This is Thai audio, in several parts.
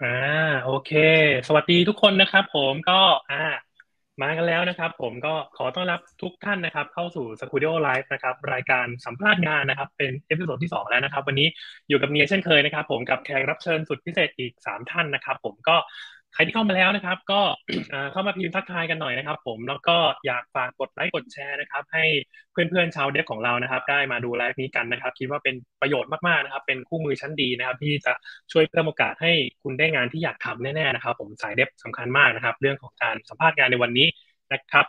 อ่าโอเค สวัสดีทุกคนนะครับ ผมก็อ่ามากันแล้วนะครับ ผมก็ขอต้อนรับทุกท่านนะครับ เข้าสู่ Skooldio Live นะครับ รายการสัมภาษณ์งานนะครับ เป็น episode ที่ 2 แล้วนะครับ วันนี้อยู่กับเนียเช่นเคยนะครับ ผมกับแขกรับเชิญสุดพิเศษอีก 3 ท่านนะครับ ผมก็ ใครที่เข้ามาแล้วนะครับ ก็เข้ามาพิมพ์ทักทายกันหน่อยนะครับ ผมแล้วก็อยากฝากกดไลค์กดแชร์นะครับ ให้เพื่อนๆชาว dev ของเรานะครับ ได้มาดูไลฟ์นี้กันนะครับ คิดว่าเป็นประโยชน์มากๆนะครับ เป็นคู่มือชั้นดีนะครับ ที่จะช่วยเพิ่มโอกาสให้คุณได้งานที่อยากทำแน่ๆนะครับ ผมสายเด็บสำคัญมากนะครับ เรื่องของการสัมภาษณ์งานในวันนี้นะครับ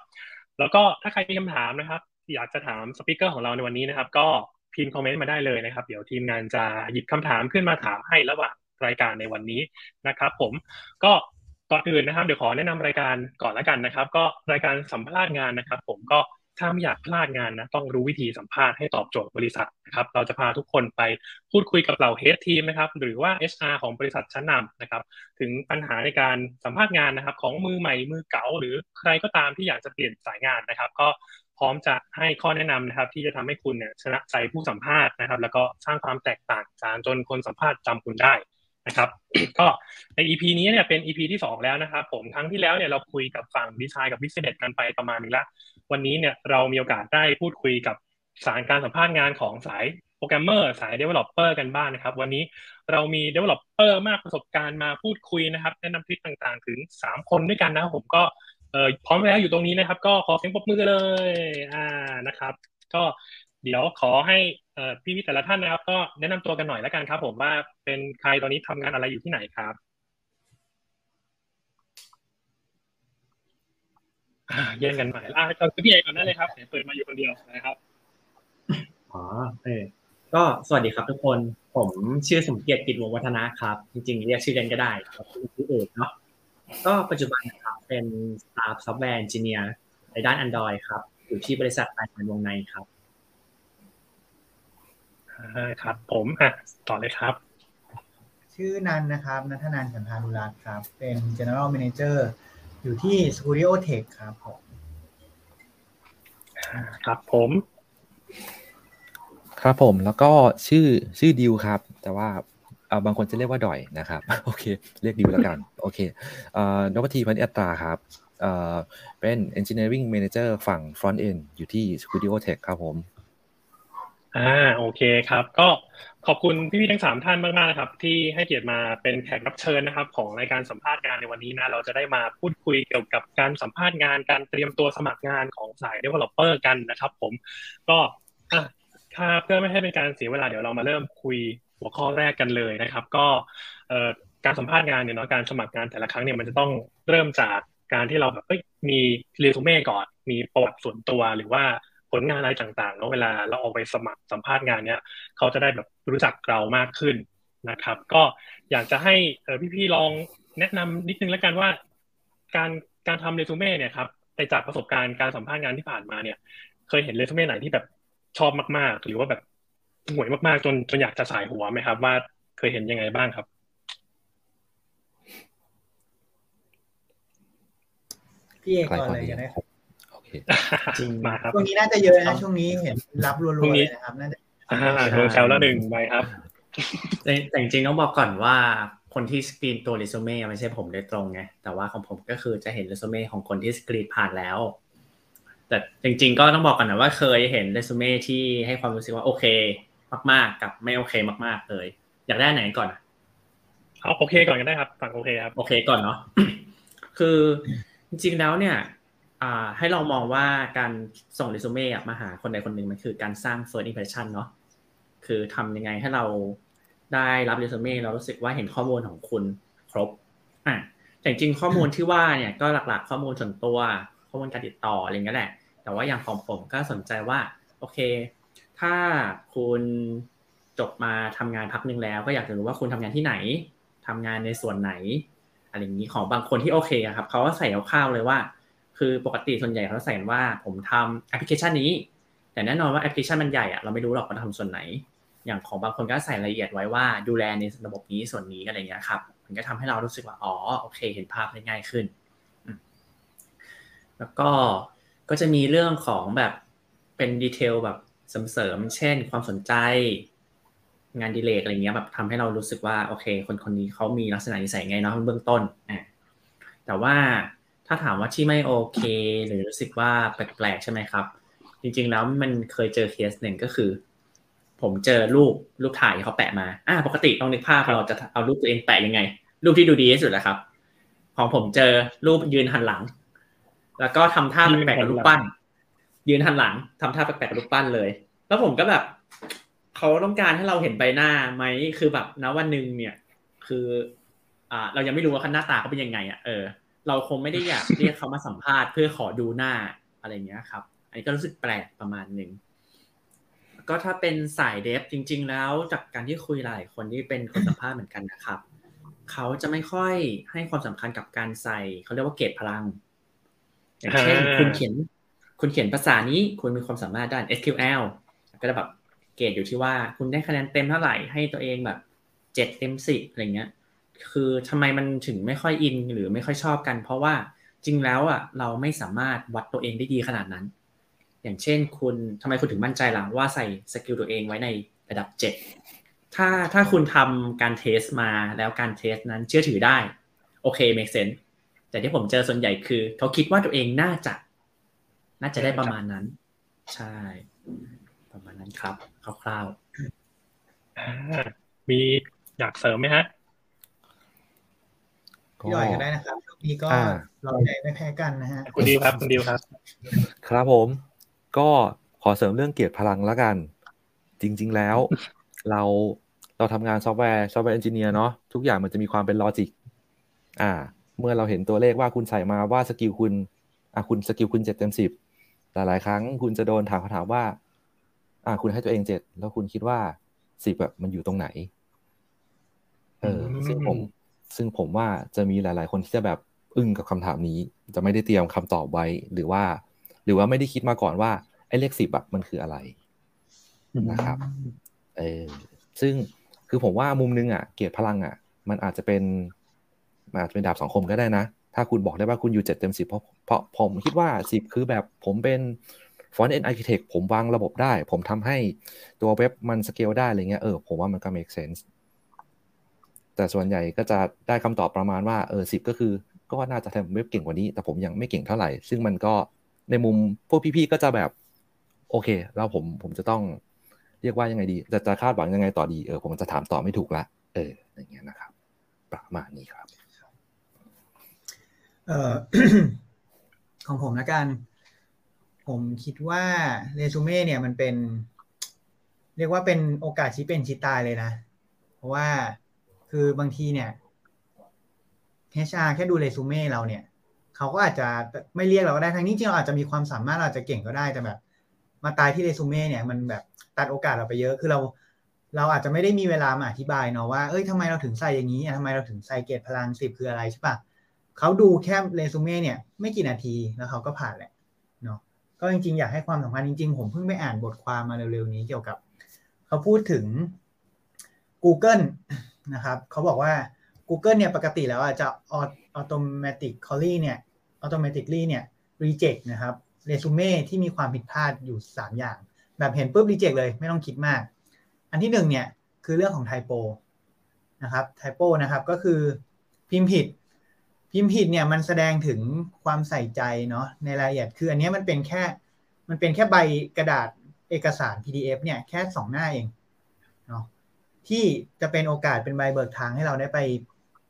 แล้วก็ถ้าใครมีคำถามนะครับ อยากจะถามสปิเกอร์ของเราในวันนี้นะครับ ก็พิมพ์คอมเมนต์มาได้เลยนะครับ เดี๋ยวทีมงานจะหยิบคำถามขึ้นมาถามให้ระหว่างรายการในวันนี้นะครับ ผมก็ ก่อนอื่นนะครับเดี๋ยวขอแนะนำรายการก่อนละกันนะครับ ก็รายการสัมภาษณ์งานนะครับ ผมก็ถ้าไม่อยากพลาดงานนะต้องรู้วิธีสัมภาษณ์ให้ตอบโจทย์บริษัทนะครับ เราจะพาทุกคนไปพูดคุยกับเหล่าเฮดทีมนะครับ หรือว่า HR ของบริษัทชั้นนำนะครับ ถึงปัญหาในการสัมภาษณ์งานนะครับ ของมือใหม่มือเก่าหรือใครก็ตามที่อยากจะเปลี่ยนสายงานนะครับ ก็พร้อมจะให้ข้อแนะนำนะครับ ที่จะทำให้คุณเนี่ยชนะใจผู้สัมภาษณ์นะครับ แล้วก็สร้างความแตกต่างจนคนสัมภาษณ์จำคุณได้ นะครับ ก็ใน EP นี้เนี่ยเป็น EP ที่ 2 แล้วนะครับผมครั้งที่แล้วเนี่ยเราคุยกับฝั่งดีไซน์กับวิสเนสกันไปประมาณนึงล้ววันนี้เนี่ยเรามีโอกาสได้พูดคุยกับสารการสัมภาษณ์งานของสายโปรแกรมเมอร์สาย Developer กันบ้างนะครับ วันนี้เรามี Developer มากประสบการณ์มาพูดคุยนะครับ แนะนำทริคต่างๆ ถึง 3 คนด้วยกันนะครับผมก็พร้อมแล้วอยู่ตรงนี้นะครับ ก็ขอเสียงปรบมือเลยอ่านะครับ ก็ เดี๋ยวขอให้พี่พี่แต่ละท่านนะครับ ก็แนะนำตัวกันหน่อยแล้วกันครับ ผมว่าเป็นใครตอนนี้ทำงานอะไรอยู่ที่ไหนครับแย่งกันไหมอะก็พี่เอกก่อนได้เลยครับเปิดมาอยู่คนเดียวนะครับอ๋อเออก็สวัสดีครับทุกคน ผมชื่อสมเกียรติกิจวงวัฒนะครับ จริงๆ เรียกชื่อเล่นก็ได้ครับชื่อเอกเนาะก็ปัจจุบันนะครับเป็น Staff Software Engineer ในด้าน Android ครับ อยู่ที่บริษัทไอวงในครับ ครับ ผมอะต่อเลยครับ ชื่อนันนะครับนัทนันฉันทานุรัตครับ เป็น General Manager อยู่ที่ Studio Tech ครับผมครับผม ครับผมแล้วก็ชื่อชื่อดิวครับ แต่ว่าบางคนจะเรียกว่าดอยนะครับโอเค เรียกดิวแล้วกันโอเคนพทีพันอัตราครับเป็น Engineering Manager ฝั่ง Front End อยู่ที่ Studio Tech ครับผม อ่าโอเคครับ ก็ขอบคุณพี่ๆทั้งสามท่านมากๆนะครับ ที่ให้เกียรติมาเป็นแขกรับเชิญนะครับ ของรายการสัมภาษณ์งานในวันนี้นะเราจะได้มาพูดคุยเกี่ยวกับการสัมภาษณ์งานการเตรียมตัวสมัครงานของสาย developer กันนะครับ ผม ก็อะถ้าเพื่อไม่ให้เป็นการเสียเวลาเดี๋ยวเรามาเริ่มคุยหัวข้อแรกกันเลยนะครับ ก็เอ่อการสัมภาษณ์งานเนี่ยเนาะการสมัครงานแต่ละครั้งเนี่ยมันจะต้องเริ่มจากการที่เราแบบเอ้ยมีเรซูเม่ก่อน มีประวัติส่วนตัวหรือว่า ผลงานอะไรต่างๆแล้วเวลาเราออกไปสมัครสัมภาษณ์งานเนี้ยเขาจะได้แบบรู้จักเรามากขึ้นนะครับ ก็อยากจะให้พี่ๆลองแนะนำนิดนึงแล้วกันว่า การการทำเรซูเม่เนี่ยครับไปจากประสบการณ์การสัมภาษณ์งานที่ผ่านมาเนี่ย เคยเห็นเรซูเม่ไหนที่แบบชอบมากๆ หรือว่าแบบห่วยมากๆ จนจนอยากจะสายหัวไหมครับ ว่าเคยเห็นยังไงบ้างครับ พี่เอกก่อนเลยกันนะครับ จริงมาครับช่วงนี้น่าจะเยอะนะช่วงนี้เห็นรับรัวๆเลยนะครับน่าจะอ่าโดนแซวแล้วหนึ่งไปครับ แต่จริงๆต้องบอกก่อนว่าคนที่สกรีนตัวเรซูเม่ไม่ใช่ผมโดยตรงไงแต่ว่าของผมก็คือจะเห็นเรซูเม่ของคนที่สกรีนผ่านแล้ว แต่จริง ๆ ก็ต้องบอกก่อนนะว่าเคยเห็นเรซูเม่ที่ให้ความรู้สึกว่าโอเค มากๆ กับไม่โอเคมาก ๆ เลย อยากได้ไหนก่อนเอาโอเคก่อนก็ได้ครับฝั่งโอเคครับโอเคก่อนเนาะคือจริงๆแล้วเนี่ย ให้เรามองว่าการส่งเรซูเม่มาหาคนใดคนหนึ่งมันคือการสร้าง first impression เนาะคือทำยังไงให้เราได้รับเรซูเม่เรารู้สึกว่าเห็นข้อมูลของคุณครบอะแต่จริงข้อมูลที่ว่าเนี่ยก็หลักๆ ข้อมูลส่วนตัวข้อมูลการติดต่ออะไรเงี้ยแหละ แต่ว่าอย่างของผมก็สนใจว่าโอเค ถ้าคุณจบมาทำงานพักหนึ่งแล้ว ก็อยากจะรู้ว่าคุณทำงานที่ไหนทำงานในส่วนไหนอะไรอย่างนี้ของบางคนที่โอเคครับเขาก็ใส่เข้าวเลยว่า คือปกติส่วนใหญ่เขาใส่ว่าผมทำแอปพลิเคชันนี้ แต่แน่นอนว่าแอปพลิเคชันมันใหญ่อะเราไม่รู้หรอกว่าทำส่วนไหน อย่างของบางคนก็ใส่รายละเอียดไว้ว่าดูแลในระบบนี้ส่วนนี้อะไรเงี้ยครับมันก็ทำให้เรารู้สึกว่าอ๋อโอเค เห็นภาพได้ง่ายขึ้น แล้วก็ก็จะมีเรื่องของแบบเป็นดีเทลแบบเสริมๆเช่น ความสนใจงานดีเลกอะไรเงี้ยแบบทำให้เรารู้สึกว่าโอเค คนคนนี้เขามีลักษณะนิสัยไงเนาะเบื้องต้นอะแต่ว่า ถ้าถามว่าที่ไม่โอเค หรือรู้สึกว่าแปลกๆใช่ไหมครับ จริง ๆ แล้วมันเคยเจอเคสหนึ่งก็คือ ผมเจอรูปรูปถ่ายที่เขาแปะมาอ่าปกติต้องนึกภาพเราจะเอารูปตัวเองแปะยังไง รูปที่ดูดีที่สุดแหละครับ ของผมเจอรูปยืนหันหลัง แล้วก็ทำท่าแปลกๆกับรูปปั้น ยืนหันหลังทำท่าแปลกๆกับรูปปั้นเลย แล้วผมก็แบบเขาต้องการให้เราเห็นใบหน้าไหมคือแบบณวันหนึ่งเนี่ย คือ อ่า เรายังไม่รู้ว่าหน้าตาเขาเป็นยังไงอะเออ เราคงไม่ได้อยากเรียกเขามาสัมภาษณ์เพื่อขอดูหน้าอะไรเงี้ยครับ อันนี้ก็รู้สึกแปลกประมาณหนึ่งก็ถ้าเป็นสายเดฟจริง ๆ แล้วจากการที่คุยหลายคนที่เป็นคนสัมภาษณ์เหมือนกันนะครับ เขาจะไม่ค่อยให้ความสำคัญกับการใส่เขาเรียกว่าเกรดพลัง อย่างเช่นคุณเขียนคุณเขียนภาษานี้คุณมีความสามารถด้าน SQL ก็จะแบบเกรดอยู่ที่ว่าคุณได้คะแนนเต็มเท่าไหร่ให้ตัวเองแบบเจ็ดเต็มสิบอะไรเงี้ย คือทำไมมันถึงไม่ค่อยอินหรือไม่ค่อยชอบกัน เพราะว่าจริงแล้วอะเราไม่สามารถวัดตัวเองได้ดีขนาดนั้น อย่างเช่นคุณทำไมคุณถึงมั่นใจหล่ะว่าใส่ skill ตัวเองไว้ในระดับเจ็ดถ้าถ้าคุณทำการ test มาแล้วการ test นั้นเชื่อถือได้ โอเค make sense แต่ที่ผมเจอส่วนใหญ่คือ เขาคิดว่าตัวเองน่าจะ น่าจะได้ประมาณนั้น ใช่ ประมาณนั้นครับคร่าวๆมีอยากเสริมไหมฮะ พี่ดอยก็ได้นะครับช่วงนี้ก็เร้าใจไม่แพ้กันนะฮะคุณดิวครับคุณดิวครับ ครับผม ก็ขอเสริมเรื่องเกียรติพลังแล้วกัน จริง ๆ แล้ว เราเราทำงาน software software engineer เนาะทุกอย่างมันจะมีความเป็น logicอ่า เมื่อเราเห็นตัวเลขว่าคุณใส่มาว่า skill คุณอ่าคุณ skill คุณเจ็ดเต็มสิบหลายๆครั้งคุณจะโดนถามคำถามว่า อ่าคุณให้ตัวเองเจ็ดแล้วคุณคิดว่าสิบแบบมันอยู่ตรงไหน เออซึ่งผม ซึ่งผมว่าจะมีหลาย ๆ คนที่จะแบบอึ้งกับคำถามนี้ จะไม่ได้เตรียมคำตอบไว้ หรือว่า หรือว่าไม่ได้คิดมาก่อนว่าไอ้เลขสิบแบบมันคืออะไรนะครับ เออซึ่งคือผมว่ามุมนึงอะ เกียรติพลังอะ มันอาจจะเป็นอาจจะเป็นดาบสองคมก็ได้นะ ถ้าคุณบอกได้ว่าคุณอยู่เจ็ดเต็มสิบเพราะเพราะผมคิดว่าสิบคือแบบผมเป็น front-end architect ผมวางระบบได้ ผมทำให้ตัวเว็บมันสเกลได้อะไรเงี้ยเออผมว่ามันก็ make sense แต่ส่วนใหญ่ก็จะได้คำตอบประมาณว่าเออสิบก็คือ ก็น่าจะทำเว็บเก่งกว่านี้ แต่ผมยังไม่เก่งเท่าไหร่ ซึ่งมันก็ในมุมพวกพี่ๆก็จะแบบ โอเค แล้วผมผมจะต้องเรียกว่ายังไงดี จะจะคาดหวังยังไงต่อดีเออผมจะถามต่อไม่ถูกละเอออย่างเงี้ยนะครับ ประมาณนี้ครับเออของผมละกัน ผมคิดว่าเรซูเม่เนี่ยมันเป็น เรียกว่าเป็นโอกาสชี้เป็นชี้ตายเลยนะ เพราะว่า คือบางทีเนี่ย HR แค่ดูเรซูเม่เราเนี่ยเขาก็อาจจะไม่เรียกเราก็ได้ทั้งนี้จริงเราอาจจะมีความสามารถเราอาจจะเก่งก็ได้แต่แบบ มาตายที่เรซูเม่เนี่ย มันแบบตัดโอกาสเราไปเยอะคือเรา เราอาจจะไม่ได้มีเวลามาอธิบายเนาะว่าเอ้ยทำไมเราถึงใส่อย่างนี้ทำไมเราถึงใส่เกรดพลังสิบคืออะไรใช่ปะเขาดูแค่เรซูเม่เนี่ย ไม่กี่นาทีแล้วเขาก็ผ่านแหละเนาะก็จริงๆ อยากให้ความสำคัญจริงๆ ผมเพิ่งไปอ่านบทความมาเร็วๆนี้เกี่ยวกับ เขาพูดถึง Google นะครับเขาบอกว่า Google เนี่ยปกติแล้วจะ automatically เนี่ย automatically เนี่ย reject นะครับเรซูเม่ที่มีความผิดพลาดอยู่ 3 อย่าง แบบเห็นปุ๊บ reject เลยไม่ต้องคิดมาก อันที่1เนี่ยคือเรื่องของไทโปนะครับไทโปนะครับก็คือพิมพ์ผิด พิมพ์ผิดเนี่ยมันแสดงถึงความใส่ใจเนาะในรายละเอียดคืออันนี้มันเป็นแค่มันเป็นแค่ใบกระดาษเอกสาร PDF เนี่ยแค่ 2 หน้าเอง ที่จะเป็นโอกาสเป็นใบเบิกทางให้เราได้ไป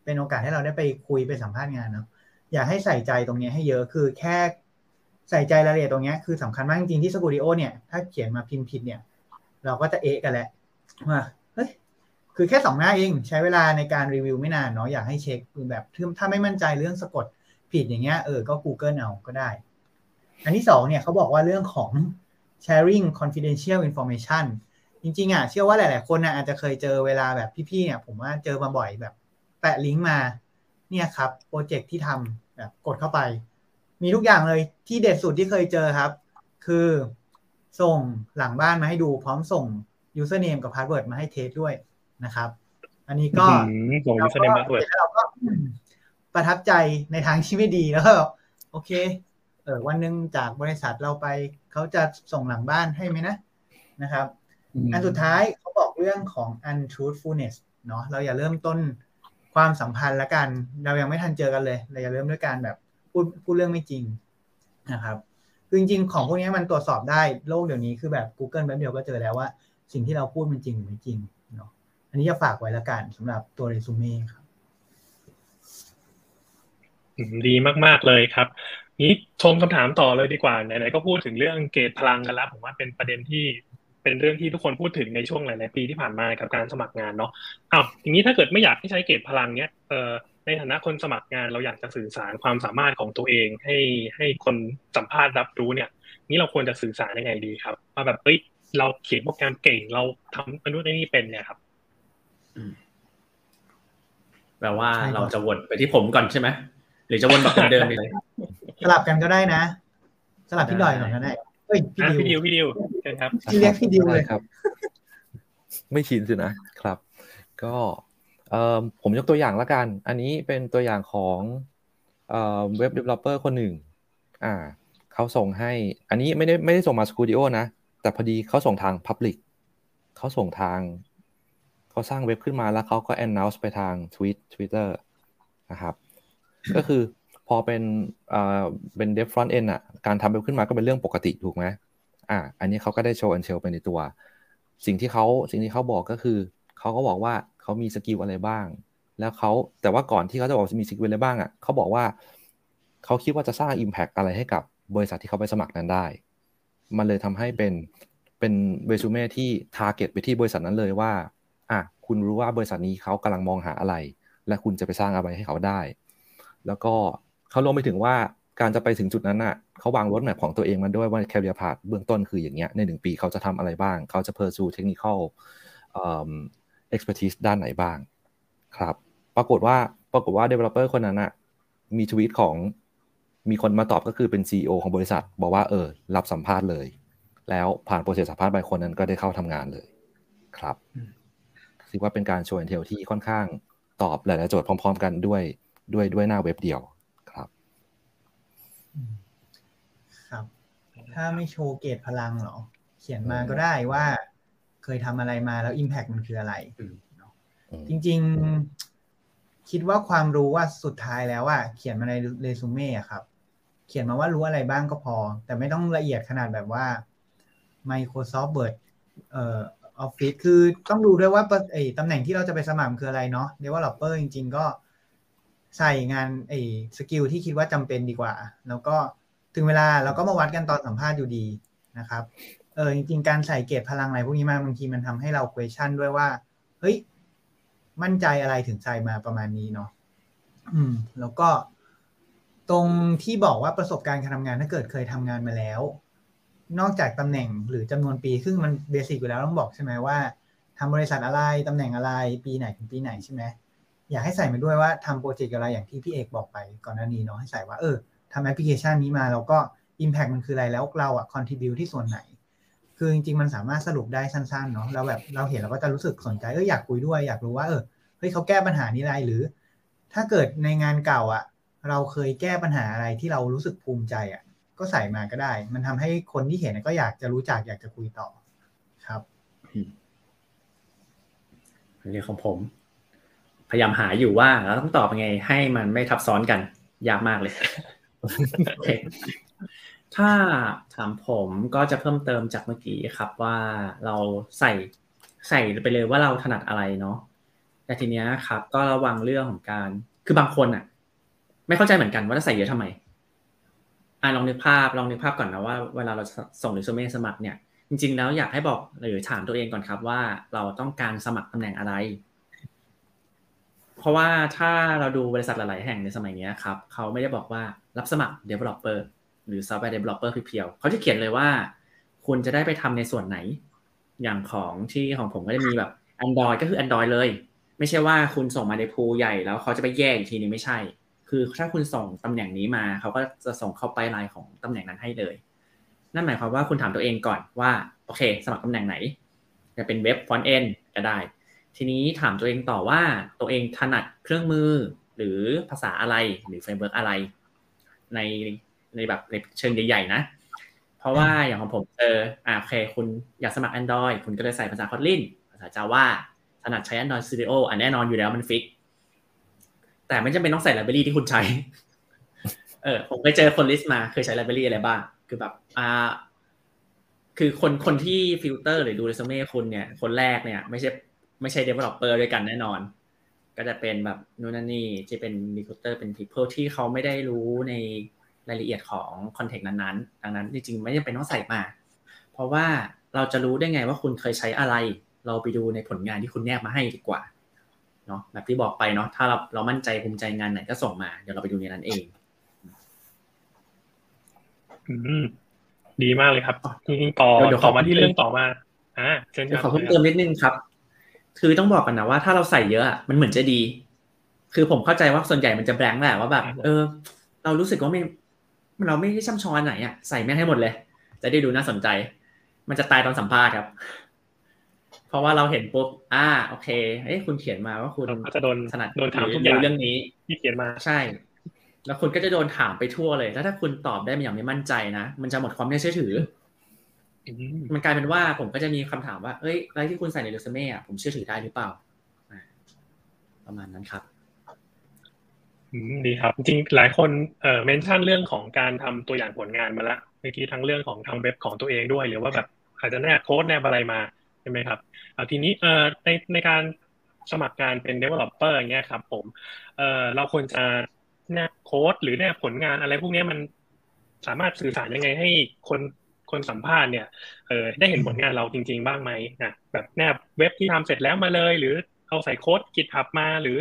เป็นโอกาสให้เราได้ไปคุยไปสัมภาษณ์งานเนาะอยากให้ใส่ใจตรงนี้ให้เยอะคือแค่ใส่ใจรายละเอียดตรงนี้คือสำคัญมากจริงๆที่สกูดิโอเนี่ยถ้าเขียนมาพิมพ์ผิดเนี่ย เราก็จะเอะกันแหละว่าเฮ้ยคือแค่สองหน้าเองใช้เวลาในการรีวิวไม่นานเนาะอยากให้เช็คแบบถ้าไม่มั่นใจเรื่องสะกดผิดอย่างเงี้ยเออก็ Google เอาก็ได้ อันที่สองเนี่ยเขาบอกว่าเรื่องของ sharing confidential information จริงๆอะเชื่อว่าหลาย ๆ คนอะอาจจะเคยเจอเวลาแบบพี่ๆเนี่ย ผมว่าเจอมาบ่อยแบบ แปะลิงก์มา เนี่ยครับโปรเจกต์ที่ทำแบบกดเข้าไป มีทุกอย่างเลยที่เด็ดสุดที่เคยเจอครับ คือส่งหลังบ้านมาให้ดูพร้อมส่ง username กับ password มาให้เทสด้วยนะครับ อันนี้ก็ส่ง username password แล้วเราก็ประทับใจในทางที่ไม่ดีแล้วก็โอเค เออวันหนึ่งจากบริษัทเราไป เขาจะส่งหลังบ้านให้ไหมนะนะครับ อันสุดท้ายเขาบอกเรื่องของ untruthfulness เนาะเราอย่าเริ่มต้นความสัมพันธ์ละกัน เรายังไม่ทันเจอกันเลย เราอย่าเริ่มด้วยการแบบพูดพูดเรื่องไม่จริงนะครับคือจริงๆของพวกนี้มันตรวจสอบได้โลกเดี๋ยวนี้คือแบบ Google แป๊บเดียวก็เจอแล้วว่า สิ่งที่เราพูดมันจริงหรือไม่จริงเนาะอันนี้จะฝากไว้ละกันสำหรับตัวเรซูเม่ครับดีมาก ๆ เลยครับ นี้ชมคำถามต่อเลยดีกว่าไหนๆก็พูดถึงเรื่องเกตพลังกันแล้วผมว่าเป็นประเด็นที่ เป็นเรื่องที่ทุกคนพูดถึงในช่วงหลาย ๆ ปีที่ผ่านมากับการสมัครงานเนาะอ้าวทีนี้ถ้าเกิดไม่อยากให้ใช้เกตพลังเนี้ยเอ่อในฐานะคนสมัครงานเราอยากจะสื่อสารความสามารถของตัวเอง ให้ให้คนสัมภาษณ์รับรู้เนี่ย นี่เราควรจะสื่อสารยังไงดีครับว่าแบบเอ้ยเราเขียนโปรแกรมเก่งเราทำมนุษย์นี่เป็นเนี่ยครับแปลว่าเราจะวนไปที่ผมก่อนใช่ไหมหรือจะวนแบบเดิมเลยสลับกันก็ได้นะ สลับพี่ดอยก่อนก็ได้ เฮ้ยพี่อะดิวพี่ดิวพี่ดิวเชิญครับพี่เรียกพี่ดิวเลยครับ ไม่ชินสินะครับ ก็เอ่อผมยกตัวอย่างละกัน อันนี้เป็นตัวอย่างของเอ่อเว็บ developer คนหนึ่ง อ่าเขาส่งให้ อันนี้ไม่ได้ไม่ได้ส่งมา Studio นะ แต่พอดีเขาส่งทาง Public เขาส่งทาง เขาสร้างเว็บขึ้นมาแล้วเขาก็ announce ไปทาง Tweet Twitter นะครับ ก็คือ พอเป็นเอ่อเป็น dev front end อะการทำเว็บขึ้นมาก็เป็นเรื่องปกติถูกไหมอ่าอันนี้เขาก็ได้ show and tell ไปในตัว สิ่งที่เขาสิ่งที่เขาบอกก็คือเขาก็บอกว่าเขามี skill อะไรบ้าง แล้วเขาแต่ว่าก่อนที่เขาจะบอกมี skill อะไรบ้างอะเขาบอกว่าเขาคิดว่าจะสร้าง Impact อะไรให้กับบริษัทที่เขาไปสมัครนั้นได้ มันเลยทำให้เป็นเป็นเรซูเม่ที่ target ไปที่บริษัทนั้นเลยว่าอะคุณรู้ว่าบริษัทนี้เขากำลังมองหาอะไร และคุณจะไปสร้างอะไรให้เขาได้ แล้วก็ เขาลงไปถึงว่าการจะไปถึงจุดนั้นน่ะเขาวางรถแมพของตัวเองมาด้วยว่า career path เบื้องต้นคืออย่างเงี้ยในหนึ่งปีเขาจะทำอะไรบ้าง เขาจะ pursue technical um, expertise ด้านไหนบ้าง ครับ ปรากฏว่าปรากฏว่า developer คนนั้นน่ะมีทวีตของมีคนมาตอบก็คือเป็น CEO ของบริษัท บอกว่าเออ รับสัมภาษณ์เลย แล้วผ่าน process สัมภาษณ์ไปคนนั้นก็ได้เข้าทำงานเลย ครับคิดว่าเป็นการ show tell ที่ค่อนข้างตอบหลายๆโจทย์พร้อม ๆ กันด้วยด้วยด้วยหน้าเว็บเดียวครับ ครับ ถ้าไม่โชว์เกจพลังเหรอ เขียนมาก็ได้ว่า เคยทำอะไรมาแล้ว Impact มันคืออะไรอืมเนาะจริง ๆ คิดว่าความรู้ว่าสุดท้ายแล้วอะเขียนมาในเรซูเม่อะครับ เขียนมาว่ารู้อะไรบ้างก็พอ แต่ไม่ต้องละเอียดขนาดแบบว่า Microsoft Word เอ่อ Office คือต้องดูด้วยว่าไอ้ตำแหน่งที่เราจะไปสมัครคืออะไรเนาะ Developer จริง ๆ ก็ใส่งานไอ้สกิลที่คิดว่าจำเป็นดีกว่า แล้วก็ ถึงเวลาเราก็มาวัดกันตอนสัมภาษณ์อยู่ดีนะครับเออจริงๆ การใส่เกตพลังอะไรพวกนี้มาบางทีมันทำให้เรา question ด้วยว่า เฮ้ย มั่นใจอะไรถึงใส่มาประมาณนี้เนาะอืม แล้วก็ ตรงที่บอกว่าประสบการณ์การทำงานถ้าเกิดเคยทำงานมาแล้ว นอกจากตำแหน่งหรือจำนวนปีซึ่งมันเบสิกอยู่แล้วต้องบอกใช่ไหมว่าทำบริษัทอะไรตำแหน่งอะไร ปีไหนถึงปีไหนใช่ไหมอยากให้ใส่มาด้วยว่าทำโปรเจกต์อะไรอย่างที่พี่เอกบอกไปก่อนหน้านี้เนาะให้ใส่ว่าเออ ทำแอปพลิเคชันนี้มาแล้วก็ Impact มันคืออะไรแล้วเราอะ contribu ที่ส่วนไหน คือจริงๆมันสามารถสรุปได้สั้นๆเนาะเราแบบเราเห็นเราก็จะรู้สึกสนใจเอออยากคุยด้วยอยากรู้ว่าเออเฮ้ยเขาแก้ปัญหานี้อะไรหรือ ถ้าเกิดในงานเก่าอะเราเคยแก้ปัญหาอะไรที่เรารู้สึกภูมิใจอะก็ใส่มาก็ได้ มันทำให้คนที่เห็นก็อยากจะรู้จักอยากจะคุยต่อครับอันนี้ของผม พยายามหาอยู่ว่าเราต้องตอบยังไง ให้มันไม่ทับซ้อนกัน ยากมากเลย ถ้าถามผมก็จะเพิ่มเติมจากเมื่อกี้ครับว่าเราใส่ใส่ไปเลยว่าเราถนัดอะไรเนาะแต่ทีเนี้ยครับ ก็ระวังเรื่องของการ คือบางคนอะ ไม่เข้าใจเหมือนกันว่าจะใส่เยอะทำไมอ่าลองนึกภาพลองนึกภาพก่อนนะว่าเวลาเราส่งเรซูเม่สมัครเนี่ยจริงๆแล้วอยากให้บอกหรือถามตัวเองก่อนครับว่าเราต้องการสมัครตำแหน่งอะไร เพราะว่าถ้าเราดูบริษัทหลาย ๆ แห่งในสมัยนี้ครับเขาไม่ได้บอกว่ารับสมัคร developer หรือ software developer เพียวๆเขาจะเขียนเลยว่า คุณจะได้ไปทำในส่วนไหน อย่างของที่ของผมก็จะมีแบบ Android ก็คือ Android เลย ไม่ใช่ว่าคุณส่งมาในพูใหญ่แล้วเขาจะไปแยกอีกทีนึงไม่ใช่ คือถ้าคุณส่งตำแหน่งนี้มาเขาก็จะส่งเข้าไปไลน์ของตำแหน่งนั้นให้เลย นั่นหมายความว่าคุณถามตัวเองก่อนว่าโอเค สมัครตำแหน่งไหนจะเป็นเว็บฟอนต์เอ็นก็ได้ ทีนี้ถามตัวเองต่อว่าตัวเองถนัดเครื่องมือหรือภาษาอะไรหรือ framework อะไร ในในแบบในเชิงใหญ่ๆนะ เพราะว่าอย่างของผมเจออ่าโอเค คุณอยากสมัคร Android คุณก็เลยใส่ภาษา Kotlin ภาภาษา Java ถนัดใช้ Android Studio อันแน่นอนอยู่แล้วมัน fix แต่ไม่จำเป็นต้องใส่ library ที่คุณใช้ เออผมเคยเจอคน list มาเคยใช้ library อะไรบ้าง คือแบบอ่าคือคนคนที่ฟิลเตอร์หรือดูเรซูเม่คุณเนี่ย คนแรกเนี่ย ไม่ใช่ ไม่ใช่ developer ด้วยกันแน่นอน ก็จะเป็นแบบนู่นนั่นนี่ที่เป็น recruiter เป็น people ที่เขาไม่ได้รู้ในรายละเอียดของคอนเทกต์นั้นๆ ดังนั้นจริงๆ ไม่จำเป็นต้องใส่มา เพราะว่าเราจะรู้ได้ไงว่าคุณเคยใช้อะไร เราไปดูในผลงานที่คุณแนบมาให้ดีกว่าเนาะแบบที่บอกไปเนาะถ้าเราเรามั่นใจภูมิใจงานไหนก็ส่งมาเดี๋ยวเราไปดูในนั้นเองอืมดีมากเลยครับจริงๆต่อเดี๋ยวขต่ออมาที่เรื่องต่อมาอ่าเชิญคเดี๋ยวรับขอเพิ่มเติมนิดนึงครับ คือต้องบอกกันนะว่าถ้าเราใส่เยอะอะมันเหมือนจะดี คือผมเข้าใจว่าส่วนใหญ่มันจะแบงค์แหละว่าแบบเออ เรารู้สึกว่าไม่เราไม่ได้ช่ำชองไหนอะใส่แม่งให้หมดเลย จะได้ดูน่าสนใจ มันจะตายตอนสัมภาษณ์ครับ เพราะว่าเราเห็นปุ๊บอ่า โอเคเอ้ยคุณเขียนมาว่าคุณเราก็จะโดนถนัดโดนถามทุกอย่างเรื่องนี้ที่เขียนมาใช่ แล้วคุณก็จะโดนถามไปทั่วเลย แล้วถ้าคุณตอบได้อย่างไม่มั่นใจนะมันจะหมดความน่าเชื่อถืออื มมันกลายเป็นว่าผมก็จะมีคำถามว่าเอ้ยอะไรที่คุณใส่ในเรซูเม่อะผมเชื่อถือได้หรือเปล่าอ่าประมาณนั้นครับอืมดีครับ จริงๆหลายคนเอ่อเมนชั่นเรื่องของการทำตัวอย่างผลงานมาละเมื่อกี้ทั้งเรื่องของทางเว็บของตัวเองด้วย หรือว่าแบบอาจจะแนบโค้ดแนบอะไรมาใช่ไหมครับเอาทีนี้เอ่อในในการสมัครงานเป็น developer อย่างเงี้ยครับ ผมเอ่อเราควรจะแนบโค้ดหรือแนบผลงานอะไรพวกเนี้ยมันสามารถสื่อสารยังไงให้คน คนสัมภาษณ์เนี่ยเออได้เห็นผลงานเราจริง ๆ บ้างไหมนะแบบแนบเว็บที่ทำเสร็จแล้วมาเลย หรือเอาใส่โค้ด GitHub มาหรือ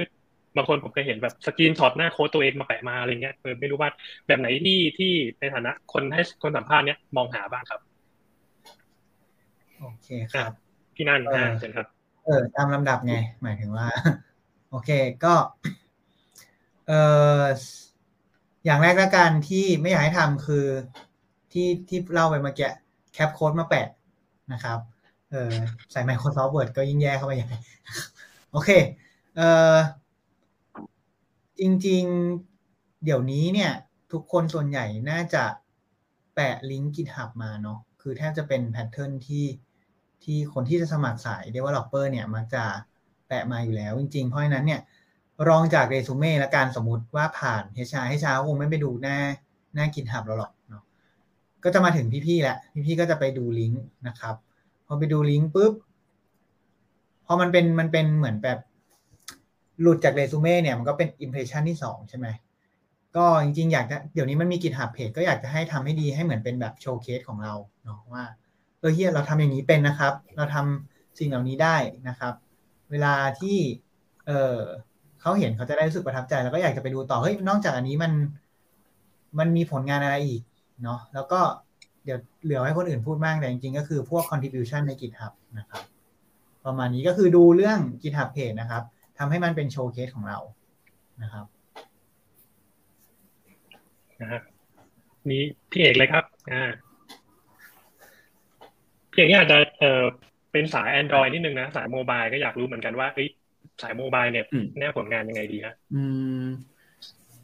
บางคนผมเคยเห็นแบบ screenshot หน้าโค้ดตัวเองมาแปะมาอะไรเงี้ยเออไม่รู้ว่าแบบไหนที่ที่ในฐานะคนให้คนสัมภาษณ์เนี้ยมองหาบ้างครับโอเคครับพี่นั่นเอออ่าเชิญครับ เออ ตามลำดับไง หมายถึงว่า โอเคก็เอออย่างแรกละกันที่ไม่อยากให้ทำคือ ที่ที่เล่าไปเมื่อกี้แคปโค้ดมาแปะนะครับเออใส่ Microsoft Word ก็ยิ่งแย่เข้าไปใหญ่โอเคเออจริง ๆ เดี๋ยวนี้เนี่ย ทุกคนส่วนใหญ่น่าจะแปะลิงก์ GitHub มาเนาะคือแทบจะเป็น pattern ที่ที่คนที่จะสมัครสาย Developer เนี่ย มักจะแปะมาอยู่แล้ว จริง ๆ เพราะฉะนั้นเนี่ยรองจากเรซูเม่และการสมมติว่าผ่าน HR HR คงไม่ไปดูหน้าหน้า GitHub เราหรอก ก็จะมาถึงพี่ๆแหละ พี่ๆก็จะไปดูลิงก์นะครับ พอไปดูลิงก์ปุ๊บพอมันเป็นมันเป็นเหมือนแบบหลุดจากเรซูเม่เนี่ยมันก็เป็นอิมเพรสชันที่สองใช่ไหมก็จริงๆ อยากจะเดี๋ยวนี้มันมี GitHub เพจก็อยากจะให้ทำให้ดีให้เหมือนเป็นแบบโชว์เคสของเราเนาะว่าเออเฮียเราทำอย่างนี้เป็นนะครับ เราทำสิ่งเหล่านี้ได้นะครับ เวลาที่เออเขาเห็นเขาจะได้รู้สึกประทับใจ แล้วก็อยากจะไปดูต่อเฮ้ยนอกจากอันนี้มัน มันมีผลงานอะไรอีก เนาะแล้วก็เดี๋ยวเหลือให้คนอื่นพูดมากแต่จริงๆ ก็คือพวก contribution ใน GitHub นะครับ ประมาณนี้ก็คือดูเรื่อง GitHub page นะครับทำให้มันเป็นโชว์เคสของเรานะครับนะฮะนี่พี่เอกเลยครับอ่าพี่เอกเนี่ยอาจจะเออเป็นสาย Android นิดนึงนะ สายโมบายก็อยากรู้เหมือนกันว่าเอ้ยสายโมบายเนี่ยอืมแนบผลงานยังไงดีฮะอืม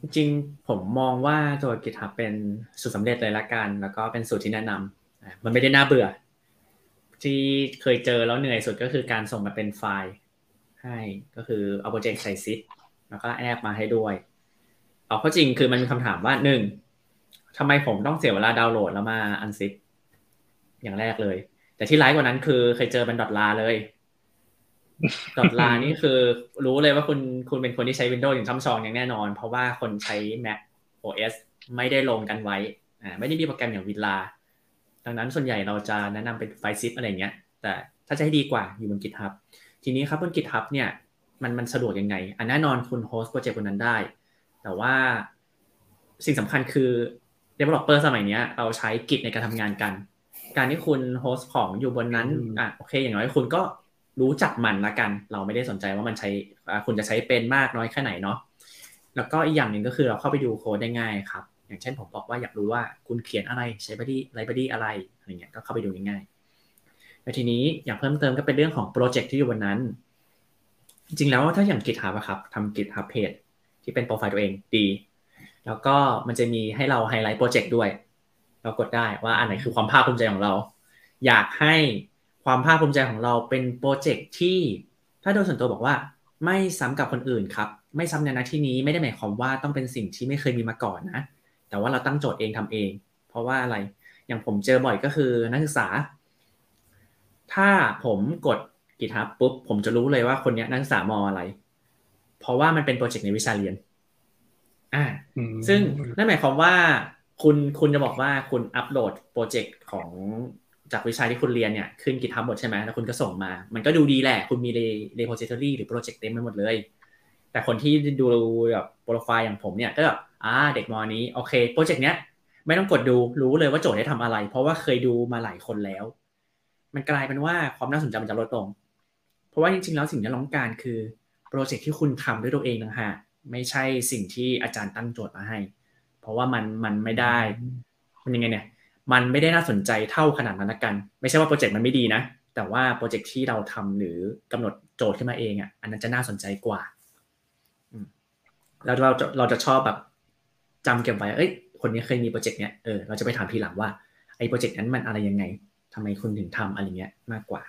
จริงผมมองว่าตัว GitHub เป็นสูตรสำเร็จเลยละกัน แล้วก็เป็นสูตรที่แนะนำมันไม่ได้น่าเบื่อ ที่เคยเจอแล้วเหนื่อยสุดก็คือการส่งมาเป็นไฟล์ ให้ก็คือเอาโปรเจกต์ใส่ซิปแล้วก็แอบมาให้ด้วย เอาเข้าจริงคือมันมีคำถามว่าหนึ่งทำไมผมต้องเสียเวลาดาวน์โหลดแล้วมาอันซิปอย่างแรกเลย แต่ที่ร้ายกว่านั้นคือเคยเจอเป็นดอทลาเลย ดอทลานี่คือรู้เลยว่าคุณคุณเป็นคนที่ใช้ Windows อย่างช่ำชองอย่างแน่นอน เพราะว่าคนใช้ Mac OS ไม่ได้ลงกันไว้อ่าไม่ได้มีโปรแกรมอย่างวินลาดังนั้นส่วนใหญ่เราจะแนะนำเป็นไฟล์ซิปอะไรเงี้ย แต่ถ้าจะให้ดีกว่าอยู่บน GitHub ทีนี้ครับบน GitHub เนี่ยมันมันสะดวกยังไงอันแน่นอนคุณ host โปรเจกต์บนนั้นได้ แต่ว่าสิ่งสำคัญคือ developer สมัยเนี้ยเราใช้ Git ในการทำงานกัน การที่คุณ host ของอยู่บนนั้นอืมอะโอเค อย่างน้อยคุณก็ รู้จักมันละกัน เราไม่ได้สนใจว่ามันใช้คุณจะใช้เป็นมากน้อยแค่ไหนเนาะแล้วก็อีกอย่างหนึ่งก็คือเราเข้าไปดูโค้ดได้ง่ายครับ อย่างเช่นผมบอกว่าอยากรู้ว่าคุณเขียนอะไรใช้บ้าง library อะไรอะไรเงี้ยก็เข้าไปดูง่ายๆแล้วทีนี้อย่างเพิ่มเติมก็เป็นเรื่องของโปรเจกต์ที่อยู่บนนั้น จริงแล้วถ้าอย่าง GitHub อะครับทำ GitHub page ที่เป็นโปรไฟล์ตัวเองดี แล้วก็มันจะมีให้เราไฮไลท์โปรเจกต์ด้วย เรากดได้ว่าอันไหนคือความภาคภูมิใจของเรา อยากให้ ความภาคภูมิใจของเราเป็นโปรเจกต์ที่ถ้าโดยส่วนตัวบอกว่า ไม่ซ้ำกับคนอื่นครับ ไม่ซ้ำในหน้าที่นี้ไม่ได้หมายความว่าต้องเป็นสิ่งที่ไม่เคยมีมาก่อนนะ แต่ว่าเราตั้งโจทย์เองทำเอง เพราะว่าอะไรอย่างผมเจอบ่อยก็คือนักศึกษา ถ้าผมกด GitHub ปุ๊บผมจะรู้เลยว่าคนนี้นักศึกษามออะไร เพราะว่ามันเป็นโปรเจกต์ในวิชาเรียน อ่า ซึ่งนั่นหมายความว่าคุณคุณจะบอกว่าคุณอัปโหลดโปรเจกต์ของ จากวิชาที่คุณเรียนเนี่ยขึ้น GitHub หมดใช่ไหมแล้วคุณก็ส่งมา มันก็ดูดีแหละ คุณมี repository หรือโปรเจกต์เต็มไปหมดเลย แต่คนที่ดูแบบโปรไฟล์อย่างผมเนี่ยก็แบบอ่าเด็กมอนี้โอเคโปรเจกต์เนี้ยไม่ต้องกดดูรู้เลยว่าโจทย์ได้ทำอะไร เพราะว่าเคยดูมาหลายคนแล้ว มันกลายเป็นว่าความน่าสนใจมันจะลดลง เพราะว่าจริงๆแล้วสิ่งที่เราต้องการคือโปรเจกต์ที่คุณทำด้วยตัวเองนะฮะไม่ใช่สิ่งที่อาจารย์ตั้งโจทย์มาให้ เพราะว่ามันมันไม่ได้มันยังไงเนี่ย มันไม่ได้น่าสนใจเท่าขนาดนั้นกัน ไม่ใช่ว่าโปรเจกต์มันไม่ดีนะ แต่ว่าโปรเจกต์ที่เราทำหรือกำหนดโจทย์ขึ้นมาเองอะอันนั้นจะน่าสนใจกว่าแล้วเราจะเราจะชอบแบบจำเก็บไว้เอ้ยคนนี้เคยมีโปรเจกต์เนี้ยเออเราจะไปถามทีหลังว่าไอ้โปรเจกต์นั้นมันอะไรยังไงทำไมคุณถึงทำอะไรเงี้ยมากกว่า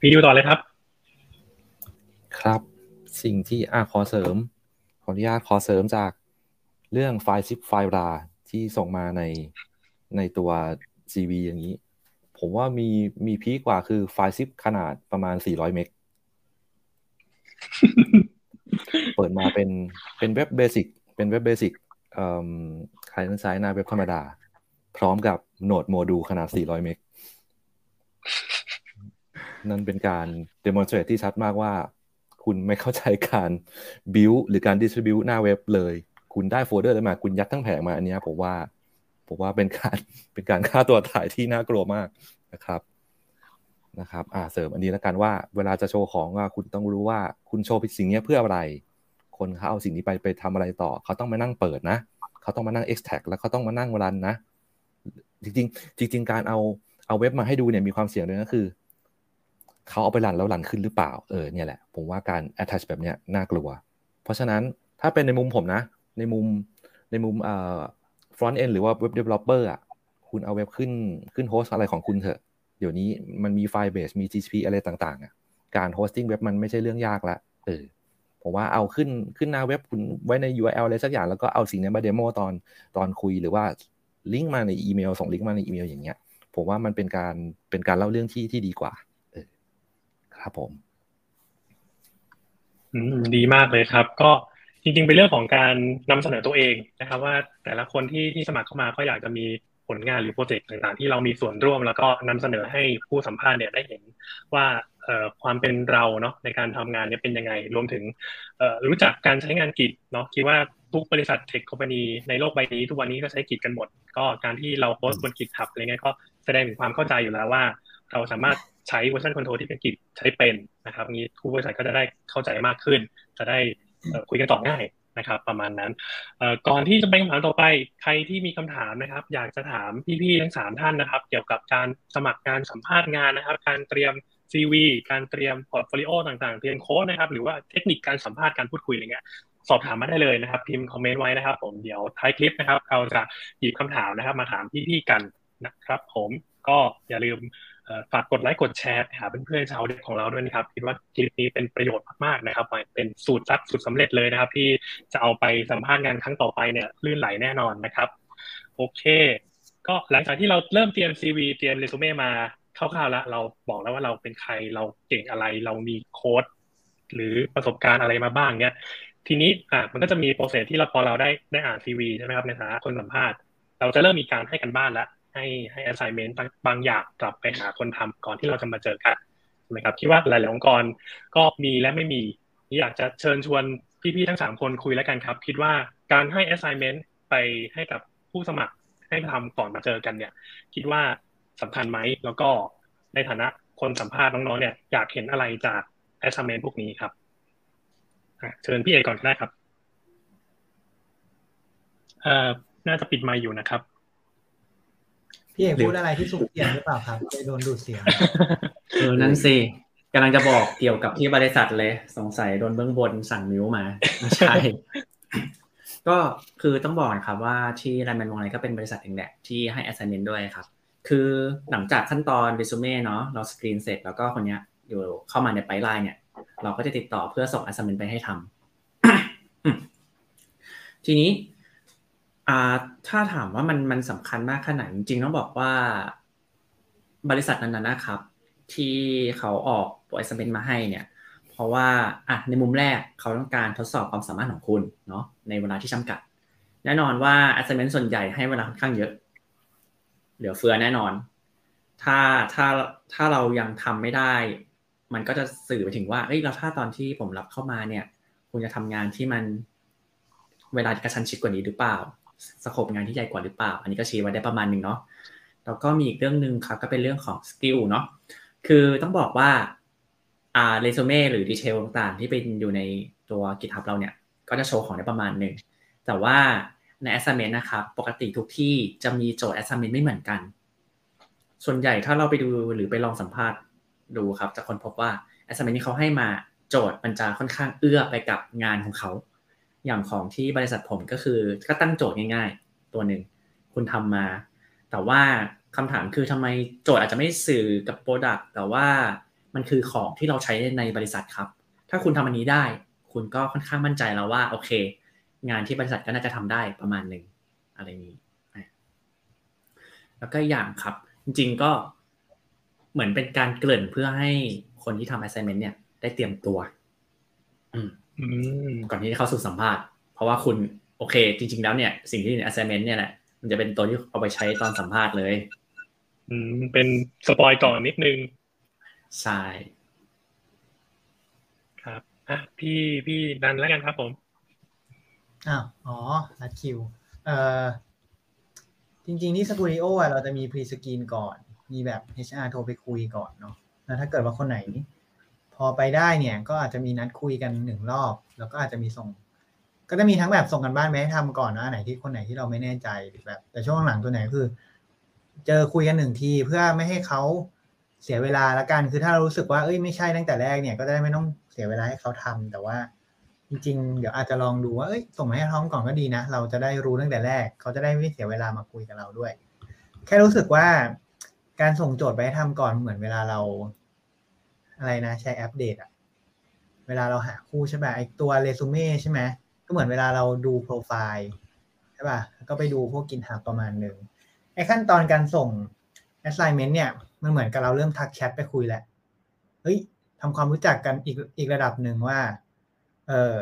พี่ดูต่อเลยครับ ครับ สิ่งที่อ่าขอเสริมขออนุญาตขอเสริมจาก เรื่องไฟล์ zip ไฟล์ rar ที่ส่งมาในในตัว CV อย่างนี้ ผมว่ามีมีพีคกว่าคือไฟล์ zip ขนาดประมาณ 400 เมกเปิดมาเป็นเป็นเว็บ basic เป็นเว็บ basic เอ่อ client side หน้าเว็บธรรมดา พร้อมกับ node module ขนาด 400 เมกนั่นเป็นการ demonstrate ที่ชัดมากว่า คุณไม่เข้าใจการ build หรือการ distribute หน้าเว็บเลย คุณได้โฟลเดอร์แล้วมา คุณยัดทั้งแผงมาอันนี้ผมว่าผมว่าเป็นการเป็นการฆ่าตัวถ่ายที่น่ากลัวมากนะครับนะครับอ่าเสริมอันนี้แล้วกันว่าเวลาจะโชว์ของคุณต้องรู้ว่าคุณโชว์สิ่งนี้เพื่ออะไร คนเขาเอาสิ่งนี้ไปไปทำอะไรต่อ เขาต้องมานั่งเปิดนะ เขาต้องมานั่ง extract แล้วเขาต้องมานั่งรันนะ จริงจริงรงการเอาเอาเว็บมาให้ดูเนี่ยมีความเสี่ยงเลยก็คือ เขาเอาไป run แล้ว run ขึ้นหรือเปล่าเออเนี่ยแหละ ผมว่าการ attach แบบเนี้ยน่ากลัว เพราะฉะนั้นถ้าเป็นในมุมผมนะ ในมุมในมุมเอ่อ front end หรือว่า web developer อะคุณเอาเว็บขึ้นขึ้น host อะไรของคุณเถอะ เดี๋ยวนี้มันมี Firebase มี GCP อะไรต่างๆอะการ hosting เว็บมันไม่ใช่เรื่องยากละเออผมว่าเอาขึ้นขึ้นหน้าเว็บคุณไว้ใน URL อะไรสักอย่าง แล้วก็เอาสิ่งนี้มา demo ตอนตอนคุยหรือว่าลิงก์มาในอีเมลส่งลิงก์มาในอีเมลอย่างเงี้ย ผมว่ามันเป็นการเป็นการเล่าเรื่องที่ที่ดีกว่า เออครับผมดีมากเลยครับ ก็ จริงๆ เป็นเรื่องของการนำเสนอตัวเองนะครับ ว่าแต่ละคนที่ที่สมัครเข้ามาก็อยากจะมีผลงานหรือโปรเจกต์ต่างๆ ที่เรามีส่วนร่วม แล้วก็นำเสนอให้ผู้สัมภาษณ์เนี่ยได้เห็นว่าความเป็นเราเนาะในการทำงานเนี่ยเป็นยังไง รวมถึงรู้จักการใช้งานกิจเนาะคิดว่าทุกบริษัทเทคคอมพานีในโลกใบนี้ทุกวันนี้ก็ใช้ Git กันหมด ก็การที่เราโพสต์บน GitHub อะไรเงี้ยก็แสดงถึงความเข้าใจอยู่แล้วว่า เราสามารถใช้ version control ที่เป็น Git ใช้เป็นนะครับนี้ทุกบริษัทก็จะได้เข้าใจมากขึ้น จะได้ คุยกันต่อง่ายนะครับ ประมาณนั้นก่อนที่จะไปคำถามต่อไปใครที่มีคำถามนะครับ อยากจะถามพี่ๆทั้งสามท่านนะครับ เกี่ยวกับการสมัครการสัมภาษณ์งานนะครับ การเตรียม CV การเตรียม portfolio ต่างๆ เตรียมโค้ดนะครับ หรือว่าเทคนิคการสัมภาษณ์การพูดคุยอะไรเงี้ยสอบถามมาได้เลยนะครับพิมพ์คอมเมนต์ไว้นะครับ ผมเดี๋ยวท้ายคลิปนะครับ เราจะหยิบคำถามนะครับ มาถามพี่ๆกันนะครับ ผมก็อย่าลืม ฝากกดไลค์กดแชร์หาเพื่อนๆชาวเด็กของเราด้วยนะครับคิดว่าคลิปนี้เป็นประโยชน์มากๆนะครับเป็นสูตรลัดสูตรสาเร็จเลยนะครับ ที่จะเอาไปสัมภาษณ์งานครั้งต่อไปเนี่ยลื่นไหลแน่นอนนะครับ โอเค ก็หลังจากที่เราเริ่มเตรียม CV เตรียมเรซูเม่มาคร่าวๆแล้วเราบอกแล้วว่าเราเป็นใครเราเก่งอะไรเรามีโค้ดหรือประสบการณ์อะไรมาบ้างเนี่ยทีนี้อะมันก็จะมีโปรเซสที่เราพอเราได้ได้อ่าน CV ใช่ไหมครับในฐานะคนสัมภาษณ์ เราจะเริ่มมีการให้กันบ้านแล้ว ให้ให้ assignment บางอย่างกลับไปหาคนทำก่อนที่เราจะมาเจอกันใช่ไหมครับคิดว่าหลายๆองค์กรก็มีและไม่มีอยากจะเชิญชวนพี่ๆทั้งสามคนคุยแล้วกันครับ คิดว่าการให้ assignment ไปให้กับผู้สมัครให้ทำก่อนมาเจอกันเนี่ย คิดว่าสำคัญไหมแล้วก็ในฐานะคนสัมภาษณ์น้องๆเนี่ยอยากเห็นอะไรจาก assignment พวกนี้ครับเชิญพี่เอกก่อนก็ได้ครับเอ่อน่าจะปิดไมค์อยู่นะครับ พี่เอกพูดอะไรที่สุ่มเสี่ยงหรือเปล่าครับจะโดนดูดเสียงเออนั่นสิกำลังจะบอกเกี่ยวกับที่บริษัทเลย สงสัยโดนเบื้องบนสั่งมิวมาไม่ใช่ ก็คือต้องบอกนะครับว่าที่ไลแมนวงไลก็เป็นบริษัทเองแหละที่ให้ assignment ด้วยครับ คือหลังจากขั้นตอนเรซูเม่เนาะเราสกรีนเสร็จแล้วก็คนเนี้ยอยู่เข้ามาในไพไลน์เนี่ย เราก็จะติดต่อเพื่อส่ง assignment ไปให้ทำทีนี้ ถ้าถามว่ามันมันสำคัญมากขนาดจริงๆต้องบอกว่า บริษัทนั้นๆนะครับ ที่เขาออกตัว assignment มาให้เนี่ย เพราะว่าอะในมุมแรกเขาต้องการทดสอบความสามารถของคุณเนาะในเวลาที่จำกัด แน่นอนว่า assignment ส่วนใหญ่ให้เวลาค่อนข้างเยอะ เหลือเฟือแน่นอน ถ้าถ้าถ้าเรายังทำไม่ได้ มันก็จะสื่อไปถึงว่าเอ้ยแล้วถ้าตอนที่ผมรับเข้ามาเนี่ย คุณจะทำงานที่มันเวลากระชันชิดกว่านี้หรือเปล่า สโคปงานที่ใหญ่กว่าหรือเปล่า อันนี้ก็ชี้ไว้ได้ประมาณหนึ่งเนาะแล้วก็มีอีกเรื่องหนึ่งครับก็เป็นเรื่องของสกิลเนาะคือต้องบอกว่าอ่าเรซูเม่หรือดีเทลต่างๆ ที่เป็นอยู่ในตัว GitHub เราเนี่ยก็จะโชว์ของได้ประมาณหนึ่งแต่ว่าใน assignment นะครับปกติทุกที่จะมีโจทย์ assignment ไม่เหมือนกัน ส่วนใหญ่ถ้าเราไปดูหรือไปลองสัมภาษณ์ดูครับจะคนพบว่า assignment ที่เขาให้มาโจทย์มันจะค่อนข้างเอื้อไปกับงานของเขา อย่างของที่บริษัทผมก็คือก็ตั้งโจทย์ง่าย ๆ ตัวหนึ่งคุณทำมา แต่ว่าคำถามคือทำไมโจทย์อาจจะไม่สื่อกับโปรดักต์แต่ว่ามันคือของที่เราใช้ในบริษัทครับ ถ้าคุณทำอันนี้ได้ คุณก็ค่อนข้างมั่นใจแล้วว่าโอเค งานที่บริษัทก็น่าจะทำได้ประมาณหนึ่งอะไรนี้ แล้วก็อย่างครับ จริง ๆก็เหมือนเป็นการเกริ่นเพื่อให้คนที่ทำ assignment เนี่ย ได้เตรียมตัว อืมก่อนที่จะเข้าสู่สัมภาษณ์ เพราะว่าคุณโอเค จริง ๆ แล้วเนี่ย สิ่งที่ใน assignment เนี่ยแหละมันจะเป็นตัวที่เอาไปใช้ตอนสัมภาษณ์เลย อืม เป็นสปอยก่อนนิดนึง ใช่ ครับอะพี่พี่ดันแล้วกันครับผมอ้าวอ๋อรัดคิว เอ่อ จริง ๆ ที่สกูดิโออะเราจะมีพรีสกรีนก่อน มีแบบ HR โทรไปคุยก่อนเนาะแล้วถ้าเกิดว่าคนไหนพ อไปได้เนี่ย ก็อาจจะมีนัดคุยกันหนึ่งรอบ แล้วก็อาจจะมีส่ง ก็จะมีทั้งแบบส่งกันบ้านไปให้ทำก่อนนะไหนที่คนไหนที่เราไม่แน่ใจหรือแบบ แต่ช่วงหลังตัวไหนคือ เจอคุยกันหนึ่งทีเพื่อไม่ให้เขาเสียเวลาละกันคือถ้าเรารู้สึกว่าเอ้ยไม่ใช่ตั้งแต่แรกเนี่ยก็จะได้ไม่ต้องเสียเวลาให้เขาทำแต่ว่า จริง ๆ เดี๋ยวอาจจะลองดูว่าเอ้ยส่งมาให้ท้องก่อนก็ดีนะ เราจะได้รู้ตั้งแต่แรก เขาจะได้ไม่เสียเวลามาคุยกับเราด้วย แค่รู้สึกว่าการส่งโจทย์ไปทำก่อนเหมือนเวลาเรา อะไรนะใช้แอปเดตอะเวลาเราหาคู่ใช่ไหมไอตัวเรซูเม่ใช่ไหมก็เหมือนเวลาเราดูโปรไฟล์ใช่ป่ะก็ไปดูพวกกินหับประมาณหนึ่งไอขั้นตอนการส่ง assignment เนี่ย มันเหมือนกับเราเริ่มทักแชทไปคุยแหละเฮ้ยทำความรู้จักกันอีกอีกระดับหนึ่งว่า เออ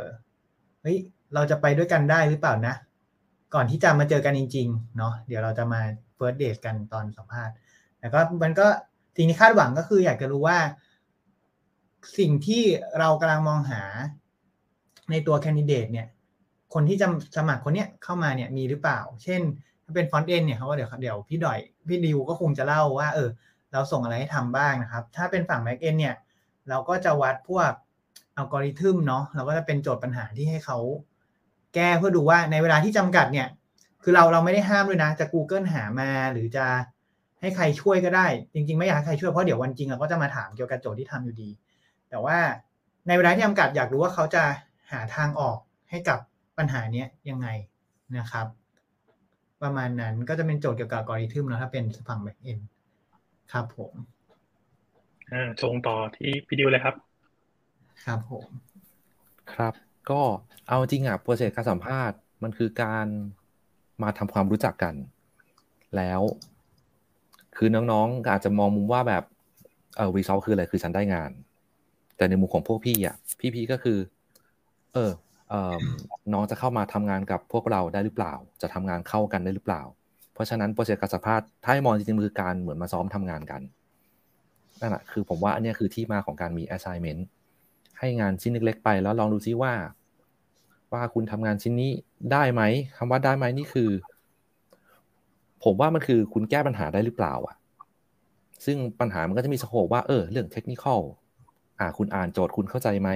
เฮ้ยเราจะไปด้วยกันได้หรือเปล่านะ ก่อนที่จะมาเจอกันจริง ๆ เนาะเดี๋ยวเราจะมา first date กันตอนสัมภาษณ์แต่ก็มันก็สิ่งที่คาดหวังก็คืออยากจะรู้ว่า สิ่งที่เรากำลังมองหาในตัว candidate เนี่ย คนที่จะสมัครคนเนี้ยเข้ามาเนี่ยมีหรือเปล่า เช่น ถ้าเป็น front end เนี่ยเขาก็เดี๋ยวเดี๋ยวพี่ดอยพี่ดิวก็คงจะเล่าว่า เออ เราส่งอะไรให้ทำบ้างนะครับ ถ้าเป็นฝั่ง back end เนี่ย เราก็จะวัดพวกอัลกอริทึมเนาะเราก็จะเป็นโจทย์ปัญหาที่ให้เขาแก้เพื่อดูว่าในเวลาที่จำกัดเนี่ย คือเราเราไม่ได้ห้ามด้วยนะ จะ Google หามาหรือจะให้ใครช่วยก็ได้ จริง ๆ ไม่อยากให้ใครช่วยเพราะเดี๋ยววันจริงเราก็จะมาถามเกี่ยวกับโจทย์ที่ทำอยู่ดี แต่ว่าในเวลาที่จำกัดอยากรู้ว่าเขาจะหาทางออกให้กับปัญหานี้ยังไงนะครับ ประมาณนั้นก็จะเป็นโจทย์เกี่ยวกับกริทึมแล้วถ้าเป็นฝั่ง back end ครับผมอ่าส่งต่อที่พี่ดิวเลยครับ ครับผม ครับ ก็เอาจริงอะโปรเซสการสัมภาษณ์มันคือการมาทำความรู้จักกัน แล้ว คือน้องๆอาจจะมองมุมว่าแบบเออวีซอลคืออะไรคือฉันได้งาน แต่ในมุมของพวกพี่อะพี่ๆก็คือ เออเออน้องจะเข้ามาทำงานกับพวกเราได้หรือเปล่า จะทำงานเข้ากันได้หรือเปล่า เพราะฉะนั้นโปรเจกต์การสัมภาษณ์ถ้าให้มองจริงๆคือการเหมือนมาซ้อมทำงานกันนั่นแหะคือผมว่าอันนี้คือที่มาของการมี assignment ให้งานชิ้นเล็กๆไป แล้วลองดูซิว่า ว่าคุณทำงานชิ้นนี้ได้ไหมคำว่าได้ไหมนี่คือ ผมว่ามันคือคุณแก้ปัญหาได้หรือเปล่า อะ ซึ่งปัญหามันก็จะมีสโคปว่าเออเรื่องเทคนิคอล อ่า คุณอ่านโจทย์คุณเข้าใจไหม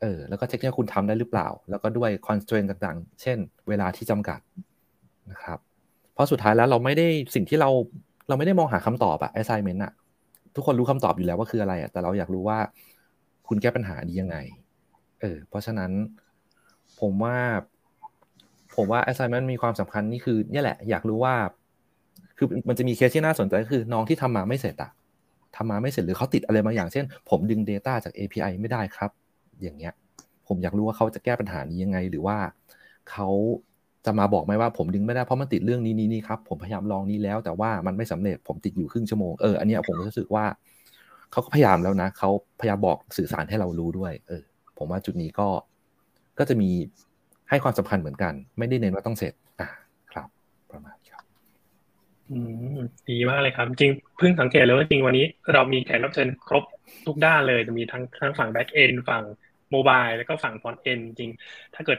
เออ แล้วก็เทคนิคคุณทำได้หรือเปล่า แล้วก็ด้วยคอนสตรนต่างๆ เช่น เวลาที่จำกัดนะครับ เพราะสุดท้ายแล้วเราไม่ได้สิ่งที่เราเราไม่ได้มองหาคำตอบอะ assignment อะทุกคนรู้คำตอบอยู่แล้วว่าคืออะไรอะแต่เราอยากรู้ว่าคุณแก้ปัญหาดียังไง เออ เพราะฉะนั้นผมว่า ผมว่า assignment มีความสำคัญนี่คือเนี่ยแหละ อยากรู้ว่า คือมันจะมีเคสที่น่าสนใจก็คือน้องที่ทำมาไม่เสร็จอะ ทำมาไม่เสร็จหรือเขาติดอะไรบางอย่างเช่น ผมดึง Data จาก API ไม่ได้ครับ อย่างเงี้ย ผมอยากรู้ว่าเขาจะแก้ปัญหานี้ยังไง หรือว่าเขาจะมาบอกไหมว่าผมดึงไม่ได้เพราะมันติดเรื่องนี้นี้นี่ครับ ผมพยายามลองนี้แล้ว แต่ว่ามันไม่สำเร็จผมติดอยู่ครึ่งชั่วโมงเอออันนี้ผมรู้สึกว่าเขาก็พยายามแล้วนะเขาพยายามบอกสื่อสารให้เรารู้ด้วย เออ ผมว่าจุดนี้ก็ก็จะมีให้ความสำคัญเหมือนกัน ไม่ได้เน้นว่าต้องเสร็จ อ่าครับ ประมาณครับ อืมดีมากเลยครับ จริงเพิ่งสังเกตเลยว่าจริงวันนี้ เรามีแขกรับเชิญครบทุกด้านเลยจะมีทั้งทั้งฝั่งแบ็กเอนฝั่งmobile แล้วก็ฝั่งฟอนเอนจริง ถ้าเกิด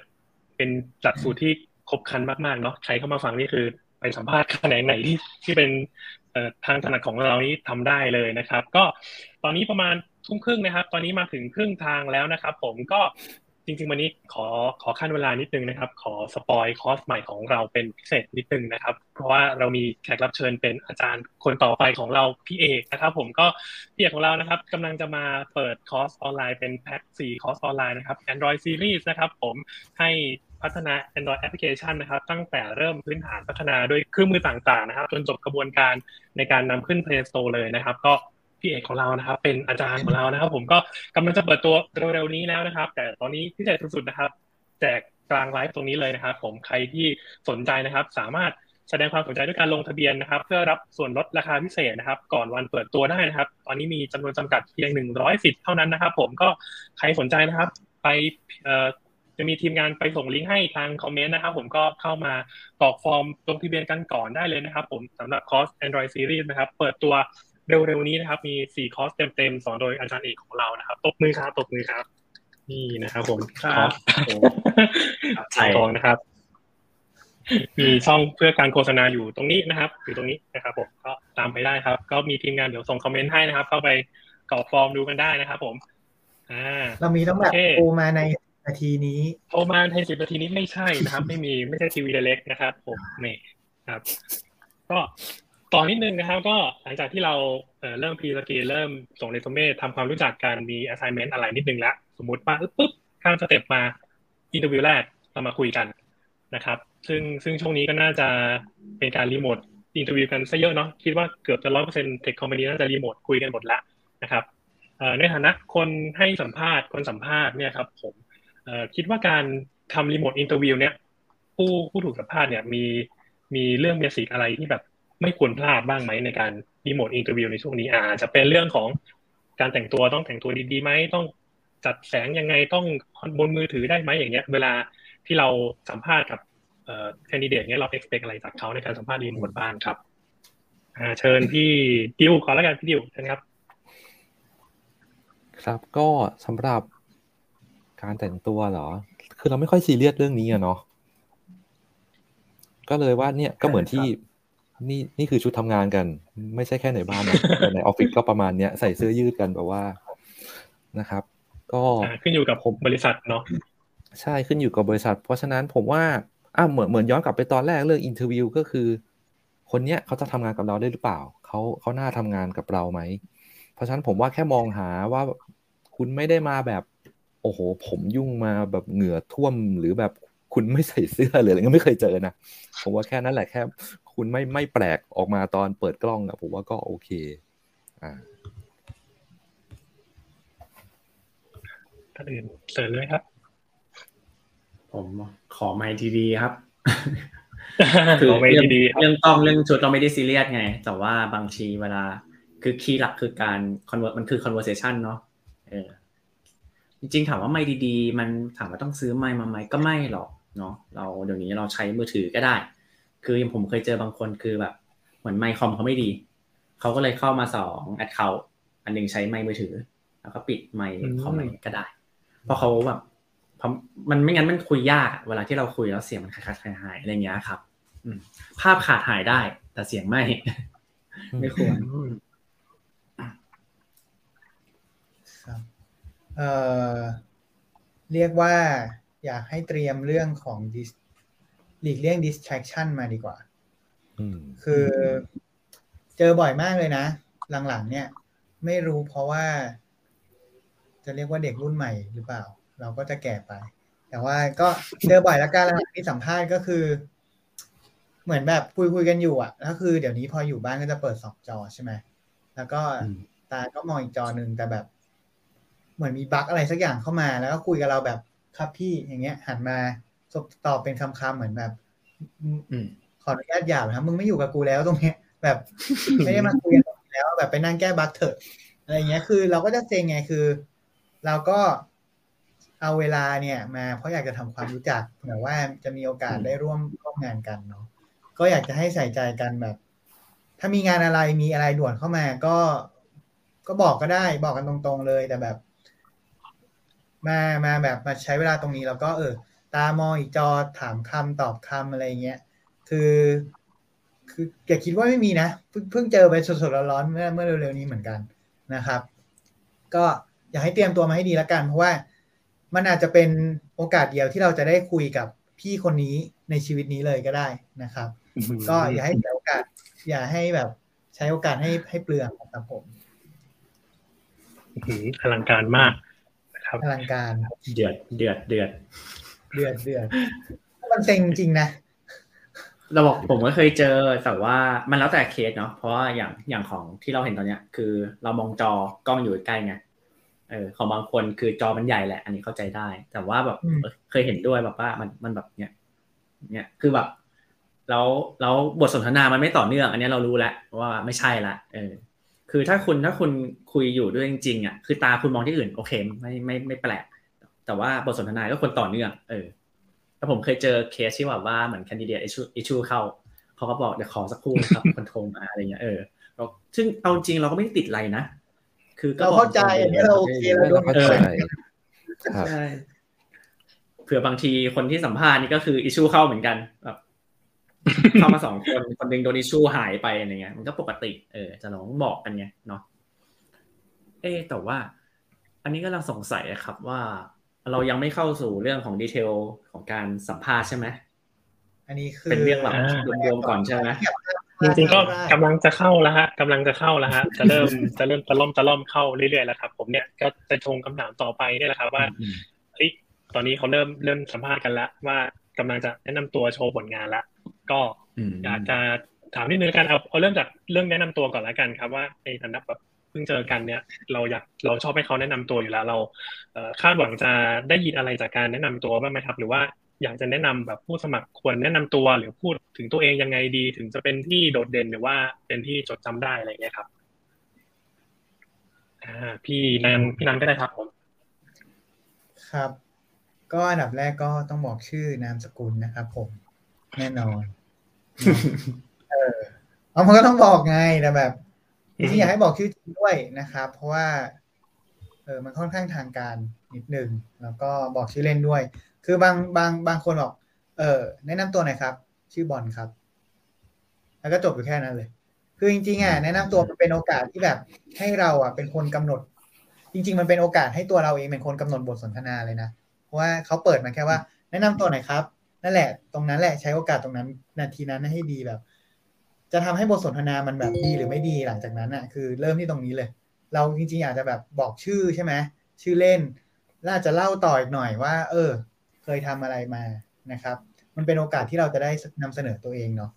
เป็นชุดสูตรที่ครบคันมากๆเนาะใครเข้ามาฟังนี่คือไปสัมภาษณ์แขนงไหนที่ที่เป็นทางถนัดของเรานี้ทำได้เลยนะครับ ก็ตอนนี้ประมาณทุ่มครึ่งนะครับ ตอนนี้มาถึงครึ่งทางแล้วนะครับ ผมก็ จริง ๆ วันนี้ขอขอคั่นเวลานิดนึงนะครับ ขอ spoil คอร์สใหม่ของเราเป็นพิเศษนิดนึงนะครับ เพราะว่าเรามีแขกรับเชิญเป็นอาจารย์คนต่อไปของเราพี่เอกนะครับ ผมก็พี่เอกของเรานะครับกำลังจะมาเปิดคอร์สออนไลน์เป็นแพ็คสี่คอร์สออนไลน์นะครับ Android Series นะครับ ผมให้พัฒนา Android Application นะครับ ตั้งแต่เริ่มพื้นฐานพัฒนาด้วยเครื่องมือต่างๆนะครับ จนจบกระบวนการในการนำขึ้น Play Store เลยนะครับ ก็ พี่เอกของเรานะครับ เป็นอาจารย์ของเรานะครับ ผมก็กำลังจะเปิดตัวเร็วๆนี้แล้วนะครับ แต่ตอนนี้พิเศษสุดๆนะครับ แจกกลางไลฟ์ตรงนี้เลยนะครับ ผมใครที่สนใจนะครับ สามารถแสดงความสนใจด้วยการลงทะเบียนนะครับ เพื่อรับส่วนลดราคาพิเศษนะครับ ก่อนวันเปิดตัวได้นะครับ ตอนนี้มีจำนวนจำกัดเพียงหนึ่งร้อยสิทธิ์เท่านั้นนะครับ ผมก็ใครสนใจนะครับ ไปจะมีทีมงานไปส่งลิงก์ให้ทางคอมเมนต์นะครับ ผมก็เข้ามากรอกฟอร์มลงทะเบียนกันก่อนได้เลยนะครับ ผมสำหรับคอร์ส Android Series นะครับ เปิดตัว เร็วๆนี้นะครับ มีสี่คอร์สเต็มๆสอนโดยอาจารย์เอกของเรานะครับตบมือครับตบมือครับ นี่นะครับผมคอร์สใช่องนะครับ มีช่องเพื่อการโฆษณาอยู่ตรงนี้นะครับอยู่ตรงนี้นะครับผมก็ตามไปได้ครับ ก็มีทีมงานเดี๋ยวส่งคอมเมนต์ให้นะครับ เข้าไปกรอกฟอร์มดูกันได้นะครับ ผม อ่า เรามีต้องแบบโทรมาในนาทีนี้โทรมาในสิบนาทีนี้ไม่ใช่นะครับ ไม่มีไม่ใช่ทีวีไดเร็คนะครับ ผมนี่ครับ ก็ ต่อนิดนึงนะครับ ก็หลังจากที่เราเริ่ม pre-screen เริ่มส่งเรซูเม่ทำความรู้จักกันมี assignment อะไรนิดนึงแล้วสมมติว่าปุ๊บข้าม step มา interview แรกเรามาคุยกันนะครับ ซึ่งซึ่งช่วงนี้ก็น่าจะเป็นการรีโมทinterview กันซะเยอะเนาะคิดว่าเกือบจะร้อยเปอร์เซ็นต์ tech company น่าจะรีโมทคุยกันหมดแล้วนะครับในฐานะคนให้สัมภาษณ์คนสัมภาษณ์เนี่ยครับผมคิดว่าการทำ remote interview เนี่ยผู้ผู้ถูกสัมภาษณ์เนี่ยมีมีเรื่อง basic อะไรที่แบบ ไม่ควรพลาดบ้างไหมในการ remote interview ในช่วงนี้อาจจะเป็นเรื่องของการแต่งตัวต้องแต่งตัวดีๆไหมต้องจัดแสงยังไงต้องบนมือถือได้ไหมอย่างเงี้ย เวลาที่เราสัมภาษณ์กับเอ่อแคนดิเดตเนี้ยเราเอ็กซ์เพอะไรจากเขาในการสัมภาษณ์รีโมทบ้างครับอ่าเชิญพี่ดิวขอแล้วกันพี่ดิวเชิญครับ ครับก็สำหรับการแต่งตัวเหรอ คือเราไม่ค่อยซีเรียสเรื่องนี้อะเนาะก็เลยว่าเนี่ยก็เหมือนที่ นี่นี่คือชุดทำงานกัน ไม่ใช่แค่ในบ้านนะแต่ในออฟฟิศก็ประมาณเนี้ยใส่เสื้อยืดกันแบบว่านะครับ ก็ขึ้นอยู่กับผมบริษัทเนาะใช่ขึ้นอยู่กับบริษัท เพราะฉะนั้นผมว่าอ่าเหมือนเหมือนย้อนกลับไปตอนแรกเรื่องอินเทอร์วิวก็คือ คนเนี้ยเขาจะทำงานกับเราได้หรือเปล่าเขาเขาน่าทำงานกับเราไหมเพราะฉะนั้นผมว่าแค่มองหาว่าคุณไม่ได้มาแบบ โอ้โห ผมยุ่งมาแบบเหงื่อท่วมหรือแบบคุณไม่ใส่เสื้อหรืออะไรก็ไม่เคยเจอนะผมว่าแค่นั้นแหละแค่ คุณไม่ไม่แปลกออกมาตอนเปิดกล้องอะผมว่าก็โอเคอ่าท่านอื่นเสริมเลยครับ ผมขอไมค์ทีดีครับคือเรื่องเรื่องต้องเรื่องชุดเราไม่ได้ซีเรียสไง แต่ว่าบางทีเวลาคือคีย์หลักคือการคอนเวอร์มันคือ conversation เนาะเออจริงๆถามว่าไม่ดีๆ มันถามว่าต้องซื้อไมค์มาไหมก็ไม่หรอกเนาะเราเดี๋ยวนี้เราใช้มือถือก็ได้ คืออย่างผมเคยเจอบางคนคือแบบ เหมือนไมค์คอมเขาไม่ดี เขาก็เลยเข้ามาสองแอดเคาท์อันนึงใช้ไมค์มือถือ แล้วก็ปิดไมค์คอมก็ได้ เพราะเขาแบบมันไม่งั้นมันคุยยาก เวลาที่เราคุยแล้วเสียงมันขาดหายหายอะไรเงี้ยครับภาพขาดหายได้ แต่เสียงไม่ ไม่ควรเอ่อเรียกว่าอยากให้เตรียมเรื่องของ หลีกเลี่ยง distraction มาดีกว่าคือเจอบ่อยมากเลยนะ หลังๆ เนี่ย ไม่รู้เพราะว่า จะเรียกว่าเด็กรุ่นใหม่หรือเปล่า เราก็จะแก่ไป แต่ว่าก็เจอบ่อยแล้วกันแล้วที่สัมภาษณ์ก็คือ เหมือนแบบคุยคุยกันอยู่อะก็คือเดี๋ยวนี้พออยู่บ้านก็จะเปิดสองจอใช่ไหมแล้วก็ตาก็มองอีกจอหนึ่งแต่แบบ เหมือนมีบั๊กอะไรสักอย่างเข้ามา แล้วก็คุยกับเราแบบครับพี่อย่างเงี้ย หันมา ตอบเป็นคำๆเหมือนแบบขออนุญาตหยาบนะมึงไม่อยู่กับกูแล้วตรงเนี้ย แบบไม่ได้มาคุยกันแล้ว แบบไปนั่งแก้บั๊กเถอะอะไรเงี้ยคือ เราก็จะเซ็งไงคือ เราก็เอาเวลาเนี่ย มาเพราะอยากจะทำความรู้จักเผื่อว่าจะมีโอกาสได้ร่วมร่วมงานกันเนาะก็อยากจะให้ใส่ใจกันแบบ ถ้ามีงานอะไรมีอะไรด่วนเข้ามา ก็ก็บอกก็ได้บอกกันตรงๆเลยแต่แบบ มามาแบบมาใช้เวลาตรงนี้แล้วก็เออ ตามองอีกจอถามคำตอบคำอะไรเงี้ยคือ คืออย่าคิดว่าไม่มีนะเพิ่งเพิ่งเจอไปสดๆร้อนๆเมื่อเมื่อเร็วๆนี้เหมือนกันนะครับ ก็อยากให้เตรียมตัวมาให้ดีแล้วกัน เพราะว่ามันอาจจะเป็นโอกาสเดียวที่เราจะได้คุยกับพี่คนนี้ในชีวิตนี้เลยก็ได้นะครับ ก็อย่าให้ใช้โอกาส อย่าให้แบบใช้โอกาสให้ให้เปลืองครับผมอลังการมากนะครับอลังการ เดือดเดือดเดือด เดือดเดือดมันเซ็งจริงนะเราบอกผมก็เคยเจอแต่ว่ามันแล้วแต่เคสเนาะเพราะว่าอย่างอย่างของที่เราเห็นตอนเนี้ย คือเรามองจอกล้องอยู่ใกล้ไงเออของบางคนคือจอมันใหญ่แหละ อันนี้เข้าใจได้ แต่ว่าแบบเคยเห็นด้วยแบบว่ามันมันแบบเนี้ยเนี่ยคือแบบแล้วแล้วบทสนทนามันไม่ต่อเนื่อง อันนี้เรารู้แล้วว่าไม่ใช่ละเออ คือถ้าคุณถ้าคุณคุยอยู่ด้วยจริงๆอะคือตาคุณมองที่อื่น โอเค ไม่ไม่ไม่แปลก แต่ว่าบทสนทนาก็ควรต่อเนื่องเออแล้วผมเคยเจอเคสที่แบบว่าเหมือนคนดิเดตอิชูอิชูเข้าเขาก็บอกเดี๋ยวขอสักครู่ครับคอนโทรมาอะไรเงี้ยเออซึ่งเอาจริงเราก็ไม่ติดอะไรนะคือเราเข้าใจอันนี้เราโอเคเราเข้าใจใช่เผื่อบางทีคนที่สัมภาษณ์นี่ก็คืออิชูเข้าเหมือนกันแบบเข้ามาสองคนคนหนึ่งโดนอิชูหายไปอะไรเงี้ยมันก็ปกติเออจะลองบอกกันไงเนาะเอ๊แต่ว่า อันนี้ก็ลังสงสัยครับว่า เรายังไม่เข้าสู่เรื่องของดีเทลของการสัมภาษณ์ใช่ไหมอันนี้คือเป็นเรื่องแบบรวมๆก่อนใช่ไหมจริงๆก็กำลังจะเข้าแล้วฮะกำลังจะเข้าแล้วฮะจะเริ่มจะเริ่มตะล่อมตะล่อมเข้าเรื่อยๆแล้วครับ ผมเนี่ยก็จะชงคำถามต่อไปเนี่ยแหละครับว่าเฮ้ยตอนนี้เขาเริ่มเริ่มสัมภาษณ์กันแล้วว่ากำลังจะแนะนำตัวโชว์ผลงานละก็อยากจะถามนิดนึงกันเอาเอาเริ่มจากเรื่องแนะนำตัวก่อนแล้วกันครับ ว่าในฐานะแบบเพิ่งเจอกันเนี่ย เราอยากเราชอบให้เขาแนะนำตัวอยู่แล้วเราคาดหวังจะได้ยินอะไรจากการแนะนำตัวบ้างไหมครับ หรือว่าอยากจะแนะนำแบบผู้สมัครควรแนะนำตัวหรือพูดถึงตัวเองยังไงดี ถึงจะเป็นที่โดดเด่นหรือว่าเป็นที่จดจำได้อะไรเงี้ยครับพี่นันพี่นันก็ได้ครับผมครับ ก็อันดับแรกก็ต้องบอกชื่อนามสกุลนะครับผมแน่นอน เออเอามันก็ต้องบอกไงแต่แบบ จริงๆอยากให้บอกชื่อจริงด้วยนะครับ เพราะว่าเออมันค่อนข้างทางการนิดนึงแล้วก็บอกชื่อเล่นด้วย คือบางบางบางคนบอก เออแนะนำตัวหน่อยครับ ชื่อบอลครับ แล้วก็จบอยู่แค่นั้นเลย คือจริงๆอะแนะนำตัวมันเป็นโอกาสที่แบบให้เราอะเป็นคนกำหนด จริง ๆ มันเป็นโอกาสให้ตัวเราเองเป็นคนกำหนดบทสนทนาเลยนะเพราะว่าเขาเปิดมาแค่ว่า แนะนำตัวหน่อยครับ นั่นแหละ ตรงนั้นแหละใช้โอกาสตรงนั้นนาทีนั้นให้ดีแบบ จะทำให้บทสนทนามันแบบดีหรือไม่ดีหลังจากนั้นอะคือเริ่มที่ตรงนี้เลย เราจริงๆอยากจะแบบบอกชื่อใช่ไหมชื่อเล่นล้วจะเล่าต่ออีกหน่อยว่า เออ เคยทำอะไรมานะครับ มันเป็นโอกาสที่เราจะได้นำเสนอตัวเองเนาะ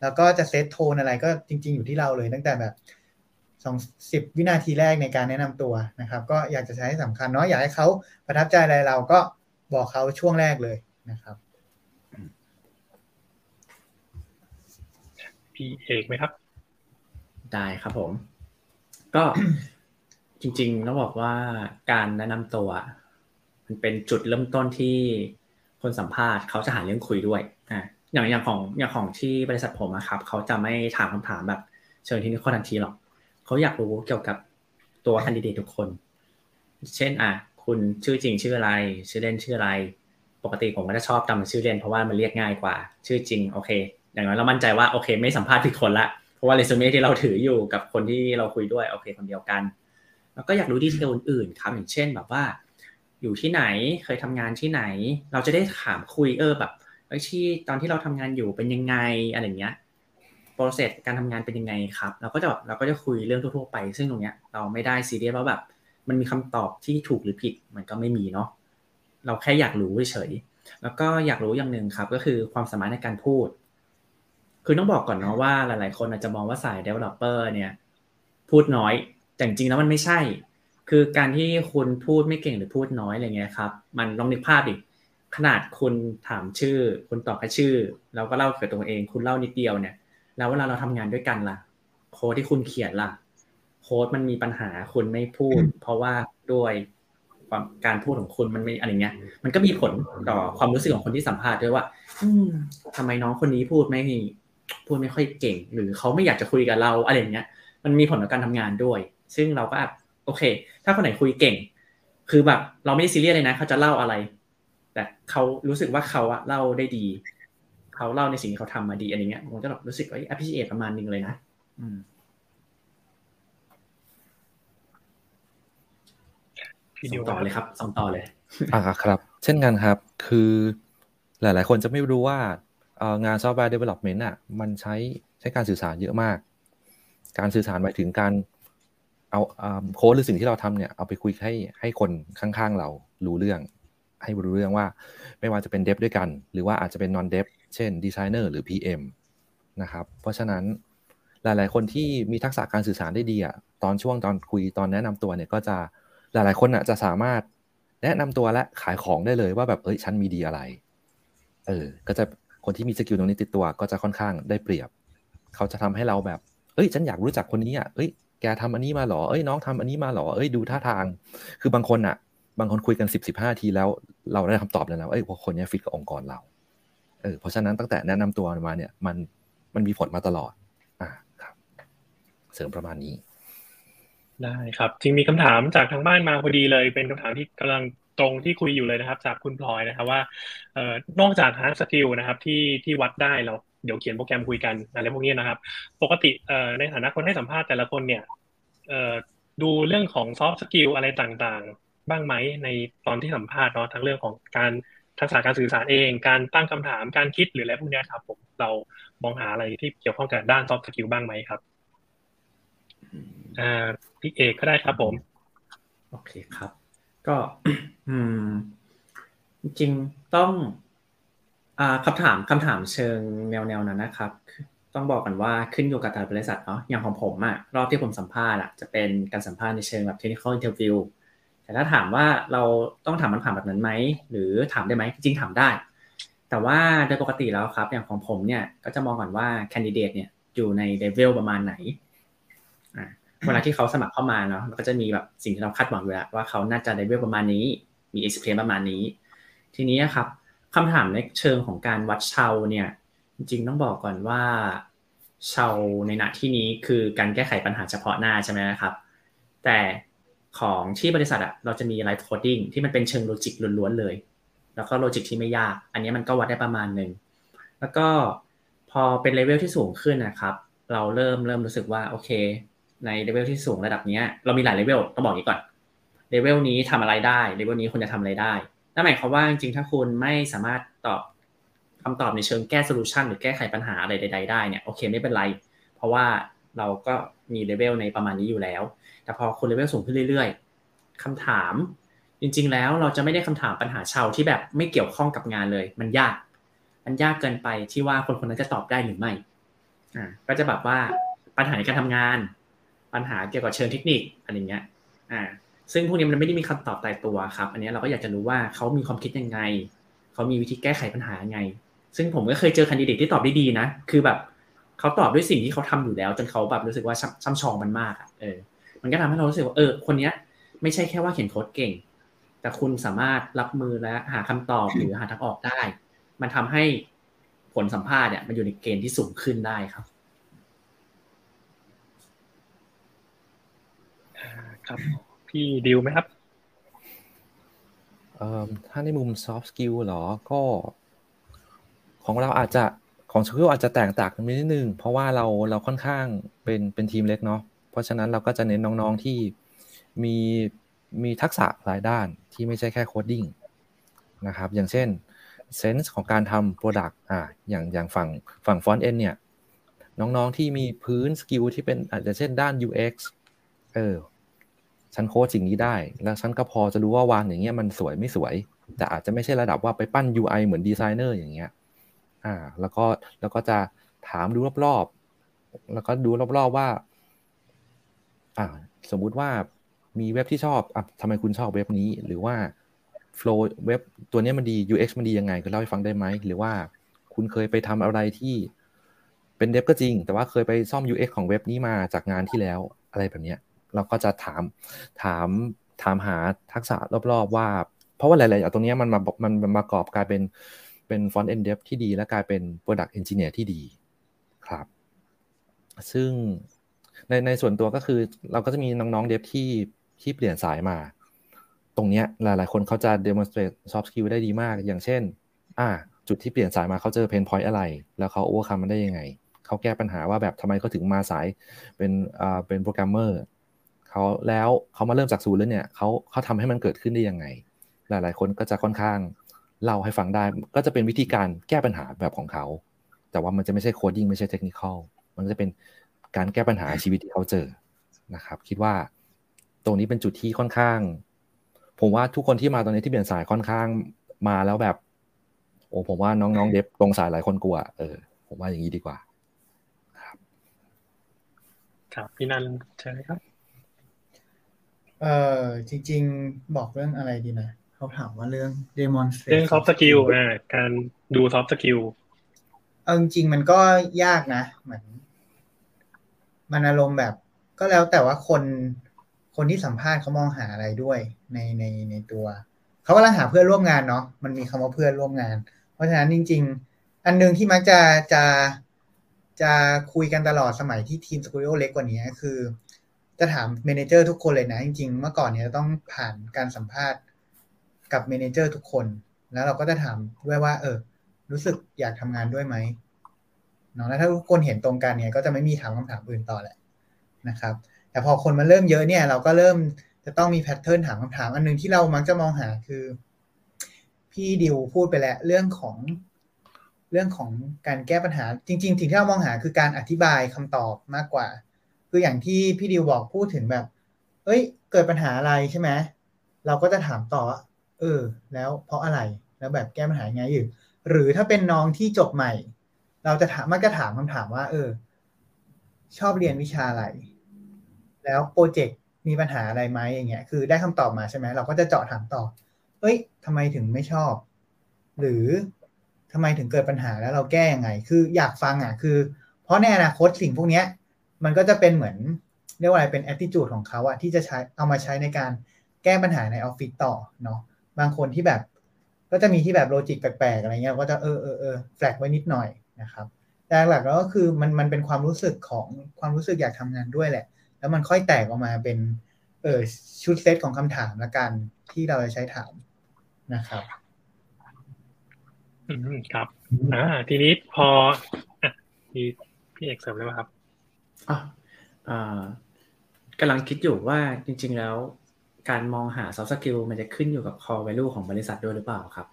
แล้วก็จะเซตโทนอะไรก็จริง ๆ อยู่ที่เราเลย ตั้งแต่แบบสองสิบวินาทีแรกในการแนะนำตัวนะครับ ก็อยากจะใช้ให้สำคัญเนาะอยากให้เขาประทับใจอะไรเราก็บอกเขาช่วงแรกเลยนะครับ พี่เอกไหมครับ ได้ครับผม ก็จริงๆต้องบอกว่าการแนะนำตัว มันเป็นจุดเริ่มต้นที่คนสัมภาษณ์เขาจะหาเรื่องคุยด้วยอ่าอย่างอย่างของอย่างของที่บริษัทผมนะครับเขาจะไม่ถามคำถามแบบ เชิญที่นี่ข้อทันทีหรอกเขาอยากรู้เกี่ยวกับตัวคันดิเดตทุกคน เช่นอะคุณชื่อจริงชื่ออะไร ชื่อเล่นชื่ออะไร ปกติผมก็จะชอบจำชื่อเล่นเพราะว่ามันเรียกง่ายกว่า ชื่อจริงโอเค อย่างน้อยเรามั่นใจว่าโอเค ไม่สัมภาษณ์ผิดคนละ เพราะว่าเรซูเม่ที่เราถืออยู่กับคนที่เราคุยด้วยโอเค คนเดียวกัน แล้วก็อยากรู้ดีเทลอื่นๆครับอย่างเช่นแบบว่า อยู่ที่ไหนเคยทำงานที่ไหน เราจะได้ถามคุยเออแบบไอ้ที่ตอนที่เราทำงานอยู่เป็นยังไงอะไรเงี้ยโปรเซสการทำงานเป็นยังไงครับ เราก็จะแบบเราก็จะคุยเรื่องทั่วๆไป ซึ่งตรงเนี้ยเราไม่ได้ซีเรียสว่าแบบ มันมีคำตอบที่ถูกหรือผิดมันก็ไม่มีเนาะเราแค่อยากรู้เฉยแล้วก็อยากรู้อย่างหนึ่งครับ ก็คือความสามารถในการพูด คือต้องบอกก่อนเนาะว่าหลาย ๆ คนอาจจะมองว่าสาย developer เนี่ยพูดน้อย แต่จริงๆแล้วมันไม่ใช่ คือการที่คุณพูดไม่เก่งหรือพูดน้อยอะไรเงี้ยครับ มันลองนึกภาพดิ ขนาดคุณถามชื่อ คุณตอบแค่ชื่อ แล้วก็เล่าเกี่ยวกับตัวเอง คุณเล่านิดเดียวเนี่ย แล้วเวลาเราทำงานด้วยกันล่ะ โค้ดที่คุณเขียนล่ะ โค้ดมันมีปัญหาคุณไม่พูด เพราะว่าด้วยความการพูดของคุณมันไม่อะไรเงี้ย มันก็มีผลต่อความรู้สึกของคนที่สัมภาษณ์ด้วยว่า อืมทำไมน้องคนนี้พูดไม่ พูดไม่ค่อยเก่ง หรือเขาไม่อยากจะคุยกับเราอะไรเงี้ย มันมีผลต่อการทำงานด้วย ซึ่งเราก็โอเค ถ้าคนไหนคุยเก่ง คือแบบเราไม่ได้ซีเรียสเลยนะเขาจะเล่าอะไร แต่เขารู้สึกว่าเขาอะเล่าได้ดีเขาเล่าในสิ่งที่เขาทำมาดีอะไรเงี้ยมันก็แบบรู้สึกว่า appreciate ประมาณนึงเลยนะอืมพี่ดิวต่อเลยครับส่งต่อเลย อ่าครับ เช่นกันครับ คือหลาย ๆ คนจะไม่รู้ว่า งาน software development อะมันใช้ใช้การสื่อสารเยอะมาก การสื่อสารหมายถึงการเอาโค้ดหรือสิ่งที่เราทำเนี่ยเอาไปคุยให้ให้คนข้างๆเรารู้เรื่อง ให้รู้เรื่องว่า ไม่ว่าจะเป็นเดฟด้วยกัน หรือว่าอาจจะเป็นนอนเดฟเช่นดีไซเนอร์หรือ PM นะครับ เพราะฉะนั้นหลาย ๆ คนที่มีทักษะการสื่อสารได้ดีอะตอนช่วงตอนคุยตอนแนะนำตัวเนี่ยก็จะหลาย ๆ คนอะจะสามารถแนะนำตัวและขายของได้เลยว่าแบบเอ้ยฉันมีดีอะไรเออก็จะ คนที่มี skill ตรงนี้ติดตัวก็จะค่อนข้างได้เปรียบ เขาจะทำให้เราแบบ เอ้ย ฉันอยากรู้จักคนนี้อะเอ้ย แกทำอันนี้มาหรอ เอ้ย น้องทำอันนี้มาหรอ เอ้ย ดูท่าทาง คือบางคนอะ บางคนคุยกันสิบสิบห้านาทีแล้ว เราได้คำตอบแล้วนะเอ้ยคนนี้ฟิตกับองค์กรเรา เออ เพราะฉะนั้นตั้งแต่แนะนำตัวมาเนี่ย มัน มันมีผลมาตลอด อ่า ครับ เสริมประมาณนี้ได้ครับจริงมีคำถามจากทางบ้านมาพอดีเลย เป็นคำถามที่กำลัง ตรงที่คุยอยู่เลยนะครับจากคุณพลอยนะครับว่าเอ่อนอกจาก hard skill นะครับที่ที่วัดได้เราเดี๋ยวเขียนโปรแกรมคุยกันอะไรพวกนี้นะครับ ปกติเอ่อในฐานะคนให้สัมภาษณ์แต่ละคนเนี่ยเอ่อดูเรื่องของ soft skill อะไรต่างๆ บ้างไหมในตอนที่สัมภาษณ์เนาะทั้งเรื่องของการทักษะการสื่อสารเอง การตั้งคำถามการคิดหรืออะไรพวกนี้ครับผมเรามองหาอะไรที่เกี่ยวข้องกับด้าน soft skill บ้างไหมครับอ่าพี่เอกก็ได้ครับผม โอเคครับ ก็ อืม จริงต้องอ่าคำถามคำถามเชิงแนวแนวนั้นนะครับ ต้องบอกกันว่าขึ้นอยู่กับแต่บริษัทเนาะอย่างของผมอะรอบที่ผมสัมภาษณ์อะจะเป็นการสัมภาษณ์ในเชิงแบบ technical interview แต่ถ้าถามว่าเราต้องถามคำถามแบบนั้นไหมหรือถามได้ไหมจริงถามได้ แต่ว่าโดยปกติแล้วครับ อย่างของผมเนี่ยก็จะมองก่อนว่า candidate เนี่ยอยู่ใน level ประมาณไหน เวลาที่เขาสมัครเข้ามาเนาะมันก็จะมีแบบสิ่งที่เราคาดหวังอยู่แล้วว่าเขาน่าจะได้เวลประมาณนี้ มี experience ประมาณนี้ ทีนี้ครับคำถามในเชิงของการวัดเชาวน์เนี่ย จริงๆต้องบอกก่อนว่าเชาวน์ในณที่นี้คือการแก้ไขปัญหาเฉพาะหน้าใช่ไหมครับ แต่ของที่บริษัทอะเราจะมี live coding ที่มันเป็นเชิง logic ล้วนๆเลย แล้วก็ logic ที่ไม่ยาก อันนี้มันก็วัดได้ประมาณหนึ่งแล้วก็พอเป็นเลเวลที่สูงขึ้นนะครับ เราเริ่มเริ่มรู้สึกว่าโอเค ในเลเวลที่สูงระดับนี้เรามีหลายเลเวลต้องบอกนี้ก่อนเลเวลนี้ทำอะไรได้เลเวลนี้คุณจะทำอะไรได้นั่นหมายความว่าจริงๆถ้าคุณไม่สามารถตอบคำตอบในเชิงแก้ solution หรือแก้ไขปัญหาอะไรใด ๆ ได้เนี่ยโอเคไม่เป็นไร เพราะว่าเราก็มีเลเวลในประมาณนี้อยู่แล้ว แต่พอคุณเลเวลสูงขึ้นเรื่อย ๆคำถาม จริง ๆ แล้วเราจะไม่ได้คำถามปัญหาเชาวน์ที่แบบไม่เกี่ยวข้องกับงานเลย มันยาก มันยากเกินไปที่ว่าคนคนนั้นจะตอบได้หรือไม่อ่าก็จะแบบว่าปัญหาในการทำงาน ปัญหาเกี่ยวกับเชิงเทคนิคอะไรเงี้ยอ่าซึ่งพวกนี้มันไม่ได้มีคำตอบตายตัวครับ อันนี้เราก็อยากจะรู้ว่าเขามีความคิดยังไง เขามีวิธีแก้ไขปัญหายังไง ซึ่งผมก็เคยเจอคันดิเดตที่ตอบได้ดีนะ คือแบบเขาตอบด้วยสิ่งที่เขาทำอยู่แล้ว จนเขาแบบรู้สึกว่าช่ำชองมันมากอะ เออ มันก็ทำให้เรารู้สึกว่า เออ คนเนี้ย ไม่ใช่แค่ว่าเขียนโค้ดเก่ง แต่คุณสามารถรับมือและหาคำตอบหรือหาทางออกได้ มันทำให้ผลสัมภาษณ์เนี่ยมันอยู่ในเกณฑ์ที่สูงขึ้นได้ครับ ครับ พี่ดิวไหมครับเอ่อถ้าในมุม soft skill เหรอก็ ของเราอาจจะของ skill อาจจะแตกต่างกันนิดนึง เพราะว่าเราเราค่อนข้างเป็นเป็นทีมเล็กเนาะเพราะฉะนั้นเราก็จะเน้นน้องๆที่มีมีทักษะหลายด้านที่ไม่ใช่แค่ codingนะครับ อย่างเช่น sense ของการทำ product อ่าอย่างอย่างฝั่งฝั่ง front-end เนี่ย น้องๆที่มีพื้น skill ที่เป็นอาจจะเช่นด้าน UX เออ ฉันโค้ดสิ่งนี้ได้ แล้วฉันก็พอจะรู้ว่าวางอย่างเงี้ยมันสวยไม่สวย แต่อาจจะไม่ใช่ระดับว่าไปปั้น UI เหมือนดีไซเนอร์อย่างเงี้ยอ่า แล้วก็แล้วก็จะถามดูรอบๆ แล้วก็ดูรอบๆว่า อ่า สมมุติว่ามีเว็บที่ชอบอะทำไมคุณชอบเว็บนี้ หรือว่า flow เว็บตัวนี้มันดี UX มันดียังไงคุณเล่าให้ฟังได้ไหม หรือว่าคุณเคยไปทำอะไรที่เป็นเดฟก็จริง แต่ว่าเคยไปซ่อม UX ของเว็บนี้มาจากงานที่แล้วอะไรแบบเนี้ย เราก็จะถามถามถามหาทักษะรอบๆว่า เพราะว่าหลายๆอย่างตรงนี้มันมามันมันประกอบกลายเป็นเป็นฟอนต์เอนเดฟที่ดีและกลายเป็น Product Engineer ที่ดีครับ ซึ่งในในส่วนตัวก็คือเราก็จะมีน้องๆเดฟที่ที่เปลี่ยนสายมา ตรงเนี้ยหลายๆ คนเขาจะ demonstrate soft skill ได้ดีมาก อย่างเช่น อ่า จุดที่เปลี่ยนสายมาเขาเจอเพนพอยต์อะไร แล้วเขา overcome มันได้ยังไง เขาแก้ปัญหาว่าแบบทำไมเขาถึงมาสายเป็นอ่าเป็นโปรแกรมเมอร์ เขาแล้วเขามาเริ่มจากศูนย์แล้วเนี่ยเขาเขาทำให้มันเกิดขึ้นได้ยังไง หลาย ๆ คนก็จะค่อนข้างเล่าให้ฟังได้ ก็จะเป็นวิธีการแก้ปัญหาแบบของเขา แต่ว่ามันจะไม่ใช่โคดิ้งไม่ใช่เทคนิคอลมันจะเป็นการแก้ปัญหาชีวิตที่เขาเจอนะครับ คิดว่าตรงนี้เป็นจุดที่ค่อนข้าง ผมว่าทุกคนที่มาตอนนี้ที่เปลี่ยนสายค่อนข้างมาแล้วแบบ โอ้ผมว่าน้องๆเดฟตรงสายหลายคนกลัว เออ ผมว่าอย่างนี้ดีกว่า ครับ ครับพี่นันใช่ไหมครับ เออจริง ๆ บอกเรื่องอะไรดีนะเขาถามว่าเรื่อง demonstrate เรื่อง soft skill อ่าการดู soft skill เอาจริงๆมันก็ยากนะเหมือนมันอารมณ์แบบ ก็แล้วแต่ว่าคนคนที่สัมภาษณ์เขามองหาอะไรด้วยในในในตัวเขากำลังหาเพื่อนร่วมงานเนาะมันมีคำว่าเพื่อนร่วมงาน เพราะฉะนั้นจริง ๆ อันหนึงที่มักจะจะจะคุยกันตลอดสมัยที่ทีม Skooldio เล็กกว่านี้คือ จะถาม manager ทุกคนเลยนะ จริง ๆ เมื่อก่อนเนี่ยจะต้องผ่านการสัมภาษณ์กับเมนเจอร์ทุกคน แล้วเราก็จะถามด้วยว่า เออ รู้สึกอยากทำงานด้วยไหมเนาะแล้วถ้าทุกคนเห็นตรงกันเนี่ย ก็จะไม่มีถามคำถามอื่นต่อแหละนะครับ แต่พอคนมันเริ่มเยอะเนี่ย เราก็เริ่มจะต้องมีแพทเทิร์นถามคำถาม อันหนึงที่เรามักจะมองหาคือ พี่ดิวพูดไปแล้วเรื่องของเรื่องของการแก้ปัญหาจริง ๆ สิ่งที่เรามองหาคือการอธิบายคำตอบมากกว่า คืออย่างที่พี่ดิวบอกพูดถึงแบบ เอ้ย เกิดปัญหาอะไรใช่ไหมเราก็จะถามต่อว่าเออ แล้วเพราะอะไรแล้วแบบแก้ปัญหาไงอยู่ หรือถ้าเป็นน้องที่จบใหม่ เราจะถามมักจะถามคำถามว่า เออ ชอบเรียนวิชาอะไร แล้วโปรเจกต์มีปัญหาอะไรไหมอย่างเงี้ย คือได้คำตอบมาใช่ไหมเราก็จะเจาะถามต่อ เอ้ยทำไมถึงไม่ชอบ หรือทำไมถึงเกิดปัญหาแล้วเราแก้ยังไง คืออยากฟังอะ คือ เพราะในอนาคตสิ่งพวกเนี้ย มันก็จะเป็นเหมือนเรียกว่าอะไรเป็น attitude ของเขาอะที่จะใช้เอามาใช้ในการแก้ปัญหาในออฟฟิศต่อเนาะบางคนที่แบบก็จะมีที่แบบโลจิกแปลกๆอะไรเงี้ยก็จะเออเออเออแฟลกไว้นิดหน่อยนะครับแต่หลักๆแล้วก็คือมันมันเป็นความรู้สึกของความรู้สึกอยากทำงานด้วยแหละ แล้วมันค่อยแตกออกมาเป็นเออชุดเซตของคำถามละกันที่เราจะใช้ถามนะครับอืมครับอ่าทีนี้พออะพี่พี่เอกเสริมเลยว่าครับ อะอ่ากำลังคิดอยู่ว่าจริง ๆ แล้วการมองหา soft skill มันจะขึ้นอยู่กับ core value ของบริษัทด้วยหรือเปล่าครับ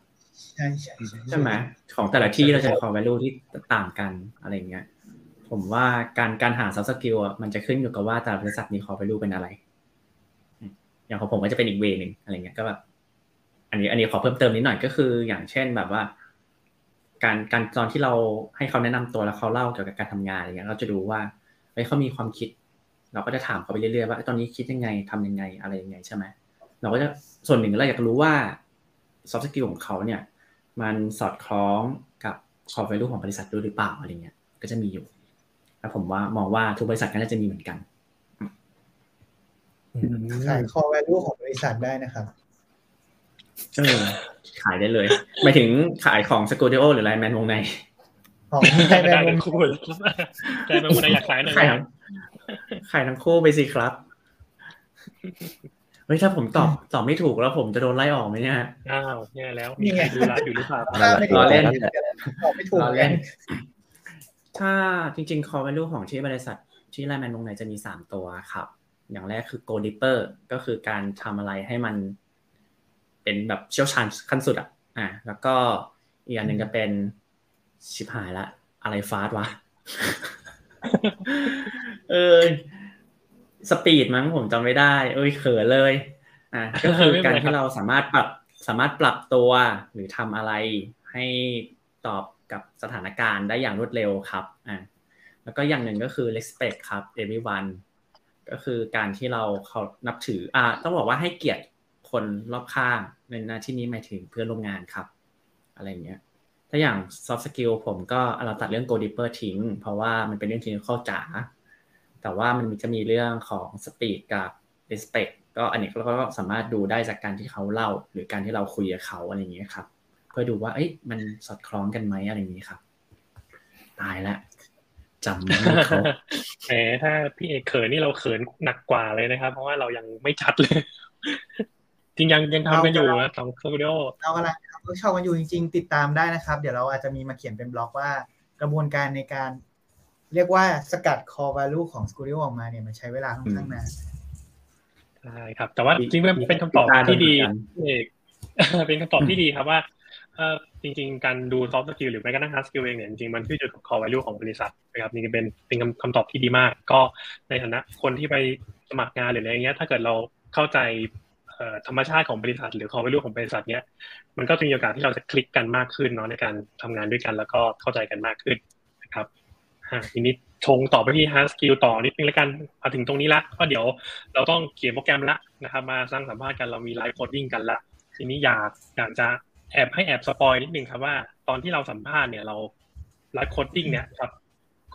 ใช่ใช่ใช่ไหมของแต่ละที่เราจะ core value ที่ต่างกันอะไรเงี้ย ผมว่าการการหา soft skill อะมันจะขึ้นอยู่กับว่าแต่ละบริษัทมี core value เป็นอะไร อย่างของผมก็จะเป็นอีกเวนึงอะไรเงี้ยก็แบบอันนี้อันนี้ขอเพิ่มเติมนิดหน่อยก็คือ อย่างเช่นแบบว่า การการตอนที่เราให้เขาแนะนำตัวแล้วเขาเล่าเกี่ยวกับการทำงานอะไรเงี้ยเราจะดูว่าเฮ้ยเขามีความคิด เราก็จะถามเขาไปเรื่อยๆว่าตอนนี้คิดยังไงทำยังไงอะไรยังไงใช่ไหมเราก็จะส่วนหนึ่งเราอยากรู้ว่า soft skill ของเขาเนี่ย มันสอดคล้องกับ core value ของบริษัทด้วยหรือเปล่าอะไรเงี้ย ก็จะมีอยู่แล้วผมว่ามองว่าทุกบริษัทก็น่าจะมีเหมือนกันขาย core value ของบริษัทได้นะครับเออขายได้เลยหมายถึงขายของสกูดิโอหรือไลแมนวงใน ของได้ใครได้แบได้บคู่ใจเป็นคนอยากขายหน่อยขายทั้งขายทั้งคู่ไปสิครับเฮ้ยถ้าผมตอบตอบไม่ถูกแล้วผมจะโดนไล่ออกไหมเนี่ยอ้าวแย่แล้วมีใครดูไลฟ์อยู่หรือเปล่าถ้าไม่ถูกล้อเล่นตอบไม่ถูกล้อกัเล่นนถ้าจริงๆ core value ของที่บริษัทที่ไลแมนวงในจะมีสามตัวครับ อย่างแรกคือ go deeper ก็คือการทำอะไรให้มัน เป็นแบบเชี่ยวชาญขั้นสุดอะอ่าแล้วก็อีกอันหนึ่งจะเป็น ชิบหายละ อะไรฟาสวะ เออสปีดมั้งผมจำไม่ได้ เอ้ยเขินเลย อะก็คือการที่เราสามารถปรับสามารถปรับตัวหรือทำอะไรให้ตอบกับสถานการณ์ได้อย่างรวดเร็วครับอ่าแล้วก็อย่างหนึ่งก็คือ respect ครับ everyone ก็คือการที่เราเขานับถือ อ่า ต้องบอกว่าให้เกียรติคนรอบข้างในหน้าที่นี้หมายถึงเพื่อนร่วมงานครับ อะไรเงี้ย ถ้าอย่าง soft skill ผมก็เราตัดเรื่อง go deeper ทิ้ง เพราะว่ามันเป็นเรื่องที่เข้าจ๋า แต่ว่ามันจะมีเรื่องของ speed กับ respect ก็อันนี้เราก็สามารถดูได้จากการที่เขาเล่า หรือการที่เราคุยกับเขาอะไรอย่างเงี้ยครับ เพื่อดูว่าเอ้ยมันสอดคล้องกันไหมอะไรอย่างนี้ครับ ตายแล้วจำไม่ครบแหมถ้าพี่เอกเขินนี่เราเขินหนักกว่าเลยนะครับ เพราะว่าเรายังไม่ชัดเลยจริงยังยังทำกันอยู่นะสองสตูดิโอเรากำลังทำเวิร์กช็อปกันอยู่จริง ๆ ติดตามได้นะครับ เดี๋ยวเราอาจจะมีมาเขียนเป็นบล็อกว่ากระบวนการในการ เรียกว่าสกัด core value ของ Skooldio ออกมาเนี่ยมันใช้เวลาค่อนข้างนานใช่ครับ แต่ว่าจริงๆเป็นคำตอบที่ดีเอกเป็นคำตอบที่ดีครับว่าจริง ๆ การดู soft skill หรือแม้กระทั่ง hard skill เองเนี่ยจริงๆมันขึ้นอยู่กับ core value ของบริษัทนะครับนี่เป็นเป็นคำตอบที่ดีมาก ก็ในฐานะคนที่ไปสมัครงานหรืออะไรเงี้ย ถ้าเกิดเราเข้าใจ ธรรมชาติของบริษัท หรือ core value ของบริษัทเนี้ยมันก็จะมีโอกาสที่เราจะคลิกกันมากขึ้นเนาะในการทำงานด้วยกันแล้วก็เข้าใจกันมากขึ้นนะครับทีนี้ชงต่อไปที่ hard skill ต่อนิดนึงแล้วกันมาถึงตรงนี้ละก็เดี๋ยวเราต้องเขียนโปรแกรมละนะครับ มาสร้างสัมภาษณ์กันเรามี live coding กันละทีนี้อยากอยากจะแอบให้แอบ spoil นิดนึงครับว่าตอนที่เราสัมภาษณ์เนี่ยเรา live coding เนี่ยครับ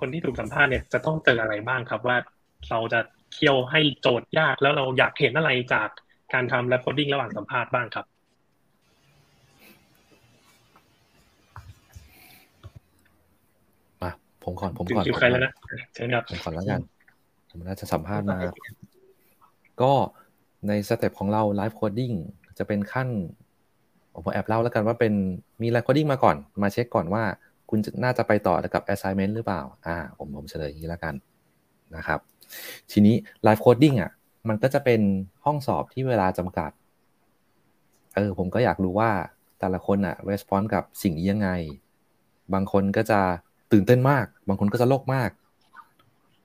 คนที่ถูกสัมภาษณ์เนี่ยจะต้องเจออะไรบ้างครับว่าเราจะเคี่ยวให้โจทย์ยากแล้วเราอยากเห็นอะไรจาก การทำ live coding ระหว่างสัมภาษณ์บ้างครับ มา ผมก่อนผมก่อนคิวใครแล้วนะเชิญครับผมก่อนแล้วกันผมน่าจะสัมภาษณ์มา ก็ใน step ของเรา live coding จะเป็นขั้นผมแอบเล่าแล้วกันว่าเป็นมี live coding มาก่อน มาเช็คก่อนว่า คุณน่าจะไปต่อกับ assignment หรือเปล่า อ่า ผมผมเฉลยอย่างนี้แล้วกันนะครับ ทีนี้ live coding อะ มันก็จะเป็นห้องสอบที่เวลาจำกัด เออ ผมก็อยากรู้ว่าแต่ละคนอะ response กับสิ่งนี้ยังไง บางคนก็จะตื่นเต้นมาก บางคนก็จะลกมาก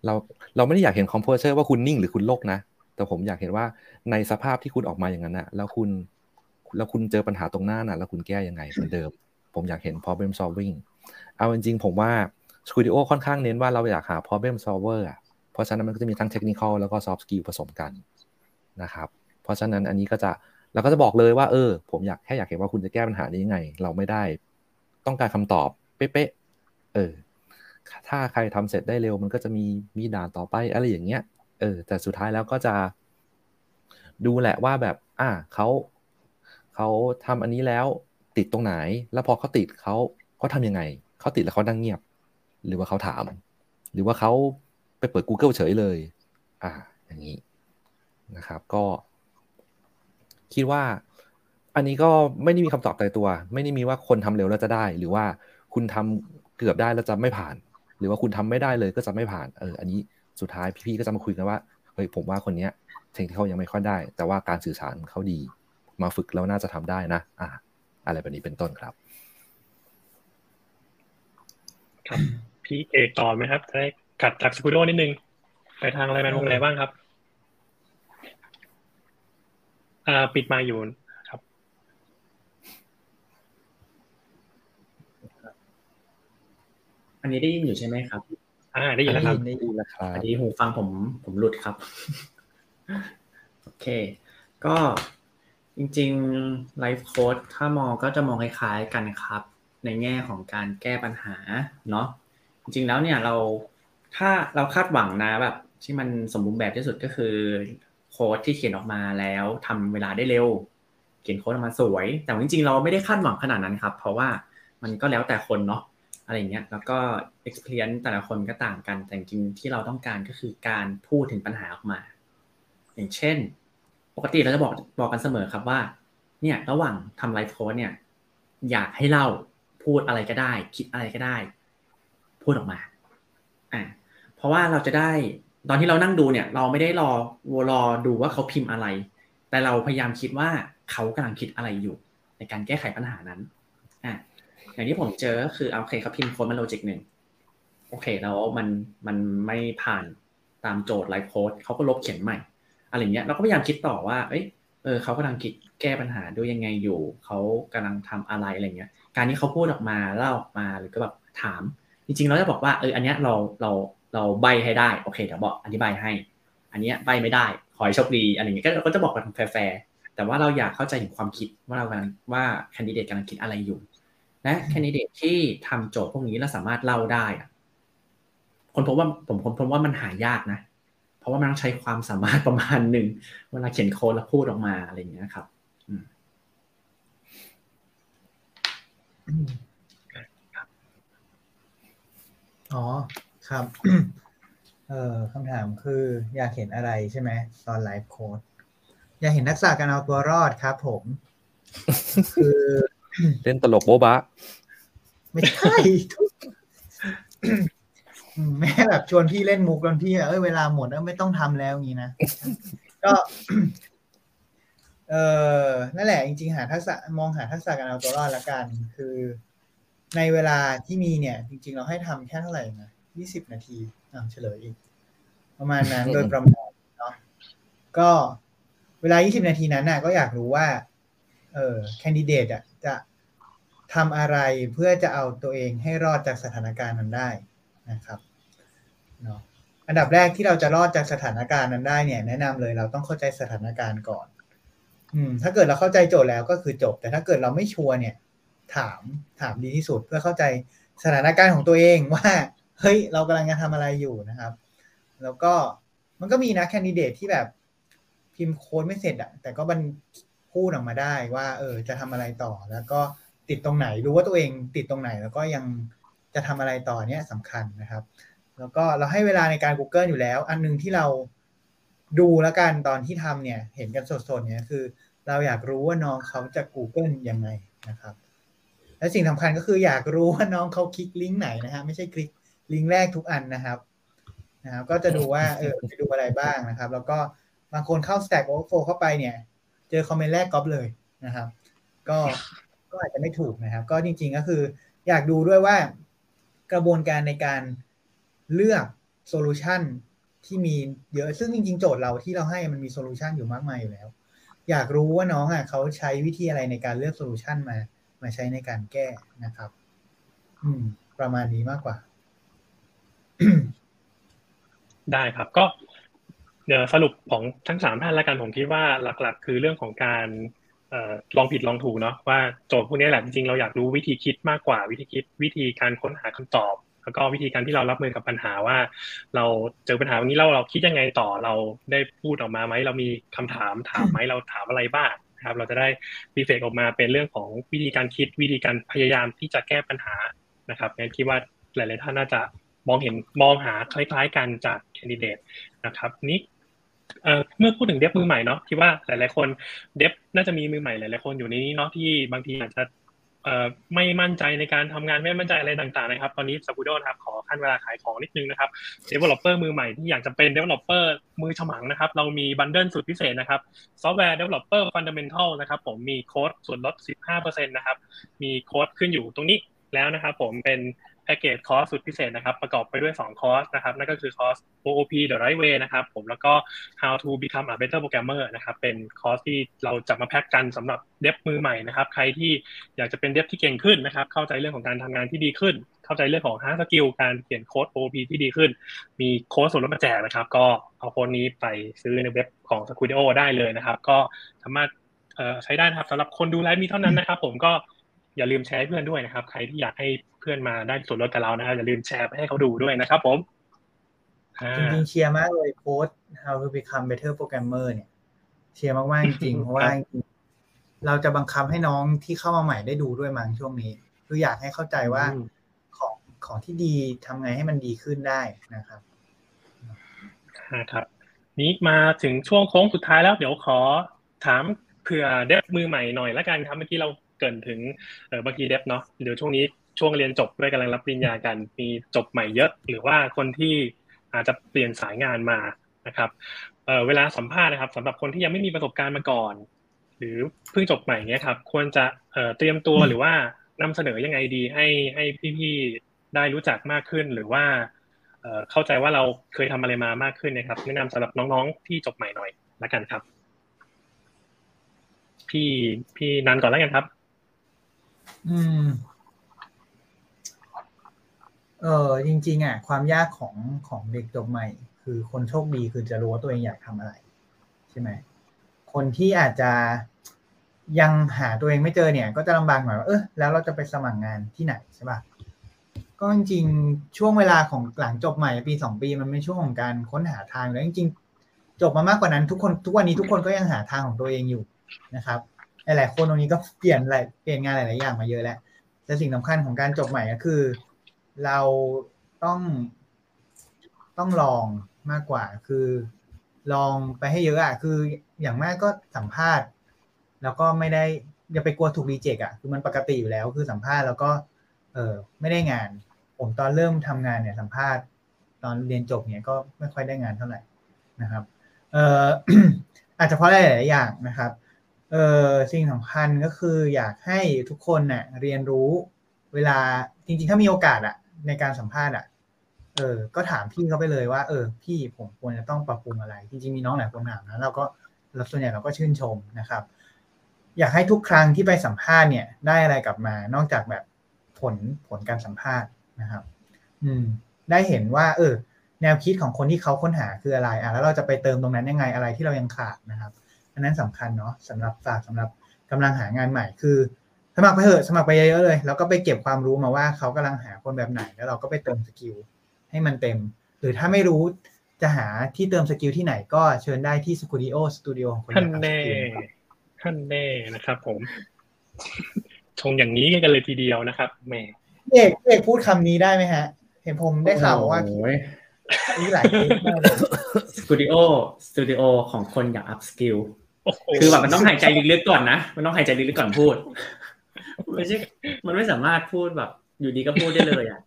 เราเราไม่ได้อยากเห็น composure ว่าคุณนิ่งหรือคุณลกนะ แต่ผมอยากเห็นว่าในสภาพที่คุณออกมาอย่างนั้นนะแล้วคุณ แล้วคุณเจอปัญหาตรงหน้าน่ะ แล้วคุณแก้ยังไงเหมือนเดิม ผมอยากเห็น problem solving เอาจริงๆผมว่า Skooldio ค่อนข้างเน้นว่าเราอยากหา problem solver อะ เพราะฉะนั้นมันก็จะมีทั้ง technical แล้วก็ soft skill ผสมกันนะครับ เพราะฉะนั้นอันนี้ก็จะเราก็จะบอกเลยว่าเออ ผมอยากแค่อยากเห็นว่าคุณจะแก้ปัญหานี้ยังไง เราไม่ได้ต้องการคำตอบเป๊ะๆเออ ถ้าใครทำเสร็จได้เร็ว มันก็จะมีมีด่านต่อไปอะไรอย่างเงี้ยเออ แต่สุดท้ายแล้วก็จะ ดูแหละว่าแบบ อ่าเขาเขาทำอันนี้แล้วติดตรงไหน แล้วพอเขาติดเขาเขาทำยังไงเขาติดแล้วเขานั่งเงียบ หรือว่าเขาถาม หรือว่าเขา ไปเปิด Google เฉยเลย อ่า อย่างนี้นะครับ ก็ คิดว่า อันนี้ก็ไม่ได้มีคำตอบตายตัว ไม่ได้มีว่าคนทำเร็วแล้วจะได้ หรือว่าคุณทำเกือบได้แล้วจะไม่ผ่าน หรือว่าคุณทำไม่ได้เลยก็จะไม่ผ่าน เออ อันนี้สุดท้ายพี่ๆก็จะมาคุยกันว่า เฮ้ย ผมว่าคนเนี้ยเทคนิคยังไม่ค่อยได้ แต่ว่าการสื่อสารเขาดี มาฝึกแล้วน่าจะทำได้นะ อ่า อะไรแบบนี้เป็นต้นครับ ครับ พี่เอกต่อไหมครับจะได้ กัดจากสกูโดนิดนึง ไปทางอะไรแมนวงไหนบ้างครับ อ่า ปิดมาอยู่ครับ อันนี้ได้ยินอยู่ใช่ไหมครับ อ่า ได้ยินแล้วครับได้ยินแล้วครัอับนนี้หูฟังผมผมหลุดครับ โอเค ก็จริงๆไลฟ์โค้ดถ้ามองก็จะมองคล้ายๆกันครับ ในแง่ของการแก้ปัญหาเนาะจริงๆแล้วเนี่ยเรา ถ้าเราคาดหวังนะแบบที่มันสมบูรณ์แบบที่สุดก็คือโค้ดที่เขียนออกมาแล้วทำเวลาได้เร็ว เขียนโค้ดออกมาสวย แต่จริงๆ เราไม่ได้คาดหวังขนาดนั้นครับ เพราะว่ามันก็แล้วแต่คนเนาะอะไรเงี้ยแล้วก็ experience แต่ละคนก็ต่างกันแต่จริงที่เราต้องการก็คือการพูดถึงปัญหาออกมา อย่างเช่น ปกติเราจะบอกบอกกันเสมอครับว่า เนี่ยระหว่างทำ live code เนี่ย อยากให้เล่าพูดอะไรก็ได้ คิดอะไรก็ได้ พูดออกมาอ่า เพราะว่าเราจะได้ ตอนที่เรานั่งดูเนี่ย เราไม่ได้รอรอดูว่าเขาพิมพ์อะไร แต่เราพยายามคิดว่าเขากำลังคิดอะไรอยู่ ในการแก้ไขปัญหานั้นอ่าอย่างที่ผมเจอก็คือโอเคเขาพิมพ์โค้ดมา logic หนึ่งโอเคแล้วมันมันไม่ผ่านตามโจทย์ live code เขาก็ลบเขียนใหม่อะไรเงี้ยเราก็พยายามคิดต่อว่า เอ้ยเอออเขากำลังคิดแก้ปัญหาด้วยยังไงอยู่เขากำลังทำอะไรอะไรเงี้ย การที่เขาพูดออกมาเล่าออกมาหรือก็แบบถาม จริงๆเราจะบอกว่าเอออันเนี้ยเราเรา เราใบ้ให้ได้โอเคเดี๋ยวบอกอธิบายให้ อันเนี้ยใบ้ไม่ได้ขอให้โชคดีอะไรเงี้ยก็จะบอกกันแฟร์แต่ว่าเราอยากเข้าใจถึงความคิดว่าเรากำลังว่า candidate กำลังคิดอะไรอยู่และ candidate ที่ทำโจทย์พวกนี้แล้วสามารถเล่าได้คนพบว่าผมคนพบว่ามันหายากนะ เพราะว่ามันต้องใช้ความสามารถประมาณหนึ่งเวลาเขียนโค้ดแล้วพูดออกมาอะไรอย่างเงี้ยครับอ๋อ ครับ เออคำถามคืออยากเห็นอะไรใช่ไหมตอนไลฟ์โค้ดอยากเห็นทักษะการเอาตัวรอดครับผม คือเล่นตลกโบ๊ะบะ ไม่ใช่แม่แบบชวนพี่เล่นมุกตอนพี่เอ้ยเวลาหมดเออไม่ต้องทำแล้วงี้นะ ก็ เออนั่นแหละ จริงๆ หาทักษะมองหาทักษะการเอาตัวรอดละกัน คือ ในเวลาที่มีเนี่ย จริง ๆ เราให้ทำแค่เท่าไหร่นะ ยี่สิบนาทีอ่าเฉลยอีก ประมาณนั้นโดยประมาณเนาะก็เวลา 20 นาทีนั้นน่ะ ก็อยากรู้ว่า เออแคนดิเดตอะจะทำอะไรเพื่อจะเอาตัวเองให้รอดจากสถานการณ์นั้นได้นะครับเนาะอันดับแรกที่เราจะรอดจากสถานการณ์นั้นได้เนี่ย แนะนำเลยเราต้องเข้าใจสถานการณ์ก่อน อืม ถ้าเกิดเราเข้าใจโจทย์แล้วก็คือจบ แต่ถ้าเกิดเราไม่ชัวร์เนี่ย ถามถามดีที่สุดเพื่อเข้าใจสถานการณ์ของตัวเองว่า เฮ้ยเรากำลังจะทำอะไรอยู่นะครับ แล้วก็มันก็มีนะแคนดิเดตที่แบบพิมพ์โค้ดไม่เสร็จอะแต่ก็บันพูดออกมาได้ว่า เออ จะทำอะไรต่อ แล้วก็ติดตรงไหนรู้ว่าตัวเองติดตรงไหน แล้วก็ยังจะทำอะไรต่อเนี้ยสำคัญนะครับ แล้วก็เราให้เวลาในการ Google อยู่แล้ว อันนึงที่เราดูแล้วกันตอนที่ทำเนี่ย เห็นกันสดๆเนี่ยคือ เราอยากรู้ว่าน้องเขาจะ Google ยังไงนะครับ และสิ่งสำคัญก็คืออยากรู้ว่าน้องเขาคลิกลิงก์ไหนนะฮะไม่ใช่คลิก ลิงก์แรกทุกอันนะครับนะครับ ก็จะดูว่าเออไปดูอะไรบ้างนะครับ แล้วก็บางคนเข้า Stack Overflow เข้าไปเนี่ย เจอคอมเมนต์แรกก๊อปเลยนะครับ ก็ก็อาจจะไม่ถูกนะครับ ก็จริง ๆ ก็คือ อยากดูด้วยว่ากระบวนการในการเลือก solution ที่มีเยอะซึ่งจริง ๆ โจทย์เราที่เราให้มันมี solution อยู่มากมายอยู่แล้ว อยากรู้ว่าน้องอะเขาใช้วิธีอะไรในการเลือก solution มา มาใช้ในการแก้นะครับ อืม ประมาณนี้มากกว่า ได้ครับก็เดี๋ยวสรุปของทั้งสามท่านล้วกันผมคิดว่าหลัก ๆ คือเรื่องของการลองผิดลองถูกเนาะว่าโจทย์พวกนี้แหละจริงๆเราอยากรู้วิธีคิดมากกว่าวิธีคิดวิธีการค้นหาคำตอบ แล้วก็วิธีการที่เรารับมือกับปัญหาว่า เราเจอปัญหาวันนี้เราเราคิดยังไงต่อเราได้พูดออกมาไหมเรามีคำถามถามไหมเราถามอะไรบ้างครับ เราจะได้รีเฟกออกมาเป็นเรื่องของวิธีการคิดวิธีการพยายามที่จะแก้ปัญหานะครับงั้นคิดว่าหลายๆท่านน่าจะ มองเห็นมองหาคล้าย ๆ กันจากแคนดิเดตนะครับนี้เมื่อพูดถึงเดฟมือใหม่เนาะคิดว่าหลาย ๆ คนเดฟน่าจะมีมือใหม่หลาย ๆ คนอยู่ในนี้เนาะที่บางทีอาจจะไม่มั่นใจในการทำงานไม่มั่นใจอะไรต่างๆนะครับ ตอนนี้สกูโดนะครับขอขั้นเวลาขายของนิดนึงนะครับ Developer มือใหม่ที่อยากจะเป็น Developer มือฉมังนะครับ เรามี bundle สุดพิเศษนะครับ Software Developer Fundamental นะครับผมมีโค้ดส่วนลด 15%นะครับ มีโค้ดขึ้นอยู่ตรงนี้แล้วนะครับผมเป็น แพ็กเกจคอร์สสุดพิเศษนะครับ ประกอบไปด้วย 2 คอร์สนะครับ นั่นก็คือคอร์ส OOP The Right Way นะครับ ผมแล้วก็ How to Become a Better Programmer นะครับ เป็นคอร์สที่เราจะมาแพ็กกันสำหรับ dev มือใหม่นะครับ ใครที่อยากจะเป็น dev ที่เก่งขึ้นนะครับ เข้าใจเรื่องของการทำงานที่ดีขึ้น เข้าใจเรื่องของ hard skill การเขียนโค้ด OOP ที่ดีขึ้น มีโค้ดส่วนลดมาแจกนะครับ ก็เอาโค้ดนี้ไปซื้อในเว็บของ s q u i o ได้เลยนะครับ ก็สามารถใช้ได้นะครับสำหรับคนดูไลฟ์มีเท่านั้นนะครับ ผมก็ อย่าลืมแชร์ให้เพื่อนด้วยนะครับ ใครที่อยากให้เพื่อนมาได้ส่วนลดกับเรานะครับอย่าลืมแชร์ไปให้เขาดูด้วยนะครับ ผมจริงๆเชียร์มากเลยโค้ด how to become better programmer เนี่ยเชียร์มากๆจริงเพราะว่าเราจะบังคับให้น้องที่เข้ามาใหม่ได้ดูด้วยมั้งช่วงนี้ คืออยากให้เข้าใจว่าของของที่ดีทำไงให้มันดีขึ้นได้นะครับครับ นี้มาถึงช่วงโค้งสุดท้ายแล้วเดี๋ยวขอถามเผื่อเดฟมือใหม่หน่อยละกันครับเมื่อกี้เรา เกินถึงเออบางทีเดฟเนาะเดี๋ยวช่วงนี้ช่วงเรียนจบด้วยกำลังรับปริญญากันมีจบใหม่เยอะ หรือว่าคนที่อาจจะเปลี่ยนสายงานมานะครับเเวลาสัมภาษณ์นะครับสำหรับคนที่ยังไม่มีประสบการณ์มาก่อน หรือเพิ่งจบใหม่เนี้ยครับควรจะเเตรียมตัวหรือว่านำเสนอยังไงดีให้ให้พี่ๆได้รู้จักมากขึ้นหรือว่าเข้าใจว่าเราเคยทำอะไรมามากขึ้นนะครับ แนะนำสำหรับน้องๆที่จบใหม่หน่อยละกันครับ พี่พี่นันก่อนแล้วกันครับ อืม เออจริง ๆ อะ ความยากของของเด็กจบใหม่ คือคนโชคดีคือจะรู้ว่าตัวเองอยากทำอะไร ใช่ไหมคนที่อาจจะยังหาตัวเองไม่เจอเนี่ย ก็จะลำบากหน่อยว่าเออแล้วเราจะไปสมัครงานที่ไหนใช่ป่ะก็จริงช่วงเวลาของหลังจบใหม่ปีสองปีมันไม่ช่วงของการค้นหาทางแล้วจริง ๆ จบมามากกว่านั้นทุกคนทุกวันนี้ทุกคนก็ยังหาทางของตัวเองอยู่นะครับ หลายๆคนตรงนี้ก็เปลี่ยนหลายเปลี่ยนงานหลายๆอย่างมาเยอะแล้วแต่สิ่งสำคัญของการจบใหม่ก็คือ เราต้องต้องลองมากกว่า คือลองไปให้เยอะอะคืออย่างมากก็สัมภาษณ์ แล้วก็ไม่ได้อย่าไปกลัวถูกรีเจ็คอะคือมันปกติอยู่แล้วคือสัมภาษณ์แล้วก็ เออไม่ได้งาน ผมตอนเริ่มทำงานเนี่ยสัมภาษณ์ ตอนเรียนจบเนี่ยก็ไม่ค่อยได้งานเท่าไหร่นะครับ เอออาจจะเพราะหลายๆอย่างนะครับ เออสิ่งสำคัญก็คืออยากให้ทุกคนเนี่ยเรียนรู้เวลาจริงๆ ถ้ามีโอกาสอะในการสัมภาษณ์อะเออ ก็ถามพี่เขาไปเลยว่า เออ พี่ผมควรจะต้องปรับปรุงอะไร จริงๆ มีน้องหลายคนถามนะเราก็เราส่วนใหญ่เราก็ชื่นชมนะครับ อยากให้ทุกครั้งที่ไปสัมภาษณ์เนี่ย ได้อะไรกลับมา นอกจากแบบผลผลการสัมภาษณ์นะครับ อืม ได้เห็นว่า เออ แนวคิดของคนที่เขาค้นหาคืออะไรอะแล้วเราจะไปเติมตรงนั้นยังไงอะไรที่เรายังขาดนะครับ อันนั้นสำคัญเนาะสำหรับฝากสำหรับกำลังหางานใหม่คือ สมัครไปเถอะสมัครไปเยอะๆเลย แล้วก็ไปเก็บความรู้มาว่าเขากำลังหาคนแบบไหน แล้วเราก็ไปเติม skill ให้มันเต็ม หรือถ้าไม่รู้จะหาที่เติม skill ที่ไหนก็เชิญได้ที่สกูดิโอสตูดิโอของคนท่านอยากแน่ทำ skill ครับท่านแน่นะครับผม ชงอย่างนี้กันเลยทีเดียวนะครับแหม่พี่เอกพี่เอกพูดคำนี้ได้ไหมฮะ เห็นผมได้ข่าวมาว่าโอ้ยมีหลายเคสมากเลย Skooldio Skooldio ของคนอยาก up skill โอ้โห คือแบบมันต้องหายใจลึกๆก่อนนะ มันต้องหายใจลึกๆก่อนพูดไม่ใช่ มันไม่สามารถพูดแบบ อยู่ดีก็พูดได้เลยอะ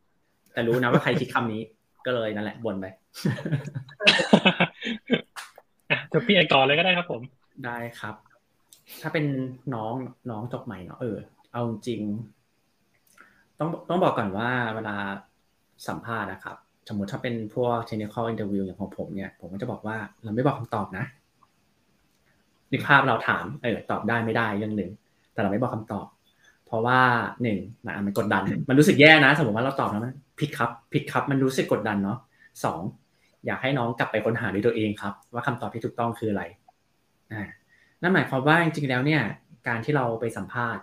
แต่รู้นะว่าใครคิดคำนี้ ก็เลยนั่นแหละบ่นไปอะเดี๋ยวพี่เอกต่อเลยก็ได้ครับผม ได้ครับ ถ้าเป็นน้องน้องจบใหม่เนาะเออ เอาจริง ต้องต้องบอกก่อนว่าเวลาสัมภาษณ์นะครับ สมมติถ้าเป็นพวก technical interview อย่างของผมเนี่ย ผมก็จะบอกว่าเราไม่บอกคำตอบนะ นึกภาพเราถามเออตอบได้ไม่ได้เรื่องหนึ่งแต่เราไม่บอกคำตอบ เพราะว่าหนึ่งมันมันกดดัน มันรู้สึกแย่นะ สมมติว่าเราตอบแล้วมันผิดครับผิดครับ มันรู้สึกกดดันเนาะสองอยากให้น้องกลับไปค้นหาด้วยตัวเองครับ ว่าคำตอบที่ถูกต้องคืออะไรอ่านั่นหมายความว่าจริงๆแล้วเนี่ย การที่เราไปสัมภาษณ์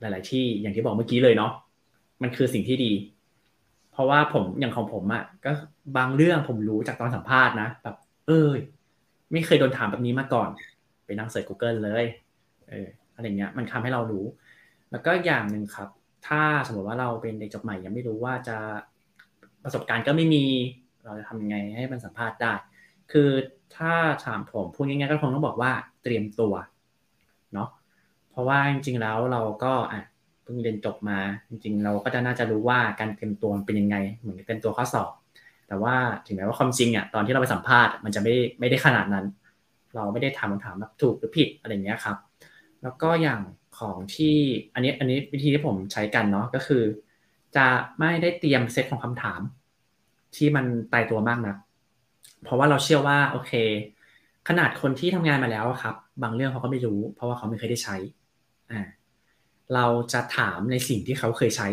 หลาย ๆ ที่อย่างที่บอกเมื่อกี้เลยเนาะมันคือสิ่งที่ดี เพราะว่าผมอย่างของผมอะ่ะก็บางเรื่องผมรู้จากตอนสัมภาษณ์นะแบบ เอ้ยไม่เคยโดนถามแบบนี้มาก่อน นั่งเสิร์ช Google เลยเอออะไรเงี้ยมันทำให้เรารู้ แล้วก็อย่างหนึ่งครับ ถ้าสมมติว่าเราเป็นเด็กจบใหม่ยังไม่รู้ว่าจะประสบการณ์ก็ไม่มีเราจะทำยังไงให้มันสัมภาษณ์ได้ คือถ้าถามผมพูดง่ายๆก็คงต้องบอกว่าเตรียมตัวเนาะเพราะว่าจริงๆแล้วเราก็อะเพิ่งเรียนจบมา จริงๆ เราก็จะน่าจะรู้ว่าการเตรียมตัวมันเป็นยังไง เหมือนเป็นตัวข้อสอบ แต่ว่าถึงแม้ว่าความจริงอะตอนที่เราไปสัมภาษณ์มันจะไม่ไม่ได้ขนาดนั้น เราไม่ได้ถามคำถามแบบถูกหรือผิดอะไรเงี้ยครับ แล้วก็อย่างของที่อันนี้อันนี้วิธีที่ผมใช้กันเนาะก็คือ จะไม่ได้เตรียมเซตของคำถาม ที่มันตายตัวมากนะเพราะว่าเราเชื่อว่าโอเค ขนาดคนที่ทำงานมาแล้วครับ บางเรื่องเขาก็ไม่รู้ เพราะว่าเขาไม่เคยได้ใช้อ่าเราจะถามในสิ่งที่เขาเคยใช้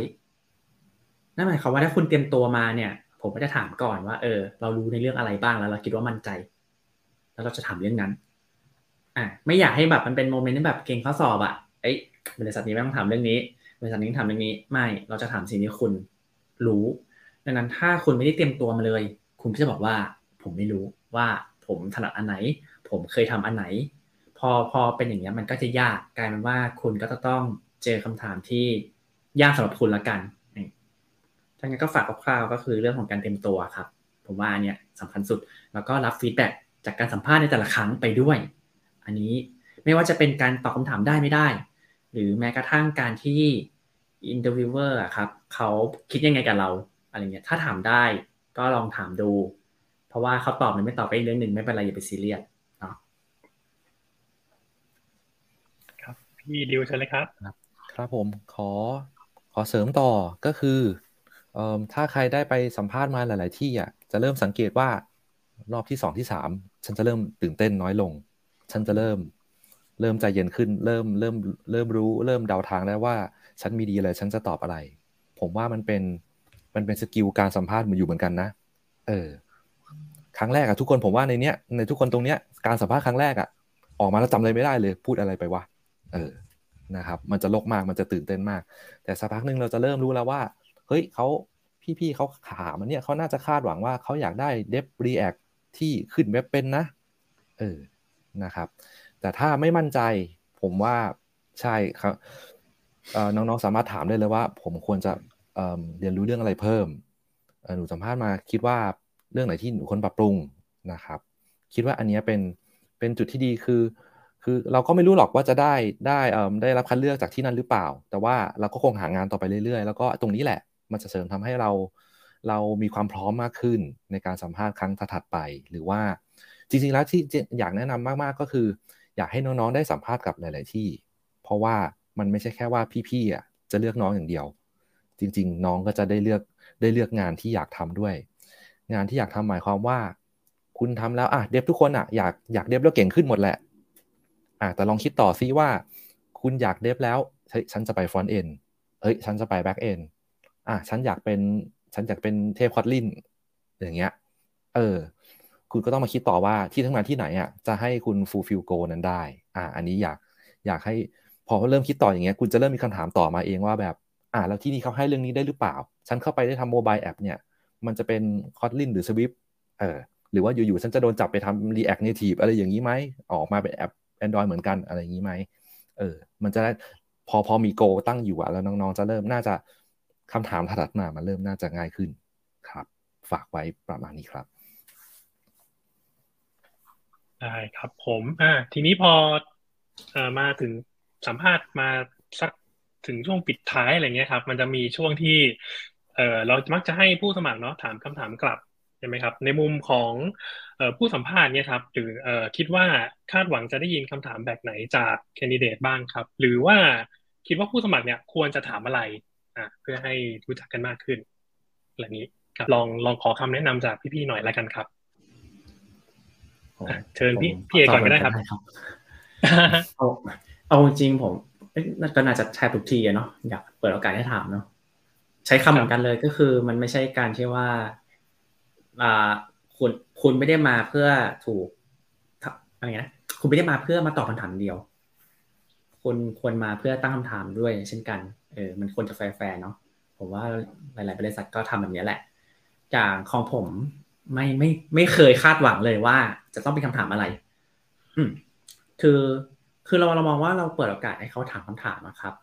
นั่นหมายความว่าถ้าคุณเตรียมตัวมาเนี่ย ผมก็จะถามก่อนว่า เออ เรารู้ในเรื่องอะไรบ้างแล้ว เราคิดว่ามั่นใจ แล้วเราจะถามเรื่องนั้น อะไม่อยากให้แบบมันเป็นโมเมนต์ที่แบบเก่งข้อสอบอะเอ้ยบริษัทนี้ไม่ต้องถามเรื่องนี้ บริษัทนี้ถามเรื่องนี้ ไม่ เราจะถามสิ่งที่คุณรู้ ดังนั้นถ้าคุณไม่ได้เตรียมตัวมาเลย คุณก็จะบอกว่า ผมไม่รู้ว่าผมถนัดอันไหน ผมเคยทำอันไหน พอพอเป็นอย่างนี้มันก็จะยากกลายเป็นว่าคุณก็จะต้องเจอคำถามที่ยากสำหรับคุณละกันทั้งนั้นก็ฝากคร่าวๆก็คือเรื่องของการเตรียมตัวครับ ผมว่าอันเนี่ยสำคัญสุด แล้วก็รับฟีดแบ็ก จากการสัมภาษณ์ในแต่ละครั้งไปด้วย อันนี้ไม่ว่าจะเป็นการตอบคำถามได้ไม่ได้ หรือแม้กระทั่งการที่ interviewer ครับเขาคิดยังไงกับเราอะไรเงี้ยถ้าถามได้ก็ลองถามดู เพราะว่าเขาตอบหรือไม่ตอบไปเรื่องหนึ่งไม่เป็นไรอย่าไปซีเรียสเนาะครับพี่ดิวเชิญเลยครับ ครับผมขอขอเสริมต่อก็คือเอ่อถ้าใครได้ไปสัมภาษณ์มาหลาย ๆ ที่อะจะเริ่มสังเกตว่ารอบที่สองที่สาม ฉันจะเริ่มตื่นเต้นน้อยลง ฉันจะเริ่ม เริ่มใจเย็นขึ้น เริ่มเริ่มเริ่มรู้ เริ่มเดาทางได้ว่า ฉันมีดีอะไรฉันจะตอบอะไร ผมว่ามันเป็นมันเป็น skill การสัมภาษณ์มันอยู่เหมือนกันนะ เออ ครั้งแรกอะทุกคนผมว่าในเนี้ยในทุกคนตรงเนี้ยการสัมภาษณ์ครั้งแรกอะออกมาแล้วจำอะไรไม่ได้เลย พูดอะไรไปวะเออนะครับ มันจะลกมากมันจะตื่นเต้นมาก แต่สักพักหนึ่งเราจะเริ่มรู้แล้วว่าเฮ้ยเขาพี่ๆเขาถามมันเนี่ยเขาน่าจะคาดหวังว่าเขาอยากได้ dev React ที่ขึ้นเว็บเป็นนะ เออนะครับ แต่ถ้าไม่มั่นใจผมว่าใช่ครับน้องๆสามารถถามได้เลยว่า ผมควรจะเรียนรู้เรื่องอะไรเพิ่มหนูสัมภาษณ์มาคิดว่าเรื่องไหนที่หนูควรปรับปรุงนะครับ คิดว่าอันนี้เป็นเป็นจุดที่ดีคือ คือเราก็ไม่รู้หรอกว่าจะได้ได้ได้รับคัดเลือกจากที่นั่นหรือเปล่า แต่ว่าเราก็คงหางานต่อไปเรื่อยๆ แล้วก็ตรงนี้แหละ มันจะเสริมทำให้เรา เรามีความพร้อมมากขึ้นในการสัมภาษณ์ครั้งถัดไป หรือว่าจริงๆแล้วที่อยากแนะนำมากๆก็คือ อยากให้น้องๆได้สัมภาษณ์กับหลาย ๆ ที่ เพราะว่ามันไม่ใช่แค่ว่าพี่ๆอะจะเลือกน้องอย่างเดียว จริง ๆ น้องก็จะได้เลือกได้เลือกงานที่อยากทำด้วย งานที่อยากทำหมายความว่า คุณทำแล้วอะเดฟทุกคนอะอยากอยากเดฟแล้วเก่งขึ้นหมดแหละอะแต่ลองคิดต่อซิว่า คุณอยาก dev แล้วฉันจะไป front end เอ้ยฉันจะไป back end อะฉันอยากเป็น ฉันอยากเป็นเทพ Kotlin อย่างเงี้ย เออ คุณก็ต้องมาคิดต่อว่าที่ทำงานที่ไหนอะจะให้คุณ fulfill goal นั้นได้ อ่า อันนี้อยากอยากให้พอเริ่มคิดต่ออย่างเงี้ย คุณจะเริ่มมีคำถามต่อมาเองว่าแบบ อ่า แล้วที่นี่เขาให้เรื่องนี้ได้หรือเปล่า ฉันเข้าไปได้ทำ mobile app เนี่ย มันจะเป็น Kotlin หรือ Swift เออ หรือว่าอยู่ๆฉันจะโดนจับไปทำ React Native อะไรอย่างนี้ไหมออกมาเป็นแอป Android เหมือนกันอะไรอย่างนี้ไหมเออ มันจะได้พอพอมีโกตั้งอยู่อะแล้วน้องๆจะเริ่มน่าจะ คำถามถัดมามันเริ่มน่าจะง่ายขึ้นครับ ฝากไว้ประมาณนี้ครับได้ครับผมอ่าทีนี้พอเอ่อมาถึงสัมภาษณ์มาสักถึงช่วงปิดท้ายอะไรเงี้ยครับ มันจะมีช่วงที่เอ่อเรามักจะให้ผู้สมัครเนาะถามคำถามกลับใช่ไหมครับ ในมุมของเอ่อผู้สัมภาษณ์เนี่ยครับหรือเอ่อคิดว่าคาดหวังจะได้ยินคำถามแบบไหนจากแคนดิเดตบ้างครับ หรือว่าคิดว่าผู้สมัครเนี่ยควรจะถามอะไร อ่าเพื่อให้รู้จักกันมากขึ้นอะไรนี้ครับลองลองขอคำแนะนำจากพี่ๆหน่อยละกันครับเชิญพี่พี่เอก่อนก็ได้ครับเอาเอาจริงผมก็น่าจะแทบทุกทีเนาะอยากเปิดโอกาสให้ถามเนาะใช้คำเหมือนกันเลยก็คือ มันไม่ใช่การที่ว่าอ่าคุณคุณไม่ได้มาเพื่อถูกอะไรนะคุณไม่ได้มาเพื่อมาตอบคำถามเดียว คุณควรมาเพื่อตั้งคำถามด้วยเช่นกันเออมันควรจะแฟร์เนาะผมว่าหลาย ๆ บริษัทก็ทำแบบนี้แหละ จากของผมไม่ไม่ไม่เคยคาดหวังเลยว่า จะต้องเป็นคำถามอะไร อืมคือคือเราเรามองว่าเราเปิดโอกาสให้เขาถามคำถามนะครับ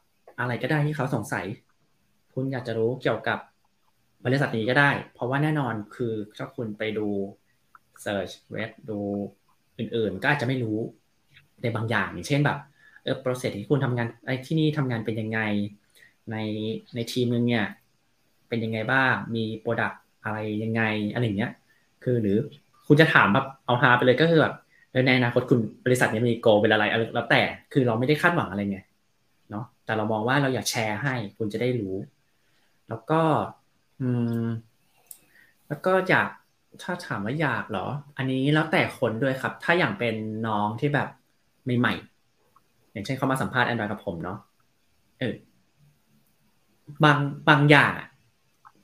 อะไรก็ได้ที่เขาสงสัย คุณอยากจะรู้เกี่ยวกับบริษัทนี้ก็ได้ เพราะว่าแน่นอนคือถ้าคุณไปดู search เว็บดูอื่น ๆ ก็อาจจะไม่รู้ในบางอย่างอย่างเช่นแบบ เออ process ที่คุณทำงานไอ้ที่นี่ทำงานเป็นยังไง ในในทีมนึงเนี่ย เป็นยังไงบ้าง มี product อะไรยังไงอะไรเงี้ย คือหรือคุณจะถามแบบเอาฮาไปเลยก็คือแบบในอนาคตคุณบริษัทนี้มี goal เป็นอะไรอะไรแล้วแต่คือเราไม่ได้คาดหวังอะไรไงเนาะแต่เรามองว่าเราอยากแชร์ให้คุณจะได้รู้ แล้วก็ อืม แล้วก็อยากถ้าถามว่าอยากเหรอ อันนี้แล้วแต่คนด้วยครับ ถ้าอย่างเป็นน้องที่แบบใหม่ๆ อย่างเช่นเขามาสัมภาษณ์แอนดรอยกับผมเนาะเออบางบางอย่าง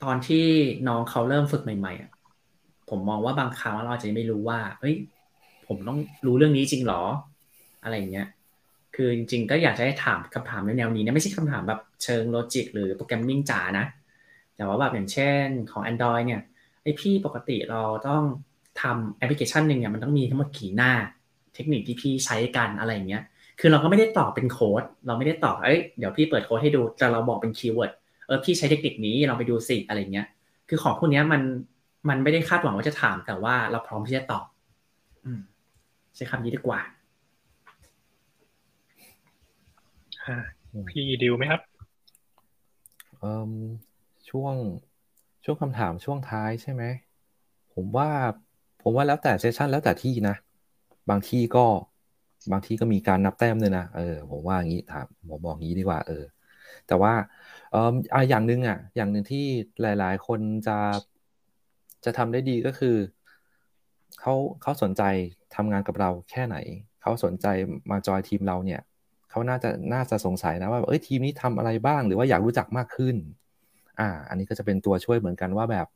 ตอนที่น้องเขาเริ่มฝึกใหม่ๆอะผมมองว่าบางครั้งเราอาจจะไม่รู้ว่าเฮ้ยผมต้องรู้เรื่องนี้จริงหรอ อะไรเงี้ยคือจริงๆ ก็อยากจะให้ถามคำถามในแนวนี้นะไม่ใช่คำถามแบบเชิง logic หรือ programming จ๋านะ แต่ว่าแบบอย่างเช่นของ Android เนี่ยไอพี่ปกติเราต้องทำแอปพลิเคชันหนึ่งเนี่ยมันต้องมีทั้งหมดกี่หน้า เทคนิคที่พี่ใช้กันอะไรเงี้ย คือเราก็ไม่ได้ตอบเป็นโค้ด เราไม่ได้ตอบเอ้ยเดี๋ยวพี่เปิดโค้ดให้ดูแต่เราบอกเป็น keyword เออพี่ใช้เทคนิคนี้เราไปดูสิอะไรเงี้ย คือของพวกนี้มันมันไม่ได้คาดหวังว่าจะถามแต่ว่าเราพร้อมที่จะตอบอืมใช้คำนี้ดีกว่าพี่ดิวไหมครับช่วงช่วงคำถามช่วงท้ายใช่ไหมผมว่า ผมว่าแล้วแต่เซสชันแล้วแต่ที่นะ บางที่ก็ บางที่ก็มีการนับแต้มเลยนะเออผมว่าอย่างนี้ถามผมบอกงี้ดีกว่า เออ แต่ว่าเอออะอย่างหนึ่งอะ อย่างหนึ่งที่หลาย ๆ คนจะจะทำได้ดีก็คือเขาเขาสนใจทำงานกับเราแค่ไหนเขาสนใจมาจอยทีมเราเนี่ยเขาน่าจะน่าจะสงสัยนะว่าเอ้ยทีมนี้ทำอะไรบ้าง หรือว่าอยากรู้จักมากขึ้น อ่า อันนี้ก็จะเป็นตัวช่วยเหมือนกันว่าแบบ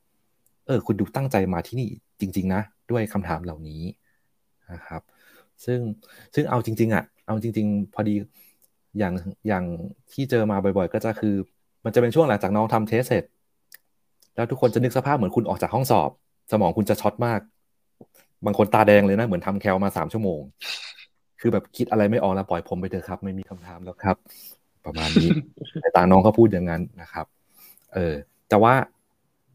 เออ คุณดูตั้งใจมาที่นี่จริง ๆ นะ ด้วยคำถามเหล่านี้นะครับ ซึ่งซึ่งเอาจริง ๆ อะ เอาจริง ๆ พอดีอย่างอย่างที่เจอมาบ่อยๆ ก็จะคือ มันจะเป็นช่วงหลังจากน้องทำเทสเสร็จ แล้วทุกคนจะนึกสภาพเหมือนคุณออกจากห้องสอบ สมองคุณจะช็อตมาก บางคนตาแดงเลยนะ เหมือนทำแคลมาสามชั่วโมง คือแบบคิดอะไรไม่ออกแล้วปล่อยผมไปเถอะครับ ไม่มีคำถามแล้วครับ ประมาณนี้แต่ตาน้องเขาพูดอย่างนั้นนะครับ เออ แต่ว่า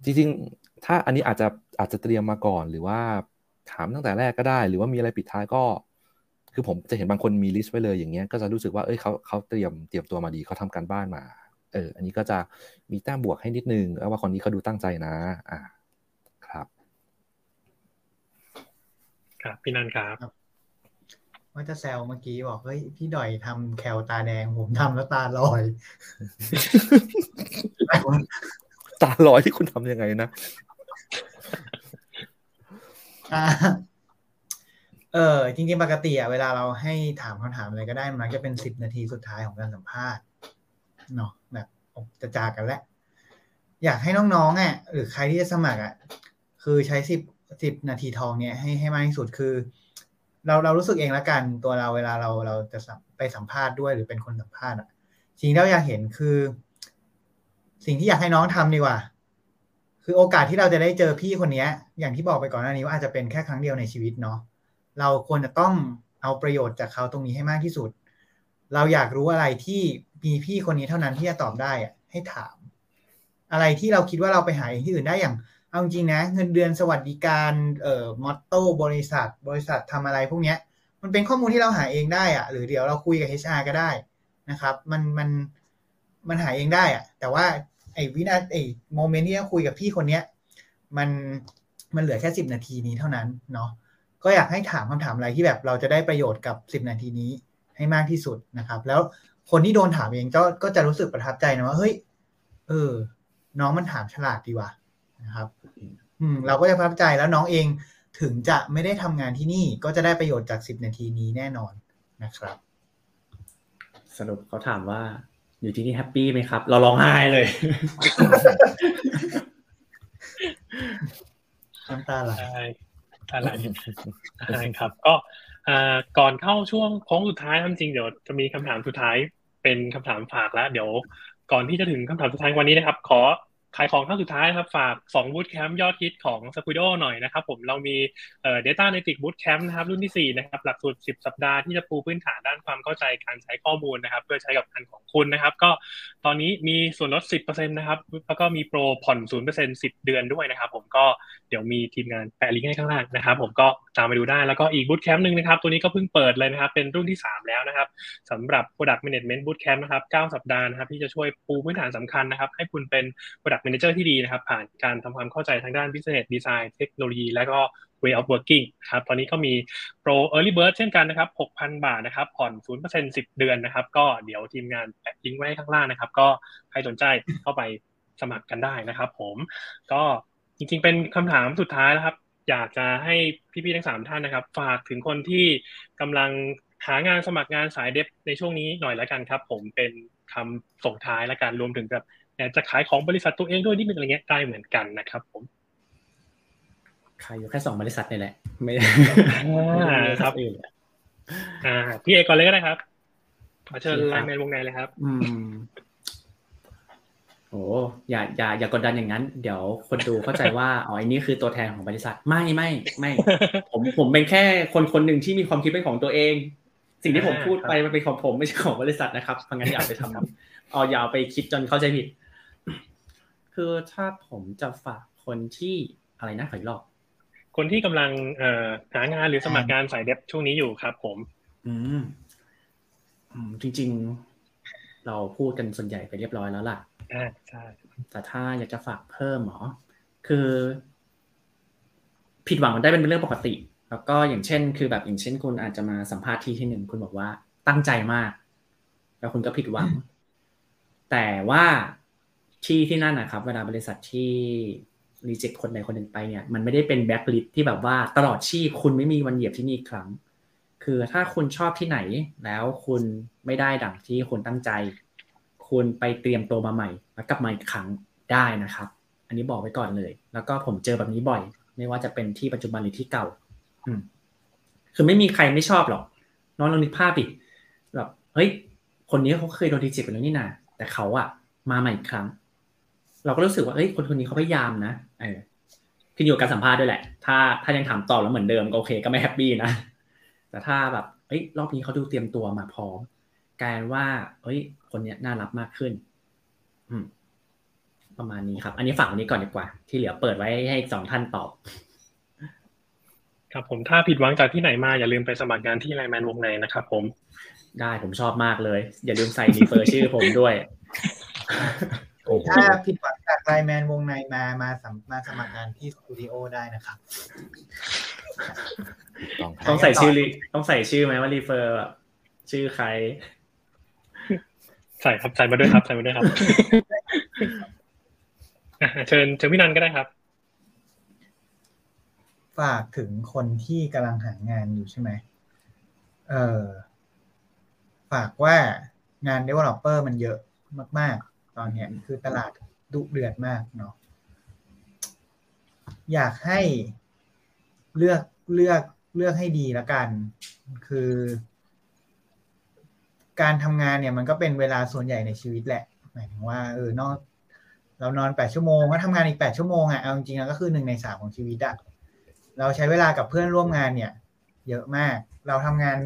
จริงๆ ถ้าอันนี้อาจจะอาจจะเตรียมมาก่อนหรือว่าถามตั้งแต่แรกก็ได้ หรือว่ามีอะไรปิดท้ายก็ คือผมจะเห็นบางคนมีลิสต์ไว้เลยอย่างเงี้ยก็จะรู้สึกว่าเอ้ยเขาเขาเตรียมเตรียมตัวมาดีเขาทำการบ้านมาเอออันนี้ก็จะมีแต้มบวกให้นิดนึงว่าคนนี้เขาดูตั้งใจนะ อ่าครับ ครับพี่นันครับว่าจะแซวเมื่อกี้บอกเฮ้ยพี่ดอยทำแคลตาแดงผมทำแล้วตาลอย ตาลอยที่คุณทำยังไงนะอ่า เออจริงๆ ปกติอะเวลาเราให้ถามคำถามอะไรก็ได้มันจะเป็นสิบนาทีสุดท้ายของการสัมภาษณ์เนาะแบบจะจากกันแล้ว อยากให้น้องๆอะหรือใครที่จะสมัครอะคือใช้สิบสิบนาทีทองเนี่ยให้ให้มากที่สุดคือ เราเรารู้สึกเองละกันตัวเราเวลาเราเราจะไปสัมภาษณ์ด้วยหรือเป็นคนสัมภาษณ์อะสิ่งที่เราอยากเห็นคือ สิ่งที่อยากให้น้องทำดีกว่า คือโอกาสที่เราจะได้เจอพี่คนนี้อย่างที่บอกไปก่อนหน้านี้ว่าอาจจะเป็นแค่ครั้งเดียวในชีวิตเนาะ เราควรจะต้องเอาประโยชน์จากเขาตรงนี้ให้มากที่สุด เราอยากรู้อะไรที่มีพี่คนนี้เท่านั้นที่จะตอบได้ให้ถาม อะไรที่เราคิดว่าเราไปหาเองที่อื่นได้อย่าง เอาจริงนะ เงินเดือนสวัสดิการเอ่อมอตโต้บริษัท บริษัททำอะไรพวกเนี้ย มันเป็นข้อมูลที่เราหาเองได้อะหรือเดี๋ยวเราคุยกับ HR ก็ได้นะครับ มันมันมันหาเองได้อะแต่ว่าไอ้วินาไอ้โมเมนต์ที่จะคุยกับพี่คนเนี้ย มันมันเหลือแค่สิบนาทีนี้เท่านั้นเนาะ ก็อยากให้ถามคำถามอะไรที่แบบเราจะได้ประโยชน์กับสิบนาทีนี้ให้มากที่สุดนะครับ แล้วคนที่โดนถามเองก็ก็จะรู้สึกประทับใจนะว่าเฮ้ยเออ น้องมันถามฉลาดดีว่ะนะครับ อืม เราก็จะประทับใจแล้วน้องเองถึงจะไม่ได้ทำงานที่นี่ก็จะได้ประโยชน์จากสิบนาทีนี้แน่นอนนะครับ สรุปเขาถามว่า อยู่ที่นี่แฮปปี้ไหมครับ เราร้องไห้เลยน้ำตาไหล อะไรใช่ครับ ก็ก่อนเข้าช่วงโค้งสุดท้ายจริงเดี๋ยวจะมีคำถามสุดท้ายเป็นคำถามฝากแล้วเดี๋ยวก่อนที่จะถึงคำถามสุดท้ายวันนี้นะครับ ขอ ขายของขั้นสุดท้ายครับ ฝาก2 Bootcamp ยอดฮิตของ s q u i d o หน่อยนะครับผมเรามีเอ่อ Data Analytics Bootcamp นะครับ รุ่นที่ 4 นะครับ หลักสูตร 10 สัปดาห์ที่จะปูพื้นฐานด้านความเข้าใจการใช้ข้อมูลนะครับ เพื่อใช้กับงานของคุณนะครับ ก็ตอนนี้มีส่วนลด 10%นะครับ แล้วก็มีโปรผ่อน 0% 10 เดือนด้วยนะครับ ผมก็เดี๋ยวมีทีมงานแปะลิงก์ให้ข้างล่างนะครับ ผมก็ตามไปดูได้ แล้วก็อีก Bootcamp หนึ่งนะครับ ตัวนี้ก็เพิ่งเปิดเลยนะครับ เป็นรุ่นที่ 3 แล้วนะครับสำหรับ Product Management Bootcamp นะครับ 9 สัปดาห์นะครับ ที่จะช่วยปูพื้นฐานสำคัญนะครับ ให้คุณเป็น Product Manager ที่ดีนะครับ ผ่านการทำความเข้าใจทางด้าน Business Design เทคโนโลยี และก็ Way of Working ครับตอนนี้ก็มี Pro Early Bird เช่นกันนะครับ 6,000 บาทนะครับ ผ่อน 0% 10 เดือนนะครับ ก็เดี๋ยวทีมงานแปะลิงก์ไว้ข้างล่างนะครับ ก็ใครสนใจเข้าไปสมัครกันได้นะครับผม ก็จริงๆ เป็นคำถามสุดท้ายแล้วครับ อยากจะให้พี่ๆทั้งสามท่านนะครับ ฝากถึงคนที่กำลังหางานสมัครงานสายเดฟในช่วงนี้หน่อยแล้วกันครับ ผมเป็นคำส่งท้ายและการรวมถึงแบบอยากจะขายของบริษัทตัวเองด้วยนิดนึงอะไรเงี้ยได้เหมือนกันนะครับ ผมขายอยู่แค่สองบริษัทนี่แหละ ไม่ครับอ่าพี่เอกก่อนเลยก็ได้ครับขอเชิญไลน์แมนวงในเลยครับ อืม โอ้อย่าอย่าอย่ากดดันอย่างนั้น เดี๋ยวคนดูเข้าใจว่าอ๋ออันนี้คือตัวแทนของบริษัทไม่ไม่ไม่ ผมผมเป็นแค่คนคนหนึ่งที่มีความคิดเป็นของตัวเอง สิ่งที่ผมพูดไปมันเป็นของผมไม่ใช่ของบริษัทนะครับเพราะงั้นอย่าไปทำเอาอย่าไปคิดจนเข้าใจผิด คือถ้าผมจะฝากคนที่อะไรนะขออีกรอบคนที่กำลังเอ่อหางานหรือสมัครงานสายเดฟช่วงนี้อยู่ครับผมอืมอืมจริง ๆ เราพูดกันส่วนใหญ่ไปเรียบร้อยแล้วล่ะ อ่าใช่แต่ถ้าอยากจะฝากเพิ่มหรอ คือ ผิดหวังมันได้เป็นเรื่องปกติ แล้วก็อย่างเช่น คือแบบอย่างเช่น คุณอาจจะมาสัมภาษณ์ที่ที่หนึ่งคุณบอกว่าตั้งใจมาก แล้วคุณก็ผิดหวัง แต่ว่าที่ที่นั่นนะครับ เวลาบริษัทที่รีเจ็คคนใดคนหนึ่งไปเนี่ยมันไม่ได้เป็นแบ็คลิสที่แบบว่าตลอดชีพคุณไม่มีวันเหยียบที่นี่อีกครั้ง คือถ้าคุณชอบที่ไหนแล้วคุณไม่ได้ดังที่คุณตั้งใจ คุณไปเตรียมตัวมาใหม่ แล้วกลับมาอีกครั้งได้นะครับ อันนี้บอกไว้ก่อนเลย แล้วก็ผมเจอแบบนี้บ่อย ไม่ว่าจะเป็นที่ปัจจุบันหรือที่เก่า อืม คือไม่มีใครไม่ชอบหรอก น้องลองนึกภาพดิแบบเฮ้ย คนนี้เขาเคยโดนดีเจ็บไปแล้วนี่นาแต่เขาอะมาใหม่อีกครั้ง เราก็รู้สึกว่าเฮ้ยคนคนนี้เขาพยายามนะเออขึ้นอยู่กับการสัมภาษณ์ด้วยแหละ ถ้าถ้ายังถามตอบแล้วเหมือนเดิมก็โอเคก็ไม่ happy นะ แต่ถ้าแบบเอ้ยรอบนี้เขาดูเตรียมตัวมาพร้อม กลายเป็นว่าเอ้ย คนเนี้ยน่ารับมากขึ้น อืม ประมาณนี้ครับ อันนี้ฝากวันนี้ก่อนดีกว่า ที่เหลือเปิดไว้ให้สองท่านตอบ ครับผมถ้าผิดหวังจากที่ไหนมา อย่าลืมไปสมัครงานที่ LINE MAN Wongnai นะครับผม ได้ผมชอบมากเลย อย่าลืมใส่ refer ชื่อผมด้วยถ้าผิดหวังจาก LINE MAN Wongnai มามาสมมาสมัครงานที่ Skooldio ได้นะครับ ต้องครับต้องใส่ชื่อรีต้องใส่ชื่อไหมว่ารีเฟอร์แบบชื่อใคร ใส่ครับใส่มาด้วยครับใส่มาด้วยครับอะเชิญเชิญพี่นันก็ได้ครับ ฝากถึงคนที่กำลังหางานอยู่ใช่ไหมเออฝากว่างาน developer มันเยอะมาก ๆ ตอนเนี้ยคือตลาดดุเดือดมากเนาะอยากให้เลือกเลือกเลือกให้ดีแล้วกัน คือ การทำงานเนี่ยมันก็เป็นเวลาส่วนใหญ่ในชีวิตแหละหมายถึงว่าเออนอกเรานอนแปดชั่วโมงก็ทำงานอีกแปดชั่วโมงอะเอาจริงๆแล้วก็คือหนึ่งในสามของชีวิตอะเราใช้เวลากับเพื่อนร่วมงานเนี่ย เยอะมาก เราทำงาน